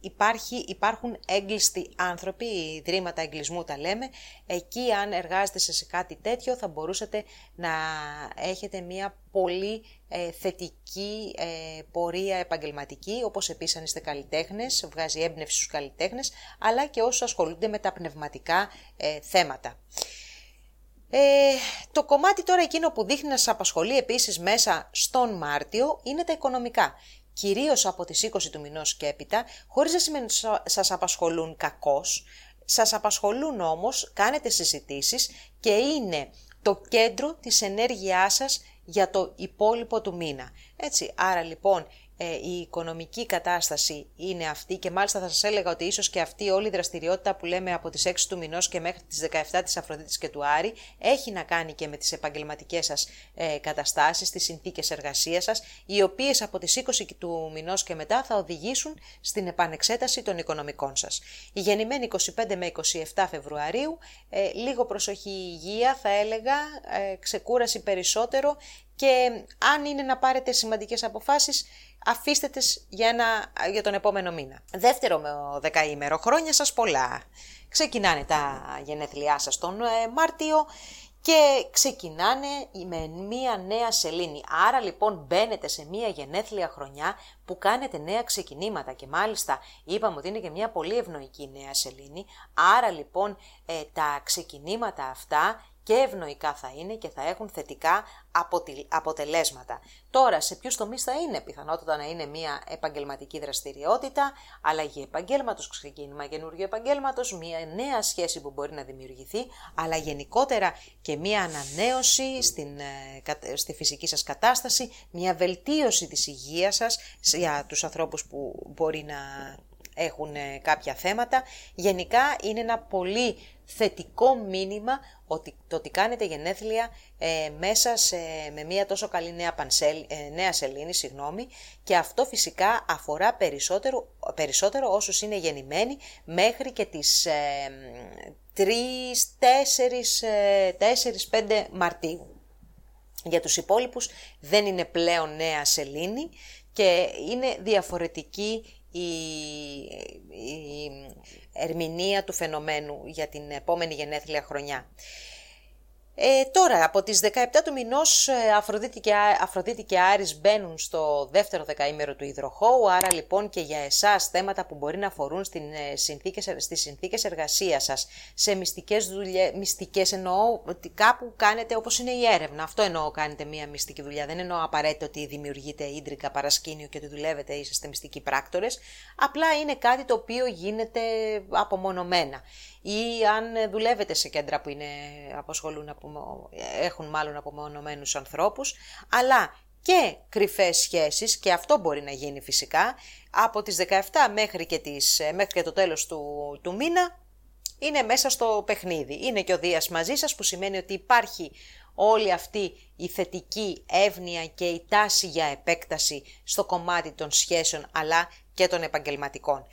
S1: υπάρχει, υπάρχουν έγκλειστοι άνθρωποι, ιδρύματα εγκλισμού τα λέμε, εκεί αν εργάζεστε σε κάτι τέτοιο θα μπορούσατε να έχετε μια πολύ ε, θετική ε, πορεία επαγγελματική, όπως επίσης αν είστε καλλιτέχνες, βγάζει έμπνευση στους καλλιτέχνες, αλλά και όσους ασχολούνται με τα πνευματικά ε, θέματα. Ε, το κομμάτι τώρα εκείνο που δείχνει να σας απασχολεί επίσης μέσα στον Μάρτιο είναι τα οικονομικά κυρίως από τις 20 του μηνός και έπειτα, χωρίς να σημαίνει ότι σας απασχολούν κακώς, σας απασχολούν όμως, κάνετε συζητήσεις και είναι το κέντρο της ενέργειάς σας για το υπόλοιπο του μήνα. Έτσι, άρα λοιπόν ε, η οικονομική κατάσταση είναι αυτή και μάλιστα θα σας έλεγα ότι ίσως και αυτή όλη η δραστηριότητα που λέμε από τις 6 του μηνός και μέχρι τις 17 της Αφροδίτης και του Άρη έχει να κάνει και με τις επαγγελματικές σας ε, καταστάσεις, τις συνθήκες εργασίας σας, οι οποίες από τις 20 του μηνός και μετά θα οδηγήσουν στην επανεξέταση των οικονομικών σας. Η γεννημένη 25 με 27 Φεβρουαρίου, ε, λίγο προσοχή υγεία θα έλεγα, ε, ξεκούραση περισσότερο και αν είναι να πάρετε σημαντικές αποφάσεις, αφήστε τις για, ένα, για τον επόμενο μήνα. Δεύτερο με δεκαήμερο, χρόνια σας πολλά. Ξεκινάνε τα γενέθλιά σας τον ε, Μάρτιο και ξεκινάνε με μία νέα σελήνη. Άρα λοιπόν μπαίνετε σε μία γενέθλια χρονιά που κάνετε νέα ξεκινήματα και μάλιστα είπαμε ότι είναι και μία πολύ ευνοϊκή νέα σελήνη. Άρα λοιπόν ε, τα ξεκινήματα αυτά και ευνοϊκά θα είναι και θα έχουν θετικά αποτελέσματα. Τώρα, σε ποιους τομείς θα είναι, πιθανότατα να είναι μια επαγγελματική δραστηριότητα, αλλαγή επαγγέλματος, ξεκίνημα καινούργιο επαγγέλματος, μια νέα σχέση που μπορεί να δημιουργηθεί, αλλά γενικότερα και μια ανανέωση στην, ε, στη φυσική σας κατάσταση, μια βελτίωση της υγείας σας για τους ανθρώπους που μπορεί να έχουν ε, κάποια θέματα. Γενικά είναι ένα πολύ θετικό μήνυμα ότι το ότι κάνετε γενέθλια ε, μέσα σε, με μια τόσο καλή νέα, πανσέλ, ε, νέα σελήνη συγγνώμη, και αυτό φυσικά αφορά περισσότερο, περισσότερο όσους είναι γεννημένοι μέχρι και τις ε, 3, 4, 4, 5 Μαρτίου. Για τους υπόλοιπους δεν είναι πλέον νέα σελήνη και είναι διαφορετική η, η ερμηνεία του φαινομένου για την επόμενη γενέθλια χρονιά. Ε, τώρα, από τις 17 του μηνός, ε, Αφροδίτη και, Αφροδίτη και Άρης μπαίνουν στο δεύτερο δεκαήμερο του υδροχώου, άρα λοιπόν και για εσάς θέματα που μπορεί να αφορούν στην, ε, συνθήκες, στις συνθήκες εργασίας σας, σε μυστικές δουλειές, μυστικές εννοώ ότι κάπου κάνετε όπως είναι η έρευνα, αυτό εννοώ κάνετε μία μυστική δουλειά, δεν εννοώ απαραίτητο ότι δημιουργείτε ίντρικα παρασκήνιο και ότι δουλεύετε ή είσαστε μυστικοί πράκτορες, απλά είναι κάτι το οποίο γίνεται απομονωμένα. Ή αν δουλεύετε σε κέντρα που είναι, αποσχολούν, έχουν μάλλον απομονωμένους ανθρώπους, αλλά και κρυφές σχέσεις, και αυτό μπορεί να γίνει φυσικά, από τις 17 μέχρι και, τις, μέχρι και το τέλος του, του μήνα, είναι μέσα στο παιχνίδι. Είναι και ο Δίας μαζί σας, που σημαίνει ότι υπάρχει όλη αυτή η θετική εύνοια και η τάση για επέκταση στο κομμάτι των σχέσεων, αλλά και των επαγγελματικών.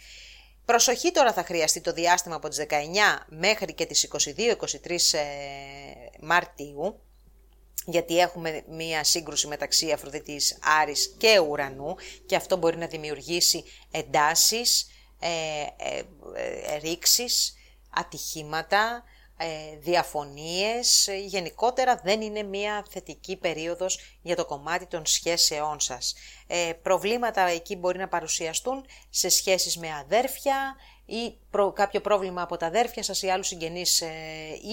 S1: Προσοχή τώρα θα χρειαστεί το διάστημα από τις 19 μέχρι και τις 22-23 ε, Μαρτίου, γιατί έχουμε μία σύγκρουση μεταξύ Αφροδίτης Άρης και Ουρανού και αυτό μπορεί να δημιουργήσει εντάσεις, ε, ε, ε ρήξεις, ατυχήματα, ε, διαφωνίες, γενικότερα δεν είναι μια θετική περίοδος για το κομμάτι των σχέσεών σας. Ε, προβλήματα εκεί μπορεί να παρουσιαστούν σε σχέσεις με αδέρφια ή κάποιο πρόβλημα από τα αδέρφια σας ή άλλους συγγενείς ε,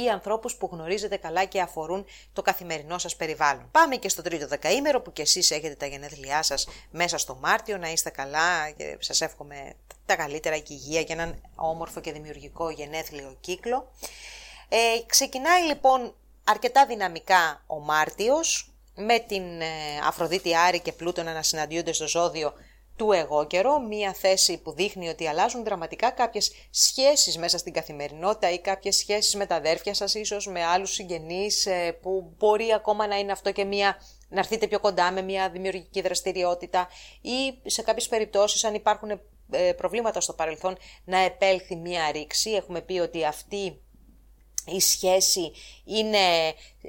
S1: ή ανθρώπους που γνωρίζετε καλά και αφορούν το καθημερινό σας περιβάλλον. Πάμε και στο τρίτο δεκαήμερο που και εσείς έχετε τα γενέθλιά σας μέσα στο Μάρτιο, να είστε καλά και σας εύχομαι τα καλύτερα και υγεία και έναν όμορφο και δημιουργικό γενέθλιο κύκλο. Ε, ξεκινάει λοιπόν αρκετά δυναμικά ο Μάρτιος με την ε, Αφροδίτη Άρη και Πλούτονα να συναντιούνται στο ζώδιο του εγώ καιρό, μία θέση που δείχνει ότι αλλάζουν δραματικά κάποιες σχέσεις μέσα στην καθημερινότητα ή κάποιες σχέσεις με τα αδέρφια σας ίσως, με άλλους συγγενείς ε, που μπορεί ακόμα να είναι αυτό και μία να έρθετε πιο κοντά με μια δημιουργική δραστηριότητα ή σε κάποιες περιπτώσεις αν υπάρχουν ε, προβλήματα στο παρελθόν να επέλθει μια ρήξη. Έχουμε πει ότι αυτή η σχέση είναι,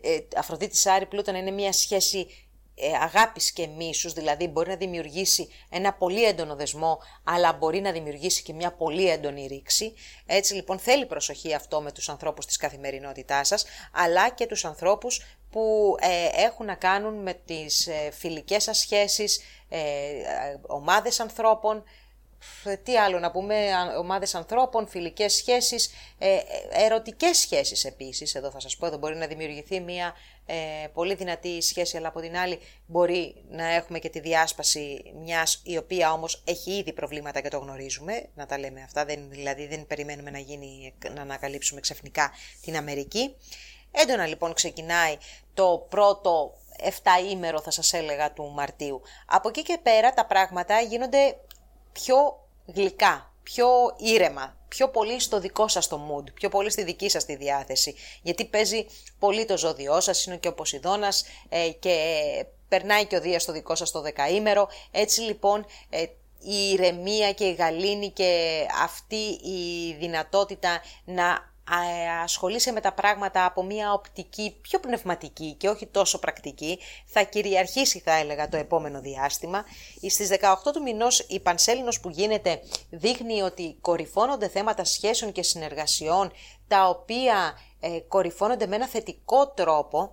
S1: ε, Αφροδίτης Άρη Πλούτον είναι μια σχέση ε, αγάπης και μίσους, δηλαδή μπορεί να δημιουργήσει ένα πολύ έντονο δεσμό, αλλά μπορεί να δημιουργήσει και μια πολύ έντονη ρήξη. Έτσι λοιπόν θέλει προσοχή αυτό με τους ανθρώπους της καθημερινότητάς σας, αλλά και τους ανθρώπους που ε, έχουν να κάνουν με τις ε, φιλικές σας σχέσεις, ε, ομάδες ανθρώπων, τι άλλο να πούμε, ομάδες ανθρώπων, φιλικές σχέσεις, ε, ερωτικές σχέσεις επίσης, εδώ θα σας πω, εδώ μπορεί να δημιουργηθεί μια ε, πολύ δυνατή σχέση, αλλά από την άλλη μπορεί να έχουμε και τη διάσπαση μιας η οποία όμως έχει ήδη προβλήματα και το γνωρίζουμε, να τα λέμε αυτά, δεν, δηλαδή δεν περιμένουμε να, γίνει, να ανακαλύψουμε ξαφνικά την Αμερική. Έντονα λοιπόν ξεκινάει το πρώτο 7 ήμερο θα σας έλεγα του Μαρτίου. Από εκεί και πέρα τα πράγματα γίνονται πιο γλυκά, πιο ήρεμα, πιο πολύ στο δικό σας το mood, πιο πολύ στη δική σας τη διάθεση. Γιατί παίζει πολύ το ζώδιό σας, είναι και ο Ποσειδώνας ε, και περνάει και ο Δίας στο δικό σας το δεκαήμερο. Έτσι λοιπόν ε, η ηρεμία και η γαλήνη και αυτή η δυνατότητα να ασχολείσαι με τα πράγματα από μια οπτική πιο πνευματική και όχι τόσο πρακτική, θα κυριαρχήσει θα έλεγα το επόμενο διάστημα. Στις 18 του μηνός η Πανσέλινος που γίνεται δείχνει ότι κορυφώνονται θέματα σχέσεων και συνεργασιών τα οποία ε, κορυφώνονται με ένα θετικό τρόπο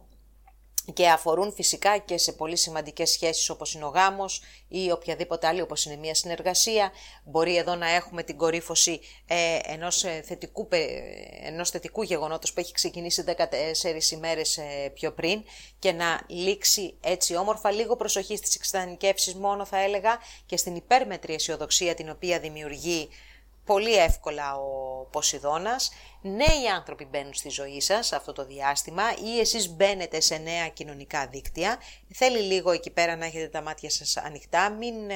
S1: και αφορούν φυσικά και σε πολύ σημαντικές σχέσεις όπως είναι ο γάμος ή οποιαδήποτε άλλη όπως είναι μια συνεργασία. Μπορεί εδώ να έχουμε την κορύφωση ε, ενός, ε, θετικού, ενός θετικού γεγονότος που έχει ξεκινήσει 14 ημέρες ε, πιο πριν και να λήξει έτσι όμορφα λίγο προσοχή στις εξτανικεύσεις μόνο θα έλεγα και στην υπέρμετρη αισιοδοξία την οποία δημιουργεί πολύ εύκολα ο Ποσειδώνας. Νέοι άνθρωποι μπαίνουν στη ζωή σας αυτό το διάστημα ή εσείς μπαίνετε σε νέα κοινωνικά δίκτυα. Θέλει λίγο εκεί πέρα να έχετε τα μάτια σας ανοιχτά, μην ε,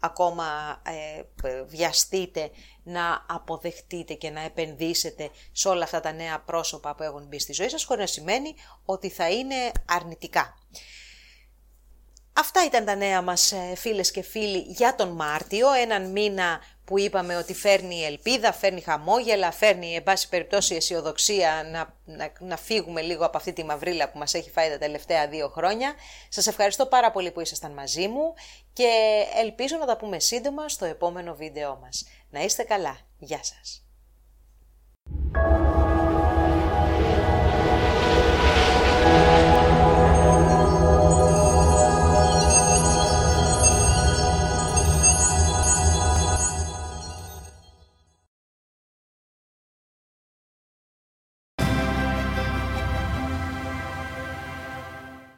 S1: ακόμα ε, βιαστείτε να αποδεχτείτε και να επενδύσετε σε όλα αυτά τα νέα πρόσωπα που έχουν μπει στη ζωή σας, χωρίς να σημαίνει ότι θα είναι αρνητικά. Αυτά ήταν τα νέα μας ε, φίλες και φίλοι για τον Μάρτιο, έναν μήνα που είπαμε ότι φέρνει ελπίδα, φέρνει χαμόγελα, φέρνει εν πάση περιπτώσει αισιοδοξία να, να, φύγουμε λίγο από αυτή τη μαυρίλα που μας έχει φάει τα τελευταία δύο χρόνια. Σας ευχαριστώ πάρα πολύ που ήσασταν μαζί μου και ελπίζω να τα πούμε σύντομα στο επόμενο βίντεό μας. Να είστε καλά. Γεια σας.